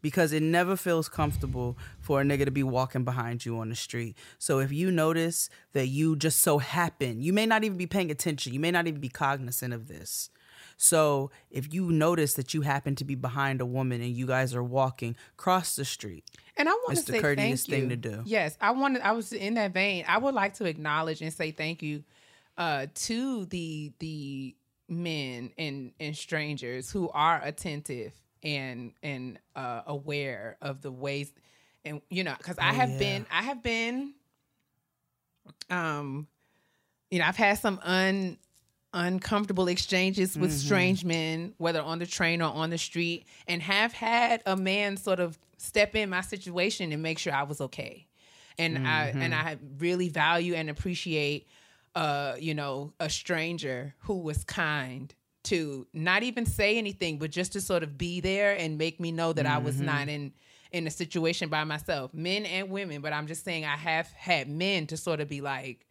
Speaker 1: because it never feels comfortable for a nigga to be walking behind you on the street. So if you notice that you just so happen, you may not even be paying attention, you may not even be cognizant of this. So if you notice that you happen to be behind a woman and you guys are walking, cross the street.
Speaker 2: And I want to
Speaker 1: the
Speaker 2: say
Speaker 1: courteous
Speaker 2: thank you.
Speaker 1: thing to do.
Speaker 2: Yes, I wanted. I was in that vein. I would like to acknowledge and say thank you uh, to the the men and and strangers who are attentive and and uh, aware of the ways, and you know, because I
Speaker 1: Oh,
Speaker 2: have
Speaker 1: yeah.
Speaker 2: been, I have been, um, you know, I've had some un uncomfortable exchanges with
Speaker 1: Mm-hmm.
Speaker 2: strange men, whether on the train or on the street, and have had a man sort of step in my situation and make sure I was okay. And I
Speaker 1: Mm-hmm.
Speaker 2: and I really value and appreciate uh, you know, a stranger who was kind to not even say anything, but just to sort of be there and make me know that I was not in in a situation by myself, men and women. But I'm just saying I have had men to sort of be like,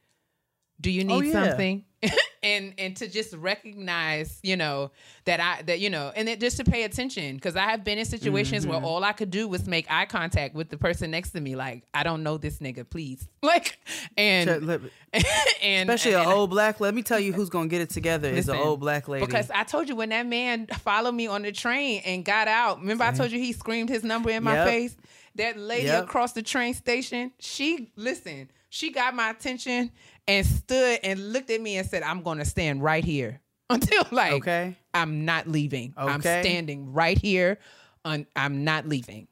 Speaker 2: "Do you need
Speaker 1: Oh, yeah.
Speaker 2: something?" and and to just recognize, you know, that I that you know, and it, just to pay attention because I have been in situations
Speaker 1: Mm-hmm.
Speaker 2: where all I could do was make eye contact with the person next to me, like, "I don't know this nigga, please," like, and
Speaker 1: Check- let-
Speaker 2: and
Speaker 1: Especially
Speaker 2: and,
Speaker 1: an old black. Let me tell you who's gonna get it together is an old black lady.
Speaker 2: Because I told you when that man followed me on the train and got out, remember I told you he screamed his number in my
Speaker 1: Yep.
Speaker 2: face? That lady
Speaker 1: Yep.
Speaker 2: across the train station, she, listen, she got my attention and stood and looked at me and said, I'm to stand right here until like,
Speaker 1: Okay.
Speaker 2: I'm not leaving. I'm standing right here. Un- I'm not leaving.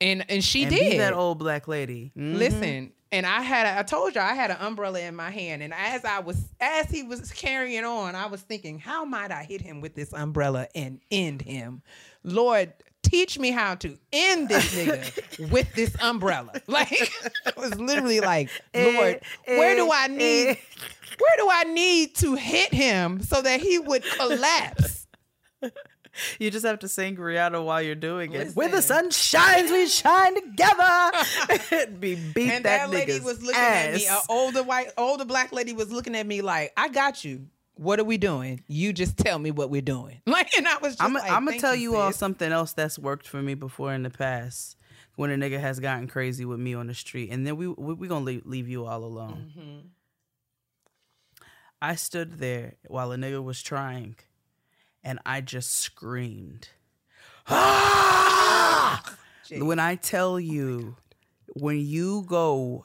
Speaker 2: And, and she
Speaker 1: and
Speaker 2: did.
Speaker 1: be that old black lady. Mhm.
Speaker 2: Listen, and I had a, I told you I had an umbrella in my hand, and as I was as he was carrying on, I was thinking, how might I hit him with this umbrella and end him? Lord, teach me how to end this nigga with this umbrella. Like it was literally like, eh, Lord, where do eh, I need eh. where do I need to hit him so that he would collapse?
Speaker 1: You just have to sing Rihanna while you're doing it. Where the sun shines, we shine together. be beat
Speaker 2: And
Speaker 1: that,
Speaker 2: that, lady was looking at me. An older white, older black lady was looking at me like, "I got you. What are we doing? You just tell me what we're doing." Like, and I was just
Speaker 1: I'm
Speaker 2: like,
Speaker 1: I'm gonna tell you all something else that's worked for me before in the past when a nigga has gotten crazy with me on the street, and then we we, we gonna leave, leave you all alone.
Speaker 2: Mm-hmm.
Speaker 1: I stood there while a nigga was trying, and I just screamed. Ah! When I tell you, when you go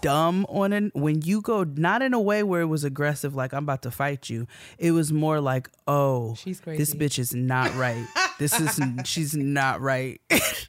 Speaker 1: dumb on an when you go not in a way where it was aggressive like I'm about to fight you. It was more like, "Oh,
Speaker 2: She's
Speaker 1: This bitch is not right. this is she's not right."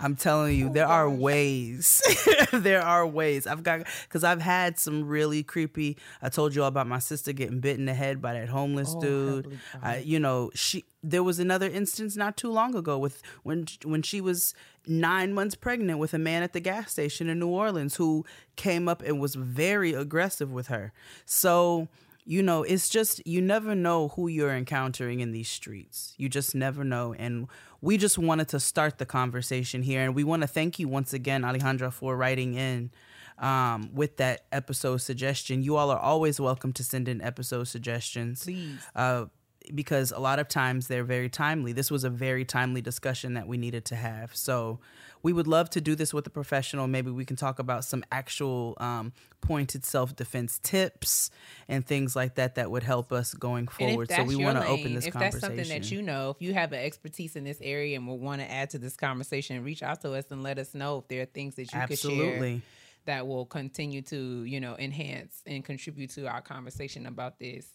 Speaker 1: I'm telling you, there are ways. there are ways. I've got because I've had some really creepy. I told you all about my sister getting bit in the head by that homeless dude. I, you know, she. There was another instance not too long ago with when when she was nine months pregnant with a man at the gas station in New Orleans who came up and was very aggressive with her. So you know, it's just you never know who you're encountering in these streets. You just never know. And we just wanted to start the conversation here. And we want to thank you once again, Alejandra, for writing in um, with that episode suggestion. You all are always welcome to send in episode suggestions.
Speaker 2: Please.
Speaker 1: Uh, because a lot of times they're very timely. This was a very timely discussion that we needed to have. So we would love to do this with a professional. Maybe we can talk about some actual um, pointed self defense tips and things like that that would help us going forward. So we want to open this
Speaker 2: if
Speaker 1: conversation.
Speaker 2: that's something that you know, if you have an expertise in this area and would want to add to this conversation, reach out to us and let us know if there are things that you could share
Speaker 1: Absolutely.
Speaker 2: that will continue to, you know, enhance and contribute to our conversation about this.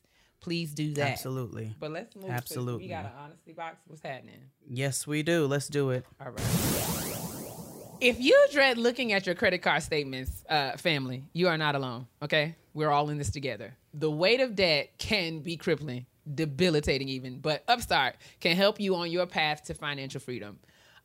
Speaker 2: Please do that.
Speaker 1: Absolutely.
Speaker 2: But let's move.
Speaker 1: Absolutely.
Speaker 2: We got an honesty box. What's happening?
Speaker 1: Yes, we do. Let's do it.
Speaker 2: All right. If you dread looking at your credit card statements, uh, family, you are not alone. Okay, we're all in this together. The weight of debt can be crippling, debilitating, even. But Upstart can help you on your path to financial freedom.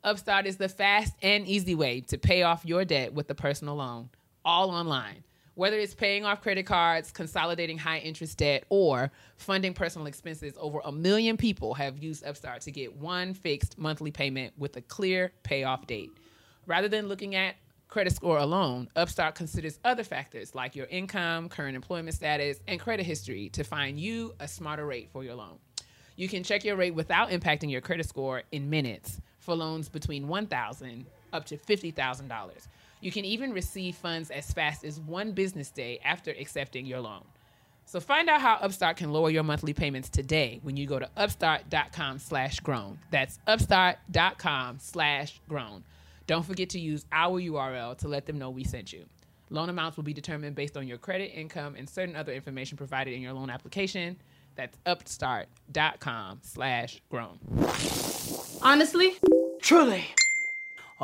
Speaker 2: Upstart is the fast and easy way to pay off your debt with a personal loan, all online. Whether it's paying off credit cards, consolidating high interest debt, or funding personal expenses, over a million people have used Upstart to get one fixed monthly payment with a clear payoff date. Rather than looking at credit score alone, Upstart considers other factors like your income, current employment status, and credit history to find you a smarter rate for your loan. You can check your rate without impacting your credit score in minutes for loans between 1,000 up to $50,000. You can even receive funds as fast as one business day after accepting your loan. So find out how Upstart can lower your monthly payments today when you go to upstart.com slash grown. That's upstart.com slash grown. Don't forget to use our URL to let them know we sent you. Loan amounts will be determined based on your credit, income, and certain other information provided in your loan application. That's upstart.com slash grown.
Speaker 4: Honestly? Truly.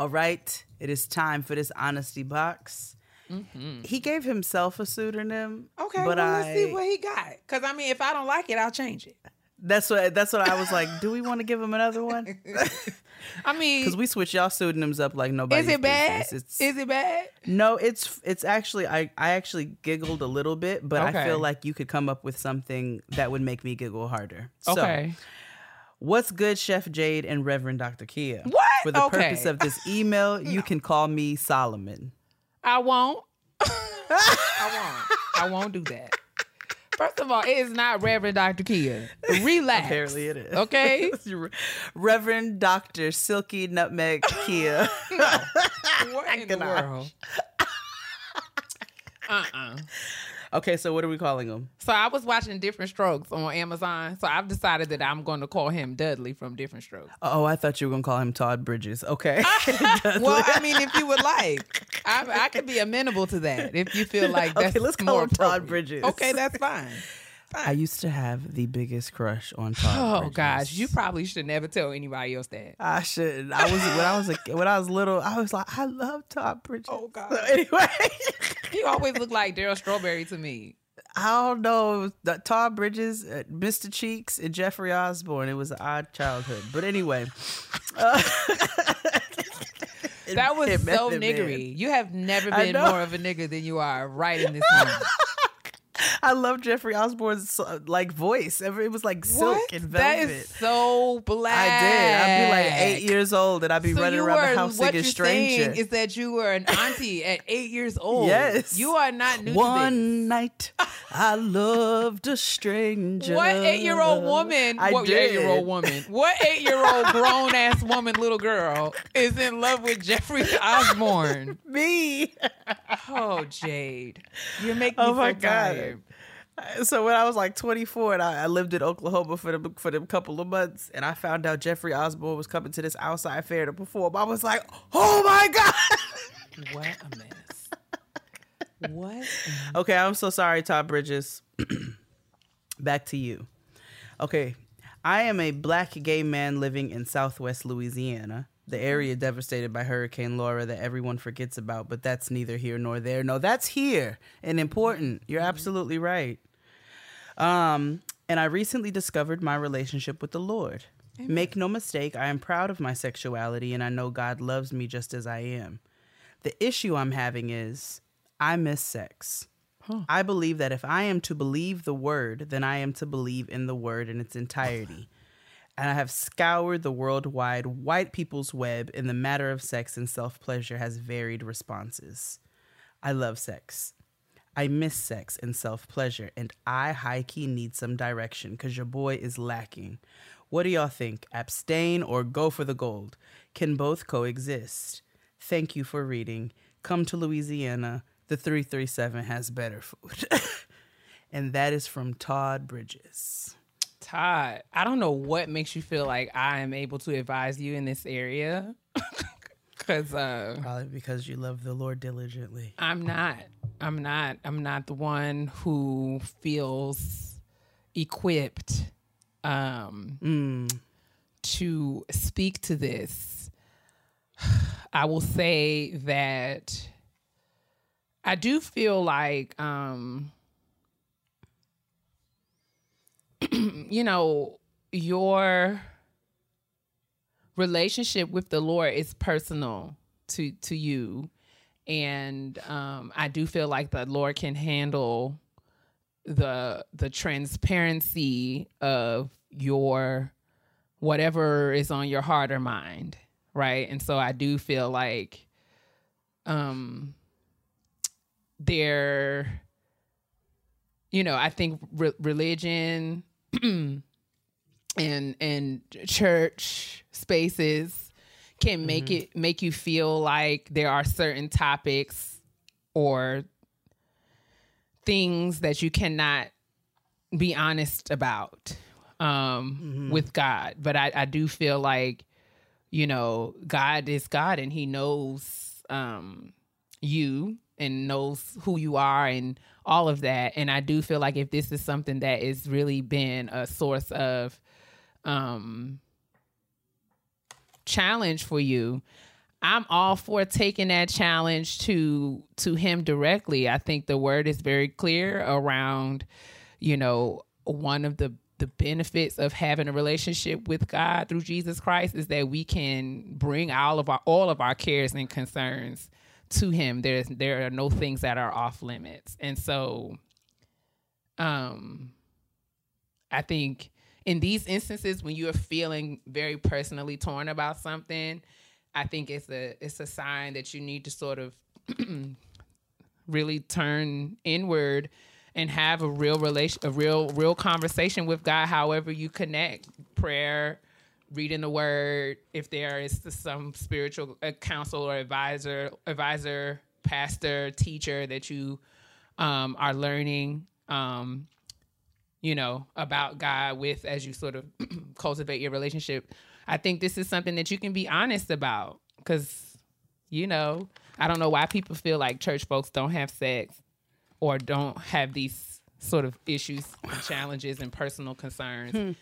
Speaker 1: All right. It is time for this honesty box. Mm-hmm. He gave himself a pseudonym.
Speaker 2: Okay,
Speaker 1: but
Speaker 2: well,
Speaker 1: I
Speaker 2: let's see what he got. Because, I mean, if I don't like it, I'll change it.
Speaker 1: That's what that's what I was like. Do we want to give him another one?
Speaker 2: I mean,
Speaker 1: Because we switch y'all pseudonyms up like nobody.
Speaker 2: is it bad? Is it bad?
Speaker 1: no, it's it's actually I I actually giggled a little bit, but I feel like you could come up with something that would make me giggle harder. So,
Speaker 2: Okay.
Speaker 1: What's good, Chef Jade and Reverend Dr. Keia?
Speaker 2: What?
Speaker 1: For the
Speaker 2: Okay.
Speaker 1: purpose of this email, you can call me Solomon.
Speaker 2: I won't. I won't. I won't do that. First of all, it is not Reverend Dr. Keia. Relax.
Speaker 1: Apparently, it is.
Speaker 2: Okay.
Speaker 1: Reverend Dr. Silky Nutmeg Keia.
Speaker 2: What in the world? Uh-uh.
Speaker 1: Okay, so what are we calling him?
Speaker 2: So I was watching Diff'rent Strokes on Amazon. So I've decided that I'm going to call him Dudley from Diff'rent Strokes.
Speaker 1: Oh, I thought you were gonna call him Todd Bridges. Okay.
Speaker 2: Well, I mean, if you would like, I, I could be amenable to that if you feel like
Speaker 1: Okay,
Speaker 2: that's
Speaker 1: let's call
Speaker 2: more
Speaker 1: him Todd. Bridges.
Speaker 2: Okay, that's fine.
Speaker 1: I used to have the biggest crush on Todd.
Speaker 2: Oh
Speaker 1: Bridges.
Speaker 2: gosh, you probably should never tell anybody else that.
Speaker 1: I should. I was when I was a, when I was little. I was like, I love Todd Bridges.
Speaker 2: Oh, God.
Speaker 1: So anyway,
Speaker 2: You always look like Darryl Strawberry to me.
Speaker 1: I don't know. Todd Bridges, uh, Mr. Cheeks, and Jeffrey Osborne. It was an odd childhood. But anyway, uh,
Speaker 2: That was so
Speaker 1: Method Man.
Speaker 2: niggery. You have never been more of a nigger than you are right in this moment.
Speaker 1: I love Jeffrey Osborne's like voice. It was like silk
Speaker 2: What?
Speaker 1: and velvet.
Speaker 2: is so black.
Speaker 1: I did. I'd be like eight years old and I'd be
Speaker 2: So
Speaker 1: running around
Speaker 2: were,
Speaker 1: the house singing Stranger.
Speaker 2: is that you were an auntie at eight years old.
Speaker 1: Yes.
Speaker 2: You are not new to
Speaker 1: One night, I loved a stranger.
Speaker 2: What eight year old woman?
Speaker 1: I
Speaker 2: what
Speaker 1: did.
Speaker 2: eight year old woman? What eight year old grown ass woman, little girl, is in love with Jeffrey Osborne?
Speaker 1: Me.
Speaker 2: Oh, Jade, you're making
Speaker 1: Oh
Speaker 2: me
Speaker 1: my
Speaker 2: so
Speaker 1: God.
Speaker 2: tired.
Speaker 1: So when I was like 24 and I, I lived in Oklahoma for them for them couple of months, and I found out Jeffrey Osborne was coming to this outside fair to perform, I was like, "Oh my god!"
Speaker 2: What a mess. What?
Speaker 1: Okay, I'm so sorry, Todd Bridges. Back to you. Okay, I am a black gay man living in Southwest Louisiana, the area mm. devastated by Hurricane Laura that everyone forgets about, but that's neither here nor there. No, that's here and important. You're mm-hmm. absolutely right. Um, and I recently discovered my relationship with the Lord. Make no mistake, I am proud of my sexuality and I know God loves me just as I am. The issue I'm having is I miss sex. I believe that if I am to believe the word, then I am to believe in the word in its entirety. And I have scoured the worldwide white people's web in the matter of sex and self pleasure has varied responses. I love sex. I miss sex and self pleasure, and I high key need some direction because your boy is lacking. What do y'all think? Abstain or go for the gold? Can both coexist? Thank you for reading. Come to Louisiana. The 337 has better food. and that is from Todd Bridges.
Speaker 2: Todd, I don't know what makes you feel like I am able to advise you in this area. Cause uh
Speaker 1: Probably because you love the Lord diligently.
Speaker 2: I'm not. I'm not. I'm not the one who feels equipped um to speak to this. I will say that I do feel like um you know your relationship with the Lord is personal to to you. And um I do feel like the Lord can handle the the transparency of your whatever is on your heart or mind right? And so I do feel like um there you know I think re- religion and and church spaces can make it make you feel like there are certain topics or things that you cannot be honest about um with God. But I, I do feel like you know God is God and he knows um you and knows who you are and all of that. And I do feel like if this is something that has really been a source of um challenge for you i'm all for taking that challenge to to him directly i think the word is very clear around you know one of the the benefits of having a relationship with God through Jesus Christ is that we can bring all of our all of our cares and concerns to him. There's there are no things that are off limits. And so um I think in these instances when you're feeling very personally torn about something, I think it's a it's a sign that you need to sort of really turn inward and have a real relation a real real conversation with God however you connect prayer reading the word if there is some spiritual uh, counsel or advisor advisor pastor teacher that you um, are learning um, you know about God with as you sort of cultivate your relationship. I think this is something that you can be honest about cuz you know I don't know why people feel like church folks don't have sex or don't have these sort of issues and challenges and personal concerns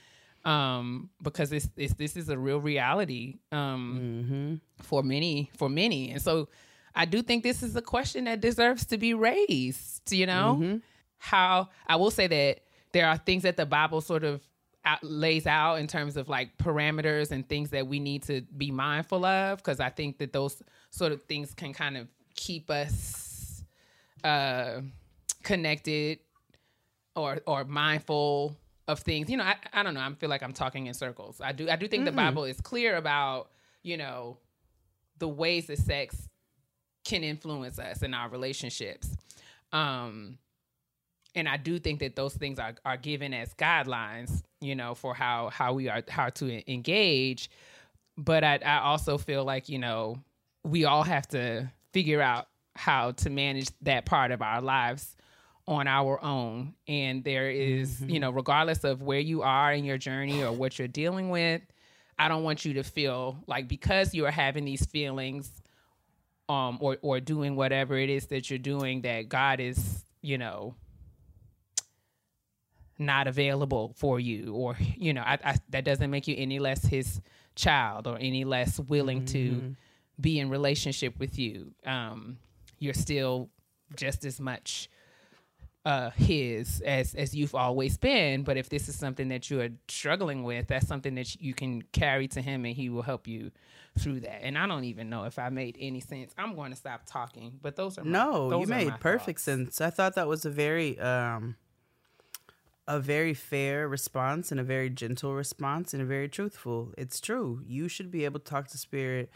Speaker 2: um because it's, it's this is a real reality um for many for many. And so i do think this is a question that deserves to be raised you know? How i will say that there are things that the bible sort of out, lays out in terms of like parameters and things that we need to be mindful of because i think that those sort of things can kind of keep us uh connected or or mindful of things. You know, I, I don't know. I feel like I'm talking in circles. I do I do think the Bible is clear about, you know, the ways that sex can influence us in our relationships. Um and I do think that those things are, are given as guidelines, you know, for how how we are how to engage. But I, I also feel like, you know, we all have to figure out how to manage that part of our lives on our own. And there is, you know, regardless of where you are in your journey or what you're dealing with, I don't want you to feel like because you are having these feelings um or or doing whatever it is that you're doing that God is, you know, not available for you or you know I, I, that doesn't make you any less his child or any less willing to be in relationship with you. Um you're still just as much uh his as as you've always been. But if this is something that you are struggling with that's something that you can carry to him and he will help you through that. And i don't even know if i made any sense. I'm going to stop talking but those are my,
Speaker 1: No,
Speaker 2: those
Speaker 1: you made perfect
Speaker 2: thoughts.
Speaker 1: sense. I thought that was a very um a very fair response and a very gentle response and a very truthful. It's true. You should be able to talk to spirit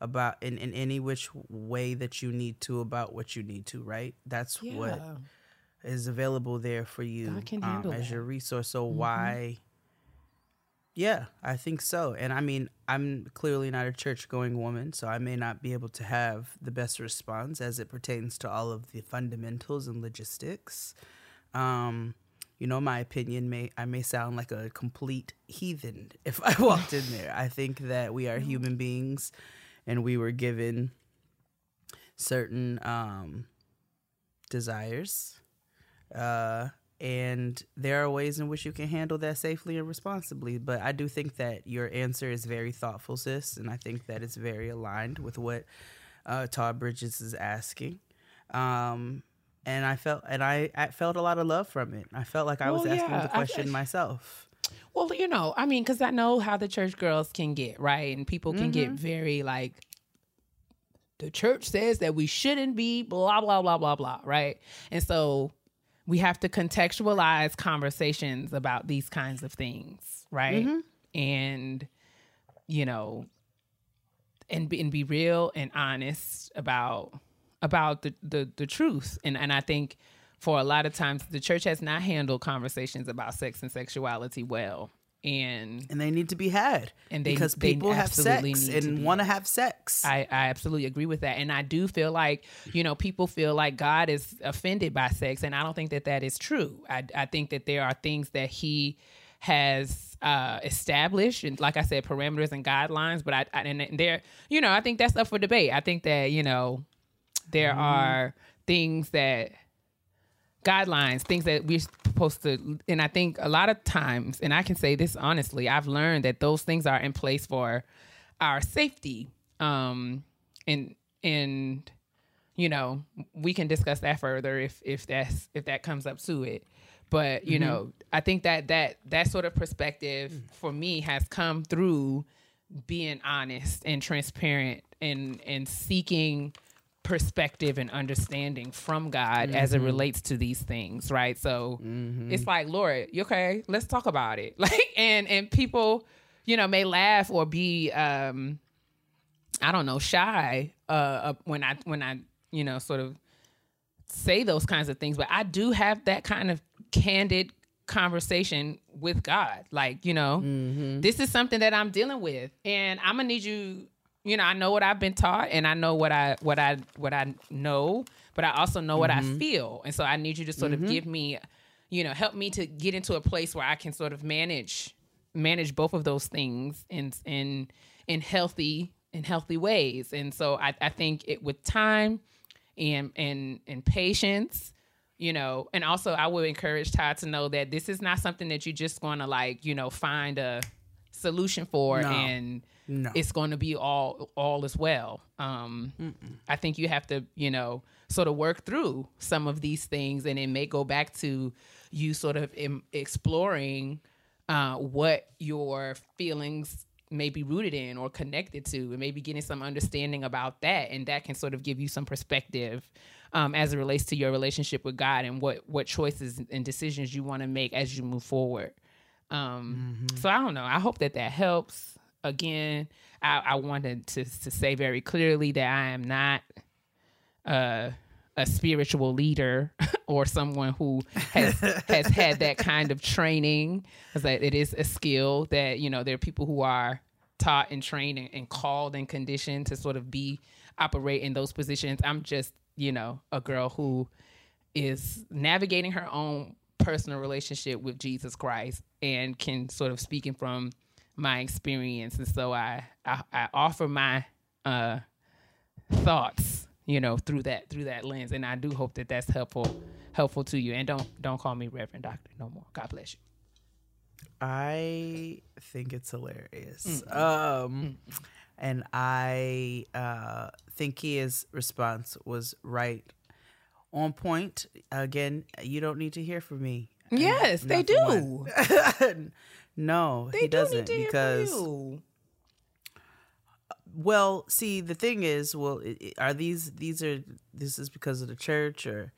Speaker 1: about in, in any which way that you need to about what you need to, right? That's what
Speaker 2: Yeah.
Speaker 1: is available there for you um, as
Speaker 2: that. Mm-hmm.
Speaker 1: your resource. So why? Yeah, I think so. And I mean, I'm clearly not a church going woman, so I may not be able to have the best response as it pertains to all of the fundamentals and logistics. Um, you know, my opinion may I may sound like a complete heathen if I walked in there. I think that we are human beings and we were given certain um desires uh, and there are ways in which you can handle that safely and responsibly. But I do think that your answer is very thoughtful, sis, and I think that it's very aligned with what uh, Todd Bridges is asking. Um, and I felt, and I, I felt a lot of love from it. I felt like I was
Speaker 2: Well,
Speaker 1: asking
Speaker 2: yeah,
Speaker 1: the question myself.
Speaker 2: Well, you know, I mean, because I know how the church girls can get, right? And people can get mm-hmm. very like, the church says that we shouldn't be blah, blah, blah, blah, blah, right? And so we have to contextualize conversations about these kinds of things, right? Mm-hmm. And, you know, and be, and be real and honest about about the, the, the truth. And and I think for a lot of times the church has not handled conversations about sex and sexuality well. And
Speaker 1: And they need to be had
Speaker 2: And they-
Speaker 1: because
Speaker 2: they
Speaker 1: people have sex and want to have sex.
Speaker 2: I, I absolutely agree with that. And I do feel like, you know, people feel like God is offended by sex. And I don't think that that is true. I, I think that there are things that he has uh, established and like I said, parameters and guidelines. But I, I and there, you know, I think that's up for debate. I think that, you know, there are things that guidelines, things that we're supposed to, and I think a lot of times, and I can say this honestly, I've learned that those things are in place for our safety. Um, and and you know, we can discuss that further if if that's if that comes up to it. But
Speaker 1: Mm-hmm.
Speaker 2: you know, I think that that that sort of perspective for me has come through being honest and transparent and and seeking perspective and understanding from God as
Speaker 1: Mm-hmm.
Speaker 2: it relates to these things, right? So it's like, Lord, you okay? Let's talk about it. Like, and and people, you know, may laugh or be, um, I don't know, shy uh, when I when I you know sort of say those kinds of things, but I do have that kind of candid conversation with God. Like, you know, this is something that I'm dealing with and I'm going to need you, you know, I know what I've been taught and I know what I what I what I know, but I also know what I mm-hmm. feel. And so I need you to sort of mm-hmm. give me, you know, help me to get into a place where I can sort of manage manage both of those things in in in healthy in healthy ways. And so I, I think it with time and and and patience you know and also i would encourage todd to know that this is not something that you're just going to like you know find a solution for
Speaker 1: No.
Speaker 2: and
Speaker 1: No.
Speaker 2: it's going to be all all as well um i think you have to you know sort of work through some of these things and it may go back to you sort of em- exploring uh, what your feelings may be rooted in or connected to, and maybe getting some understanding about that, and that can sort of give you some perspective um, as it relates to your relationship with God and what what choices and decisions you want to make as you move forward. Um, So I don't know. I hope that that helps. Again, I, I wanted to to say very clearly that I am not uh, a spiritual leader or someone who has has had that kind of training. Because that it is a skill that you know there are people who are taught and trained and, and called and conditioned to sort of be operate in those positions. I'm just you know a girl who is navigating her own personal relationship with Jesus Christ and can sort of speaking from my experience. And so I I, I offer my uh thoughts you know through that through that lens and i do hope that that's helpful helpful to you and don't don't call me reverend doctor no more god bless you
Speaker 1: I think it's hilarious. Um, and I uh, think his response was right on point. Again, you don't need to hear from me.
Speaker 2: Yes they do
Speaker 1: no,
Speaker 2: they
Speaker 1: he
Speaker 2: do
Speaker 1: doesn't
Speaker 2: need to hear
Speaker 1: because well, see, the thing is, well, are these these are this is because of the church or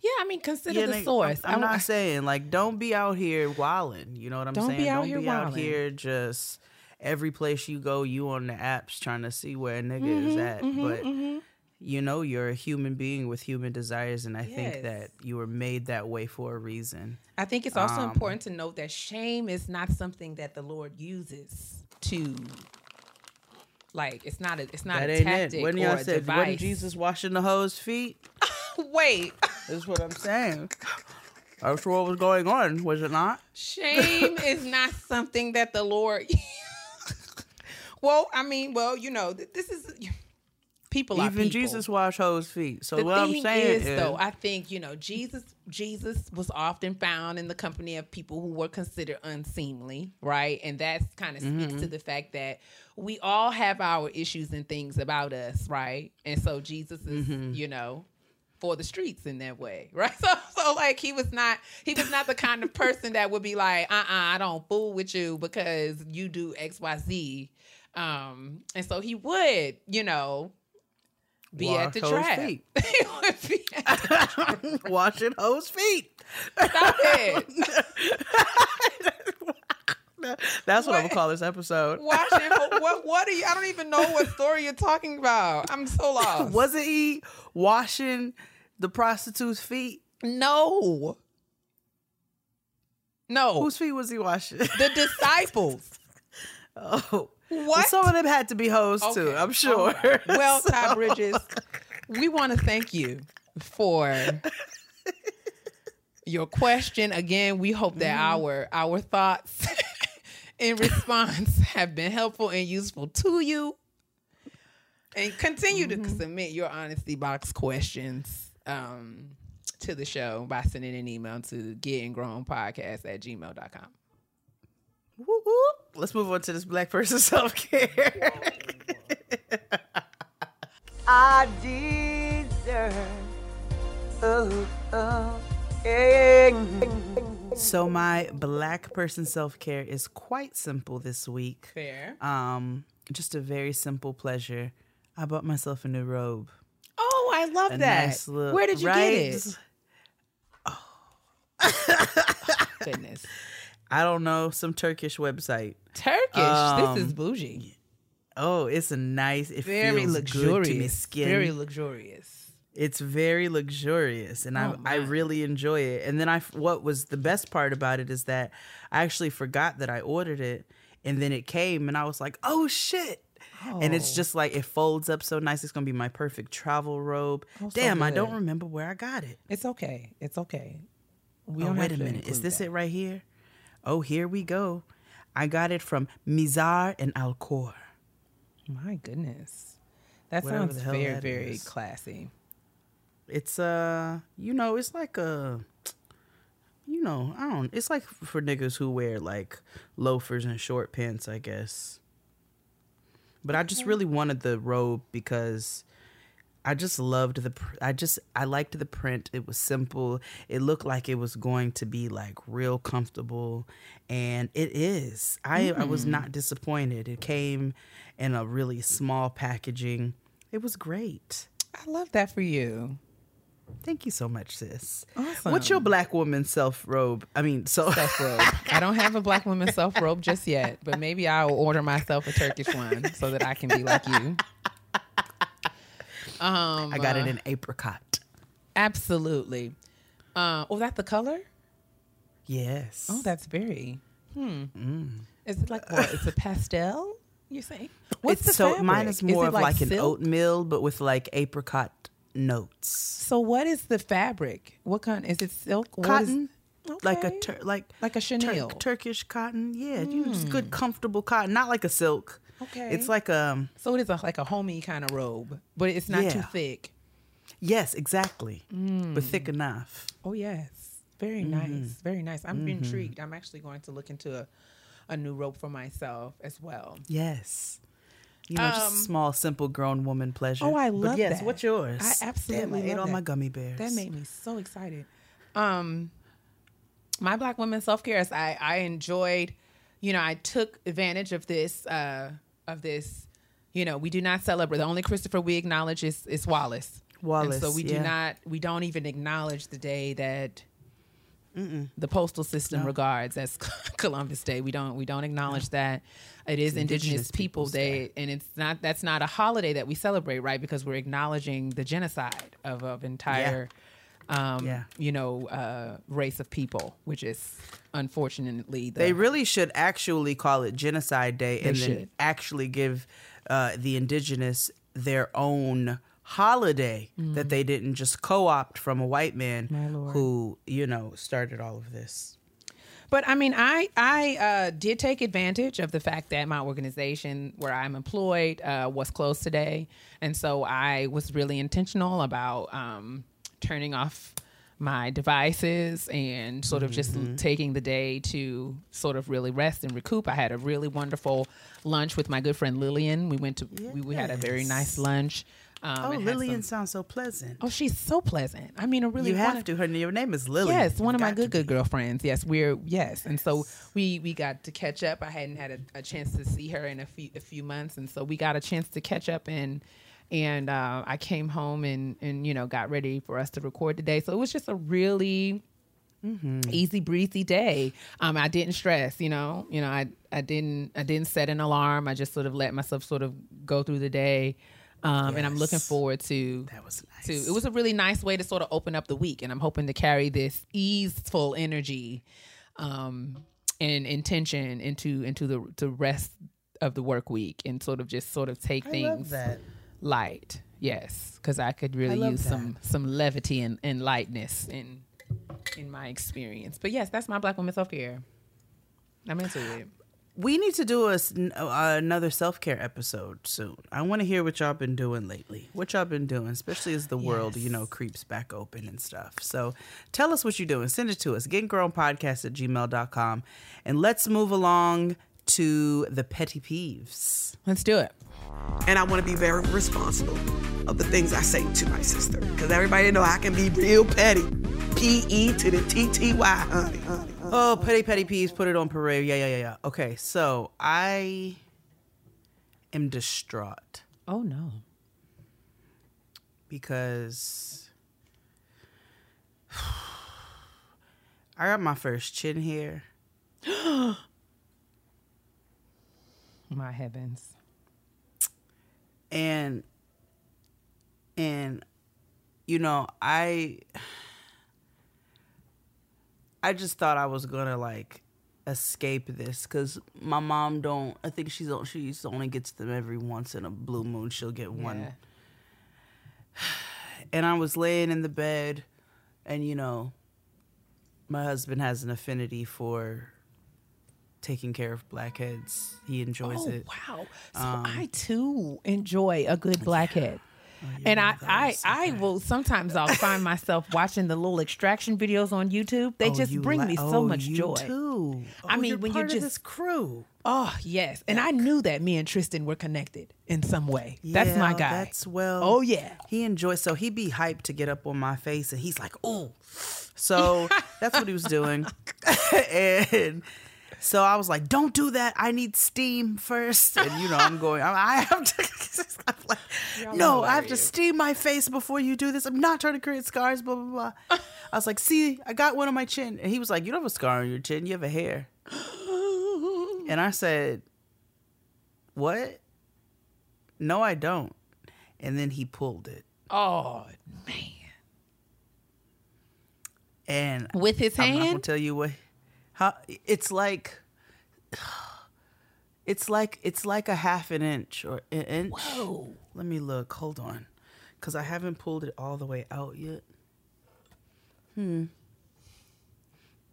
Speaker 2: yeah i mean consider
Speaker 1: Yeah,
Speaker 2: the source
Speaker 1: I'm, I'm not saying like don't be out here wilding. You know what I'm
Speaker 2: Don't
Speaker 1: saying?
Speaker 2: be out
Speaker 1: don't
Speaker 2: here
Speaker 1: be out here just every place you go, you on the apps trying to see where a nigga
Speaker 2: Mm-hmm,
Speaker 1: is at. but you know, you're a human being with human desires, and I think that you were made that way for a reason.
Speaker 2: I think it's also
Speaker 1: Um,
Speaker 2: important to note that shame is not something that the Lord uses to like it's not a it's not
Speaker 1: that
Speaker 2: a tactic
Speaker 1: it. When
Speaker 2: or a
Speaker 1: said,
Speaker 2: device.
Speaker 1: wasn't Jesus washing the hoes' feet?
Speaker 2: Wait,
Speaker 1: That's what I'm saying. i That's what was going on, was it not?
Speaker 2: shame is not something that the Lord. well, I mean, well, you know, th- this is people
Speaker 1: Even
Speaker 2: people.
Speaker 1: Jesus washed hoes' feet. So
Speaker 2: the
Speaker 1: what I'm saying
Speaker 2: is, though, I think you know Jesus. Jesus was often found in the company of people who were considered unseemly, right? And that kind of speaks
Speaker 1: Mm-hmm.
Speaker 2: to the fact that we all have our issues and things about us, right? And so Jesus is,
Speaker 1: Mm-hmm.
Speaker 2: you know, for the streets in that way, right? So, so like he was not, he was not the kind of person that would be like, uh, uh I don't fool with you because you do X, Y, Z. Um, and so he would, you know, be at the trap.
Speaker 1: feet.
Speaker 2: he would be at
Speaker 1: washing hoes' feet.
Speaker 2: Stop it.
Speaker 1: That's what, I'm
Speaker 2: What?
Speaker 1: gonna call this episode.
Speaker 2: Washing, what what are you I don't even know what story you're talking about. I'm so lost.
Speaker 1: Wasn't he washing the prostitute's feet?
Speaker 2: No. No.
Speaker 1: Whose feet was he washing?
Speaker 2: the disciples.
Speaker 1: oh, Well, some of them had to be hoes too. I'm sure.
Speaker 2: Right. Well,
Speaker 1: So-
Speaker 2: Ty Bridges, we want to thank you for your question. Again, we hope that
Speaker 1: Mm-hmm.
Speaker 2: our our thoughts in response have been helpful and useful to you. And continue
Speaker 1: Mm-hmm.
Speaker 2: to submit your honesty box questions um, to the show by sending an email to gettinggrownpodcast at gmail.com.
Speaker 1: Whoop, whoop. Let's move on to this black person self care.
Speaker 5: I deserve. Oh, oh,
Speaker 1: So my black person self care is quite simple this week.
Speaker 2: Fair.
Speaker 1: Um, just a very simple pleasure. I bought myself a new robe.
Speaker 2: Oh, I love
Speaker 1: A
Speaker 2: that.
Speaker 1: nice little-
Speaker 2: Where did you
Speaker 1: right?
Speaker 2: get it? Oh, Goodness.
Speaker 1: I don't know, some Turkish website.
Speaker 2: Turkish.
Speaker 1: Um,
Speaker 2: this is bougie.
Speaker 1: Oh, it's a nice. It
Speaker 2: Very
Speaker 1: feels
Speaker 2: luxurious.
Speaker 1: good to me skin.
Speaker 2: Very luxurious.
Speaker 1: It's very luxurious, and
Speaker 2: Oh,
Speaker 1: I I really enjoy it. And then I what was the best part about it is that I actually forgot that I ordered it, and then it came, and I was like, oh shit. And it's
Speaker 2: Oh.
Speaker 1: just like it folds up so nice. It's gonna be my perfect travel robe.
Speaker 2: Oh, so
Speaker 1: Damn, I don't remember where I got it.
Speaker 2: It's okay. It's okay. We
Speaker 1: Oh, wait a minute. Is this
Speaker 2: that.
Speaker 1: it right here? Oh, here we go. I got it from Mizar and Alcor.
Speaker 2: My goodness. That
Speaker 1: Whatever
Speaker 2: sounds very,
Speaker 1: that
Speaker 2: very
Speaker 1: is.
Speaker 2: classy.
Speaker 1: It's uh, you know, it's like a, you know, I don't. It's like for niggas who wear like loafers and short pants, I guess. But I just really wanted the robe because I just loved the. pr- I just I liked the print. It was simple. It looked like it was going to be like real comfortable, and it is. I I was mm. not disappointed. It came in a really small packaging. It was great.
Speaker 2: I love that for you.
Speaker 1: Thank you so much, sis.
Speaker 2: Awesome.
Speaker 1: What's your black woman self robe? I mean, so
Speaker 2: Self robe. I don't have a black woman self robe just yet, but maybe I'll order myself a Turkish one so that I can be like you. Um,
Speaker 1: I got
Speaker 2: uh,
Speaker 1: it in apricot.
Speaker 2: Absolutely. Uh, oh, that the color?
Speaker 1: Yes.
Speaker 2: Oh, that's very. Hmm. Is it like what? It's a pastel. You say? What's
Speaker 1: it's
Speaker 2: the
Speaker 1: so mine is more
Speaker 2: it
Speaker 1: of like, an oatmeal, but with like apricot notes.
Speaker 2: So what is the fabric? What kind? Is it silk? Is-
Speaker 1: Cotton, like a tur- like
Speaker 2: Like a
Speaker 1: Tur-
Speaker 2: chenille.
Speaker 1: Turkish cotton. Yeah, you know, just good, comfortable cotton, not like a silk.
Speaker 2: Okay.
Speaker 1: It's like um.
Speaker 2: So it is a, like a homey kind of robe, but it's not too thick.
Speaker 1: Yes, exactly, but
Speaker 2: Mm.
Speaker 1: thick enough.
Speaker 2: Oh yes, very
Speaker 1: Mm-hmm.
Speaker 2: nice, very nice. I'm intrigued. I'm actually going to look into a, a new robe for myself as well.
Speaker 1: Yes. You know,
Speaker 2: Um,
Speaker 1: a small, simple, grown woman pleasure.
Speaker 2: Oh, I love But
Speaker 1: yes,
Speaker 2: that.
Speaker 1: what's yours?
Speaker 2: I absolutely
Speaker 1: Damn, I ate all
Speaker 2: that.
Speaker 1: my gummy bears.
Speaker 2: That made me so excited. Um, my Black women self care is I I enjoyed, you know, I took advantage of this uh of this. You know, we do not celebrate. The only Christopher we acknowledge is is Wallace.
Speaker 1: Wallace,
Speaker 2: And so we do
Speaker 1: yeah.
Speaker 2: not. We don't even acknowledge the day that. The postal system regards as Columbus Day. We don't we don't acknowledge that it is Indigenous,
Speaker 1: Indigenous
Speaker 2: Peoples Day, and it's not that's not a holiday that we celebrate, right? Because we're acknowledging the genocide of of entire, um,
Speaker 1: Yeah.
Speaker 2: you know, uh, race of people, which is unfortunately the
Speaker 1: They really should actually call it Genocide Day and then
Speaker 2: should.
Speaker 1: actually give uh, the indigenous their own holiday that they didn't just co-opt from a white man
Speaker 2: Mm.
Speaker 1: Who, you know, started all of this.
Speaker 2: But I mean, I I uh, did take advantage of the fact that my organization where I'm employed uh, was closed today, and so I was really intentional about um, turning off my devices and sort of just taking the day to sort of really rest and recoup. I had a really wonderful lunch with my good friend Lillian. We went to we, we had a very nice lunch. Um,
Speaker 1: Oh, Lillian
Speaker 2: some-
Speaker 1: sounds so pleasant.
Speaker 2: oh, she's so pleasant. I mean, a really
Speaker 1: you have
Speaker 2: of-
Speaker 1: to. Her your name is Lillian.
Speaker 2: Yes, one of
Speaker 1: You've
Speaker 2: my good good
Speaker 1: be.
Speaker 2: girlfriends. Yes, we're yes, and so we we got to catch up. I hadn't had a, a chance to see her in a few a few months, and so we got a chance to catch up and and uh, I came home and and you know got ready for us to record today. So it was just a really easy breezy day. Um, I didn't stress. You know, you know, I I didn't I didn't set an alarm. I just sort of let myself sort of go through the day. Um, and I'm looking forward to
Speaker 1: That was nice.
Speaker 2: to it was a really nice way to sort of open up the week and i'm hoping to carry this easeful energy um and intention into into the the rest of the work week and sort of just sort of take
Speaker 1: I
Speaker 2: things. Light yes because i could really
Speaker 1: love
Speaker 2: use some some levity and, and lightness in in my experience but yes that's my black woman self-care i'm into it
Speaker 1: We need to do a, uh, another self care episode soon. I want to hear what y'all been doing lately. What y'all been doing, especially as the world, you know, creeps back open and stuff. So tell us what you're doing. Send it to us. Podcast at gmail.com. And let's move along to the petty peeves.
Speaker 2: let's do it
Speaker 5: and I want to be very responsible of the things I say to my sister because everybody know I can be real petty.
Speaker 2: P E to the T T Y, honey, honey.
Speaker 1: Oh, petty petty peeves. Put it on parade. Yeah, yeah, yeah, yeah. Okay, so I am distraught
Speaker 2: Oh no.
Speaker 1: because I got my first chin hair.
Speaker 2: My heavens.
Speaker 1: And and you know i i just thought i was gonna like escape this because my mom don't i think she's she's only gets them every once in a blue moon she'll get one
Speaker 2: Yeah.
Speaker 1: and i was laying in the bed and you know my husband has an affinity for taking care of blackheads he enjoys
Speaker 2: Oh
Speaker 1: it
Speaker 2: wow! So
Speaker 1: Um,
Speaker 2: I too enjoy a good blackhead. And I, I, I will sometimes I'll find myself watching the little extraction videos on YouTube. They
Speaker 1: Oh,
Speaker 2: just
Speaker 1: you
Speaker 2: bring me so
Speaker 1: oh,
Speaker 2: much
Speaker 1: you
Speaker 2: joy.
Speaker 1: Too.
Speaker 2: I
Speaker 1: Oh,
Speaker 2: mean,
Speaker 1: you're
Speaker 2: when
Speaker 1: you're
Speaker 2: just-
Speaker 1: this crew.
Speaker 2: Oh yes, and I knew that me and Tristan were connected in some way. That's my guy.
Speaker 1: That's well.
Speaker 2: Oh, yeah.
Speaker 1: He enjoys. So he be hyped to get up on my face, and he's like, "Oh." So that's what he was doing, and so I was like, "Don't do that. I need steam first. And you know, I'm going. I, I have to. I'm like, no, I have to steam my face before you do this. I'm not trying to create scars. Blah blah blah. I was like, "See, I got one on my chin," and he was like, "You don't have a scar on your chin. You have a hair." And I said, What? No, I don't. And then he pulled it.
Speaker 2: oh man,
Speaker 1: And
Speaker 2: with his hand,
Speaker 1: I'm not gonna tell you what how it's like it's like it's like a half an inch or an inch.
Speaker 2: Whoa.
Speaker 1: Let me look. Hold on. Cause I haven't pulled it all the way out yet. Hmm.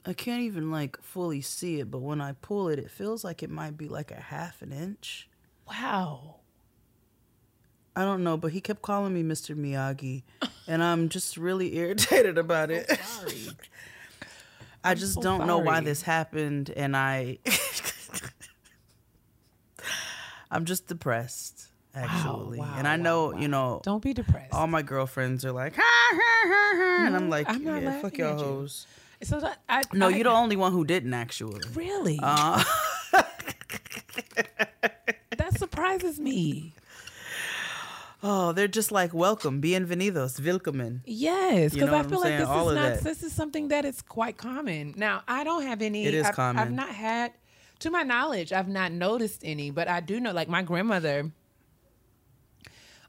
Speaker 1: I can't even like fully see it, but when I pull it, it feels like it might be like a half an inch.
Speaker 2: Wow.
Speaker 1: I don't know, but he kept calling me Mr. Miyagi, and I'm just really irritated about it.
Speaker 2: Sorry.
Speaker 1: I just
Speaker 2: so
Speaker 1: don't know why this happened, and I, I'm just depressed actually,
Speaker 2: wow,
Speaker 1: and I
Speaker 2: wow,
Speaker 1: know
Speaker 2: wow.
Speaker 1: you know
Speaker 2: Don't be depressed.
Speaker 1: all my girlfriends are like, ha, ha, ha, ha, and I'm like,
Speaker 2: I'm not
Speaker 1: yeah, fuck y'all
Speaker 2: you.
Speaker 1: hoes.
Speaker 2: so that I
Speaker 1: No,
Speaker 2: I-
Speaker 1: you're the only one who didn't actually.
Speaker 2: really.
Speaker 1: Uh,
Speaker 2: that surprises me.
Speaker 1: Oh, they're just like, welcome, bienvenidos, willkommen.
Speaker 2: Yes,
Speaker 1: You
Speaker 2: because
Speaker 1: know
Speaker 2: I
Speaker 1: I'm
Speaker 2: feel like
Speaker 1: saying?
Speaker 2: this
Speaker 1: All
Speaker 2: is not.
Speaker 1: that.
Speaker 2: This is something that is quite common. Now, I don't have any.
Speaker 1: It is
Speaker 2: I've, I've not had, to my knowledge, I've not noticed any. But I do know, like my grandmother.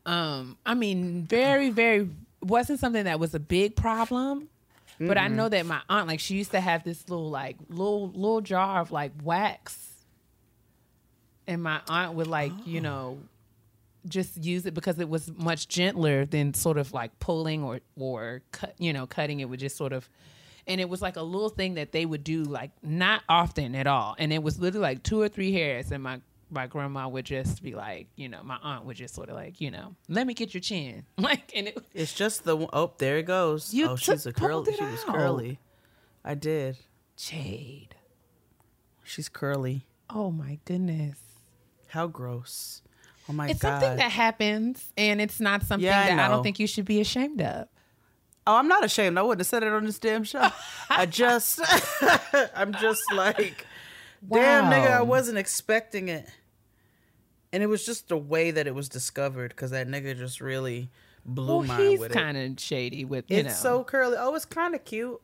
Speaker 2: Um, I mean, very, very wasn't something that was a big problem. But I know that my aunt, like, she used to have this little, like, little, little jar of like wax, and my aunt would like, you know, just use it because it was much gentler than sort of like pulling or or cut you know cutting it would just sort of and it was like a little thing that they would do like not often at all and it was literally like two or three hairs and my my grandma would just be like you know my aunt would just sort of like you know let me get your chin like and it
Speaker 1: It's just the oh there it goes.
Speaker 2: You
Speaker 1: oh, she's a curly. She was
Speaker 2: out.
Speaker 1: curly. I did.
Speaker 2: jade
Speaker 1: She's curly.
Speaker 2: oh my goodness
Speaker 1: How gross. Oh my
Speaker 2: it's
Speaker 1: god.
Speaker 2: something that happens and it's not something
Speaker 1: Yeah, I
Speaker 2: that I don't think you should be ashamed of
Speaker 1: oh, I'm not ashamed. I wouldn't have said it on this damn show. I just, I'm just like, damn nigga, I wasn't expecting it. And it was just the way that it was discovered because that nigga just really blew
Speaker 2: well
Speaker 1: mine
Speaker 2: he's kind of shady with you
Speaker 1: it.
Speaker 2: know
Speaker 1: It's so curly. Oh, it's kind of cute.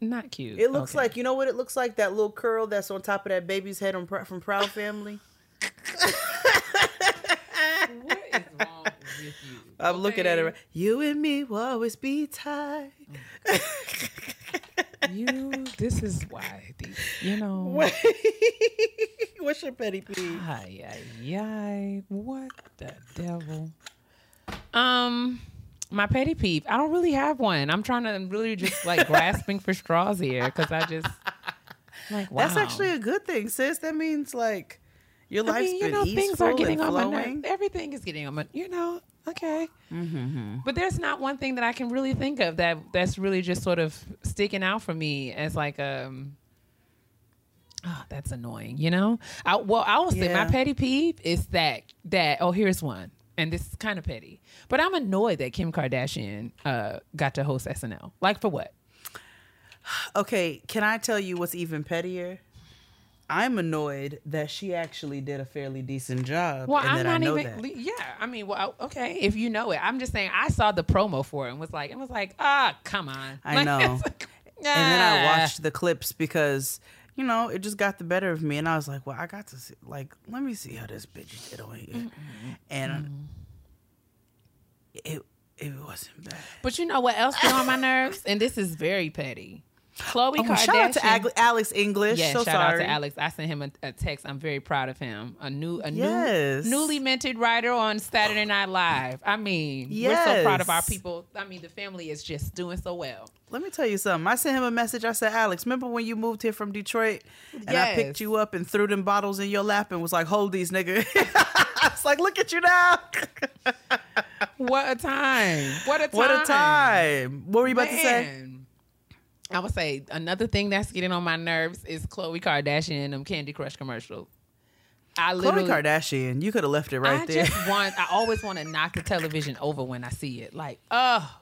Speaker 2: not cute
Speaker 1: It looks
Speaker 2: Okay.
Speaker 1: like you know what it looks like that little curl that's on top of that baby's head on from Proud Family.
Speaker 2: What is wrong with you?
Speaker 1: I'm looking at
Speaker 2: Okay.
Speaker 1: it. You and me will always be tied.
Speaker 2: You, this is why you know.
Speaker 1: What's your petty peeve?
Speaker 2: Ay, ay, ay. What the devil? Um, my petty peeve. I don't really have one. I'm trying to really just like grasping for straws here because I just like wow.
Speaker 1: That's actually a good thing, sis. That means like your
Speaker 2: I mean, you know, things are getting
Speaker 1: and
Speaker 2: on my nerves. Everything is getting on my, you know, okay.
Speaker 1: Mm-hmm.
Speaker 2: But there's not one thing that I can really think of that that's really just sort of sticking out for me as like um. Oh, that's annoying. You know, I, well, I will say my petty peeve is that that oh here's one, and this is kind of petty, but I'm annoyed that Kim Kardashian uh got to host SNL. Like for what?
Speaker 1: Okay, can I tell you what's even pettier? I'm annoyed that she actually did a fairly decent job,
Speaker 2: Well,
Speaker 1: and
Speaker 2: I'm
Speaker 1: that
Speaker 2: not even.
Speaker 1: that.
Speaker 2: Yeah, I mean, well, okay, if you know it, I'm just saying. I saw the promo for it and was like, it was like, ah, come on.
Speaker 1: I know.
Speaker 2: like,
Speaker 1: And then I
Speaker 2: ah.
Speaker 1: watched the clips because you know it just got the better of me, and I was like, well, I got to see, like, let me see how this bitch did on here, and it it wasn't bad.
Speaker 2: But you know what else get on my nerves? And this is very petty. Khloe
Speaker 1: Oh,
Speaker 2: Kardashian.
Speaker 1: shout out to Ag- Alex English.
Speaker 2: Yeah,
Speaker 1: so
Speaker 2: shout
Speaker 1: sorry.
Speaker 2: out to Alex. I sent him a, a text. I'm very proud of him. A new, a
Speaker 1: Yes.
Speaker 2: new, newly minted writer on Saturday Night Live. I mean, we're so proud of our people. I mean, the family is just doing so well.
Speaker 1: Let me tell you something. I sent him a message. I said, Alex, remember when you moved here from Detroit and I picked you up and threw them bottles in your lap and was like, hold these, nigga. I was like, look at you now.
Speaker 2: What a time! What a time!
Speaker 1: what a time. What were you about to say?
Speaker 2: I would say another thing that's getting on my nerves is Khloe Kardashian and them Candy Crush commercials. I
Speaker 1: Khloe Kardashian, you could have left it right
Speaker 2: I
Speaker 1: there.
Speaker 2: just want. I always want to knock the television over when I see it. Like, oh,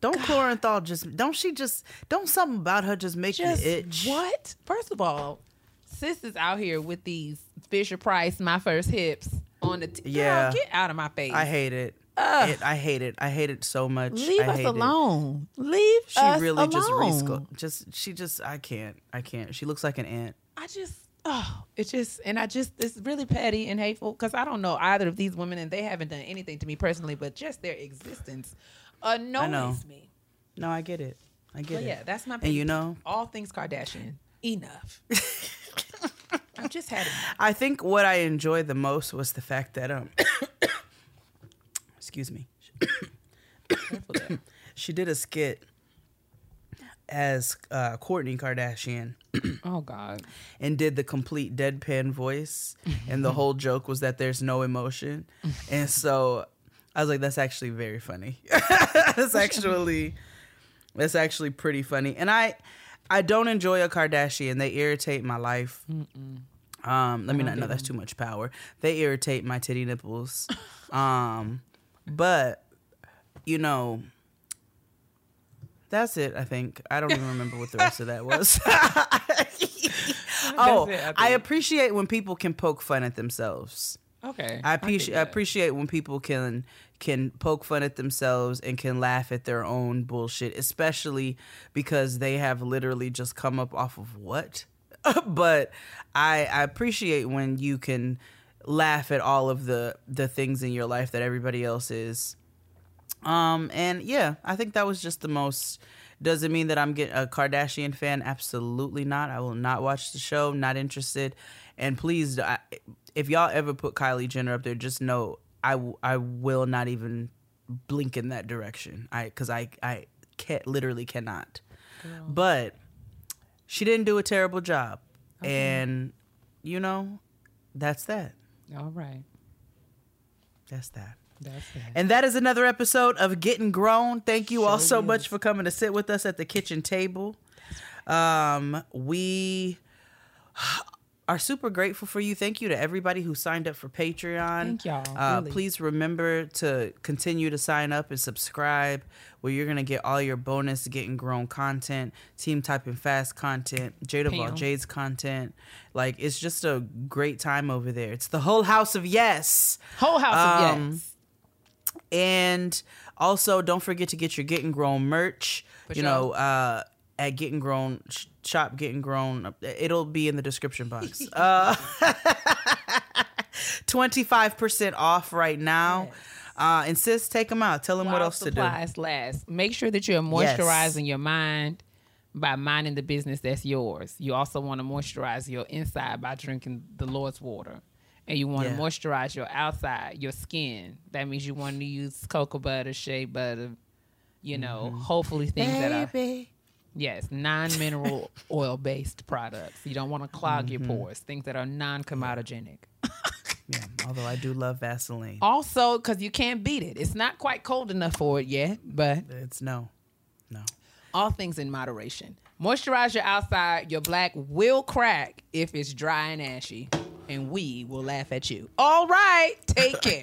Speaker 1: Don't Corenthal just, don't she just, don't something about her just make
Speaker 2: just
Speaker 1: you itch?
Speaker 2: what? First of all, sis is out here with these Fisher Price, my first hips on the. T- Girl,
Speaker 1: Yeah.
Speaker 2: get out of my face.
Speaker 1: I hate it. It. I hate it. I hate it so much.
Speaker 2: Leave
Speaker 1: I
Speaker 2: us
Speaker 1: hate it.
Speaker 2: alone. Leave
Speaker 1: She
Speaker 2: us
Speaker 1: really
Speaker 2: alone.
Speaker 1: just resco- just she just I can't. I can't. She looks like an ant.
Speaker 2: I just, oh, it's just, and I just, it's really petty and hateful because I don't know either of these women and they haven't done anything to me personally, but just their existence annoys me.
Speaker 1: No, I get it. I get
Speaker 2: But
Speaker 1: it.
Speaker 2: yeah, that's my
Speaker 1: And you know,
Speaker 2: all things Kardashian. Enough. I've just had.
Speaker 1: I think what I enjoyed the most was the fact that um excuse me. She did a skit as uh, Kourtney Kardashian
Speaker 2: Oh God.
Speaker 1: and did the complete deadpan voice and the whole joke was that there's no emotion. And so I was like that's actually very funny. that's actually that's actually pretty funny. And I I don't enjoy a Kardashian. They irritate my life. Um, let me not know that's too much power. They irritate my titty nipples. Um, but you know, that's it. I think I don't even remember what the rest of that was. oh,
Speaker 2: it, I
Speaker 1: I, appreciate when people can poke fun at themselves.
Speaker 2: Okay.
Speaker 1: I appreciate I appreciate when people can can poke fun at themselves and can laugh at their own bullshit, especially because they have literally just come up off of what. but I I appreciate when you can laugh at all of the the things in your life that everybody else is. Um and yeah, I think that was just the most does it mean that I'm getting a Kardashian fan? Absolutely not. I will not watch the show. Not interested. And please, I, if y'all ever put Kylie Jenner up there, just know I, w- I will not even blink in that direction. I because I I can't literally cannot. But she didn't do a terrible job, and you know that's that.
Speaker 2: All right.
Speaker 1: That's that.
Speaker 2: That's that.
Speaker 1: And that is another episode of Getting Grown. Thank you all so
Speaker 2: is.
Speaker 1: much for coming to sit with us at the kitchen table. Um, we are super grateful for you. Thank you to everybody who signed up for Patreon.
Speaker 2: Thank y'all,
Speaker 1: Uh,
Speaker 2: really.
Speaker 1: Please remember to continue to sign up and subscribe, where you're gonna get all your bonus Getting Grown content, Team Typing Fast content, Jada Ball
Speaker 2: Pam.
Speaker 1: Jade's content. Like it's just a great time over there. It's the whole house of yes.
Speaker 2: Whole house of
Speaker 1: Um,
Speaker 2: yes.
Speaker 1: And also, don't forget to get your Getting Grown merch.
Speaker 2: For
Speaker 1: you
Speaker 2: sure.
Speaker 1: know, uh, at Getting Grown sh- shop, Getting Grown. It'll be in the description box. Uh, Twenty five percent off right now. Uh, and sis, take them out. Tell them what
Speaker 2: While
Speaker 1: else to do.
Speaker 2: supplies last. Make sure that you're moisturizing your mind by minding the business that's yours. You also want to moisturize your inside by drinking the Lord's water. And you want
Speaker 1: Yeah.
Speaker 2: to moisturize your outside, your skin. That means you want to use cocoa butter, shea butter, you know,
Speaker 1: Mm-hmm.
Speaker 2: hopefully things that are Yes, non-mineral oil based products. You don't want to clog
Speaker 1: Mm-hmm.
Speaker 2: your pores. Things that are non-comedogenic.
Speaker 1: Yeah, although I do love Vaseline.
Speaker 2: Also, because you can't beat it. It's not quite cold enough for it yet, but
Speaker 1: It's no, no.
Speaker 2: all things in moderation. Moisturize your outside. Your black will crack if it's dry and ashy, and we will laugh at you. All right, take care.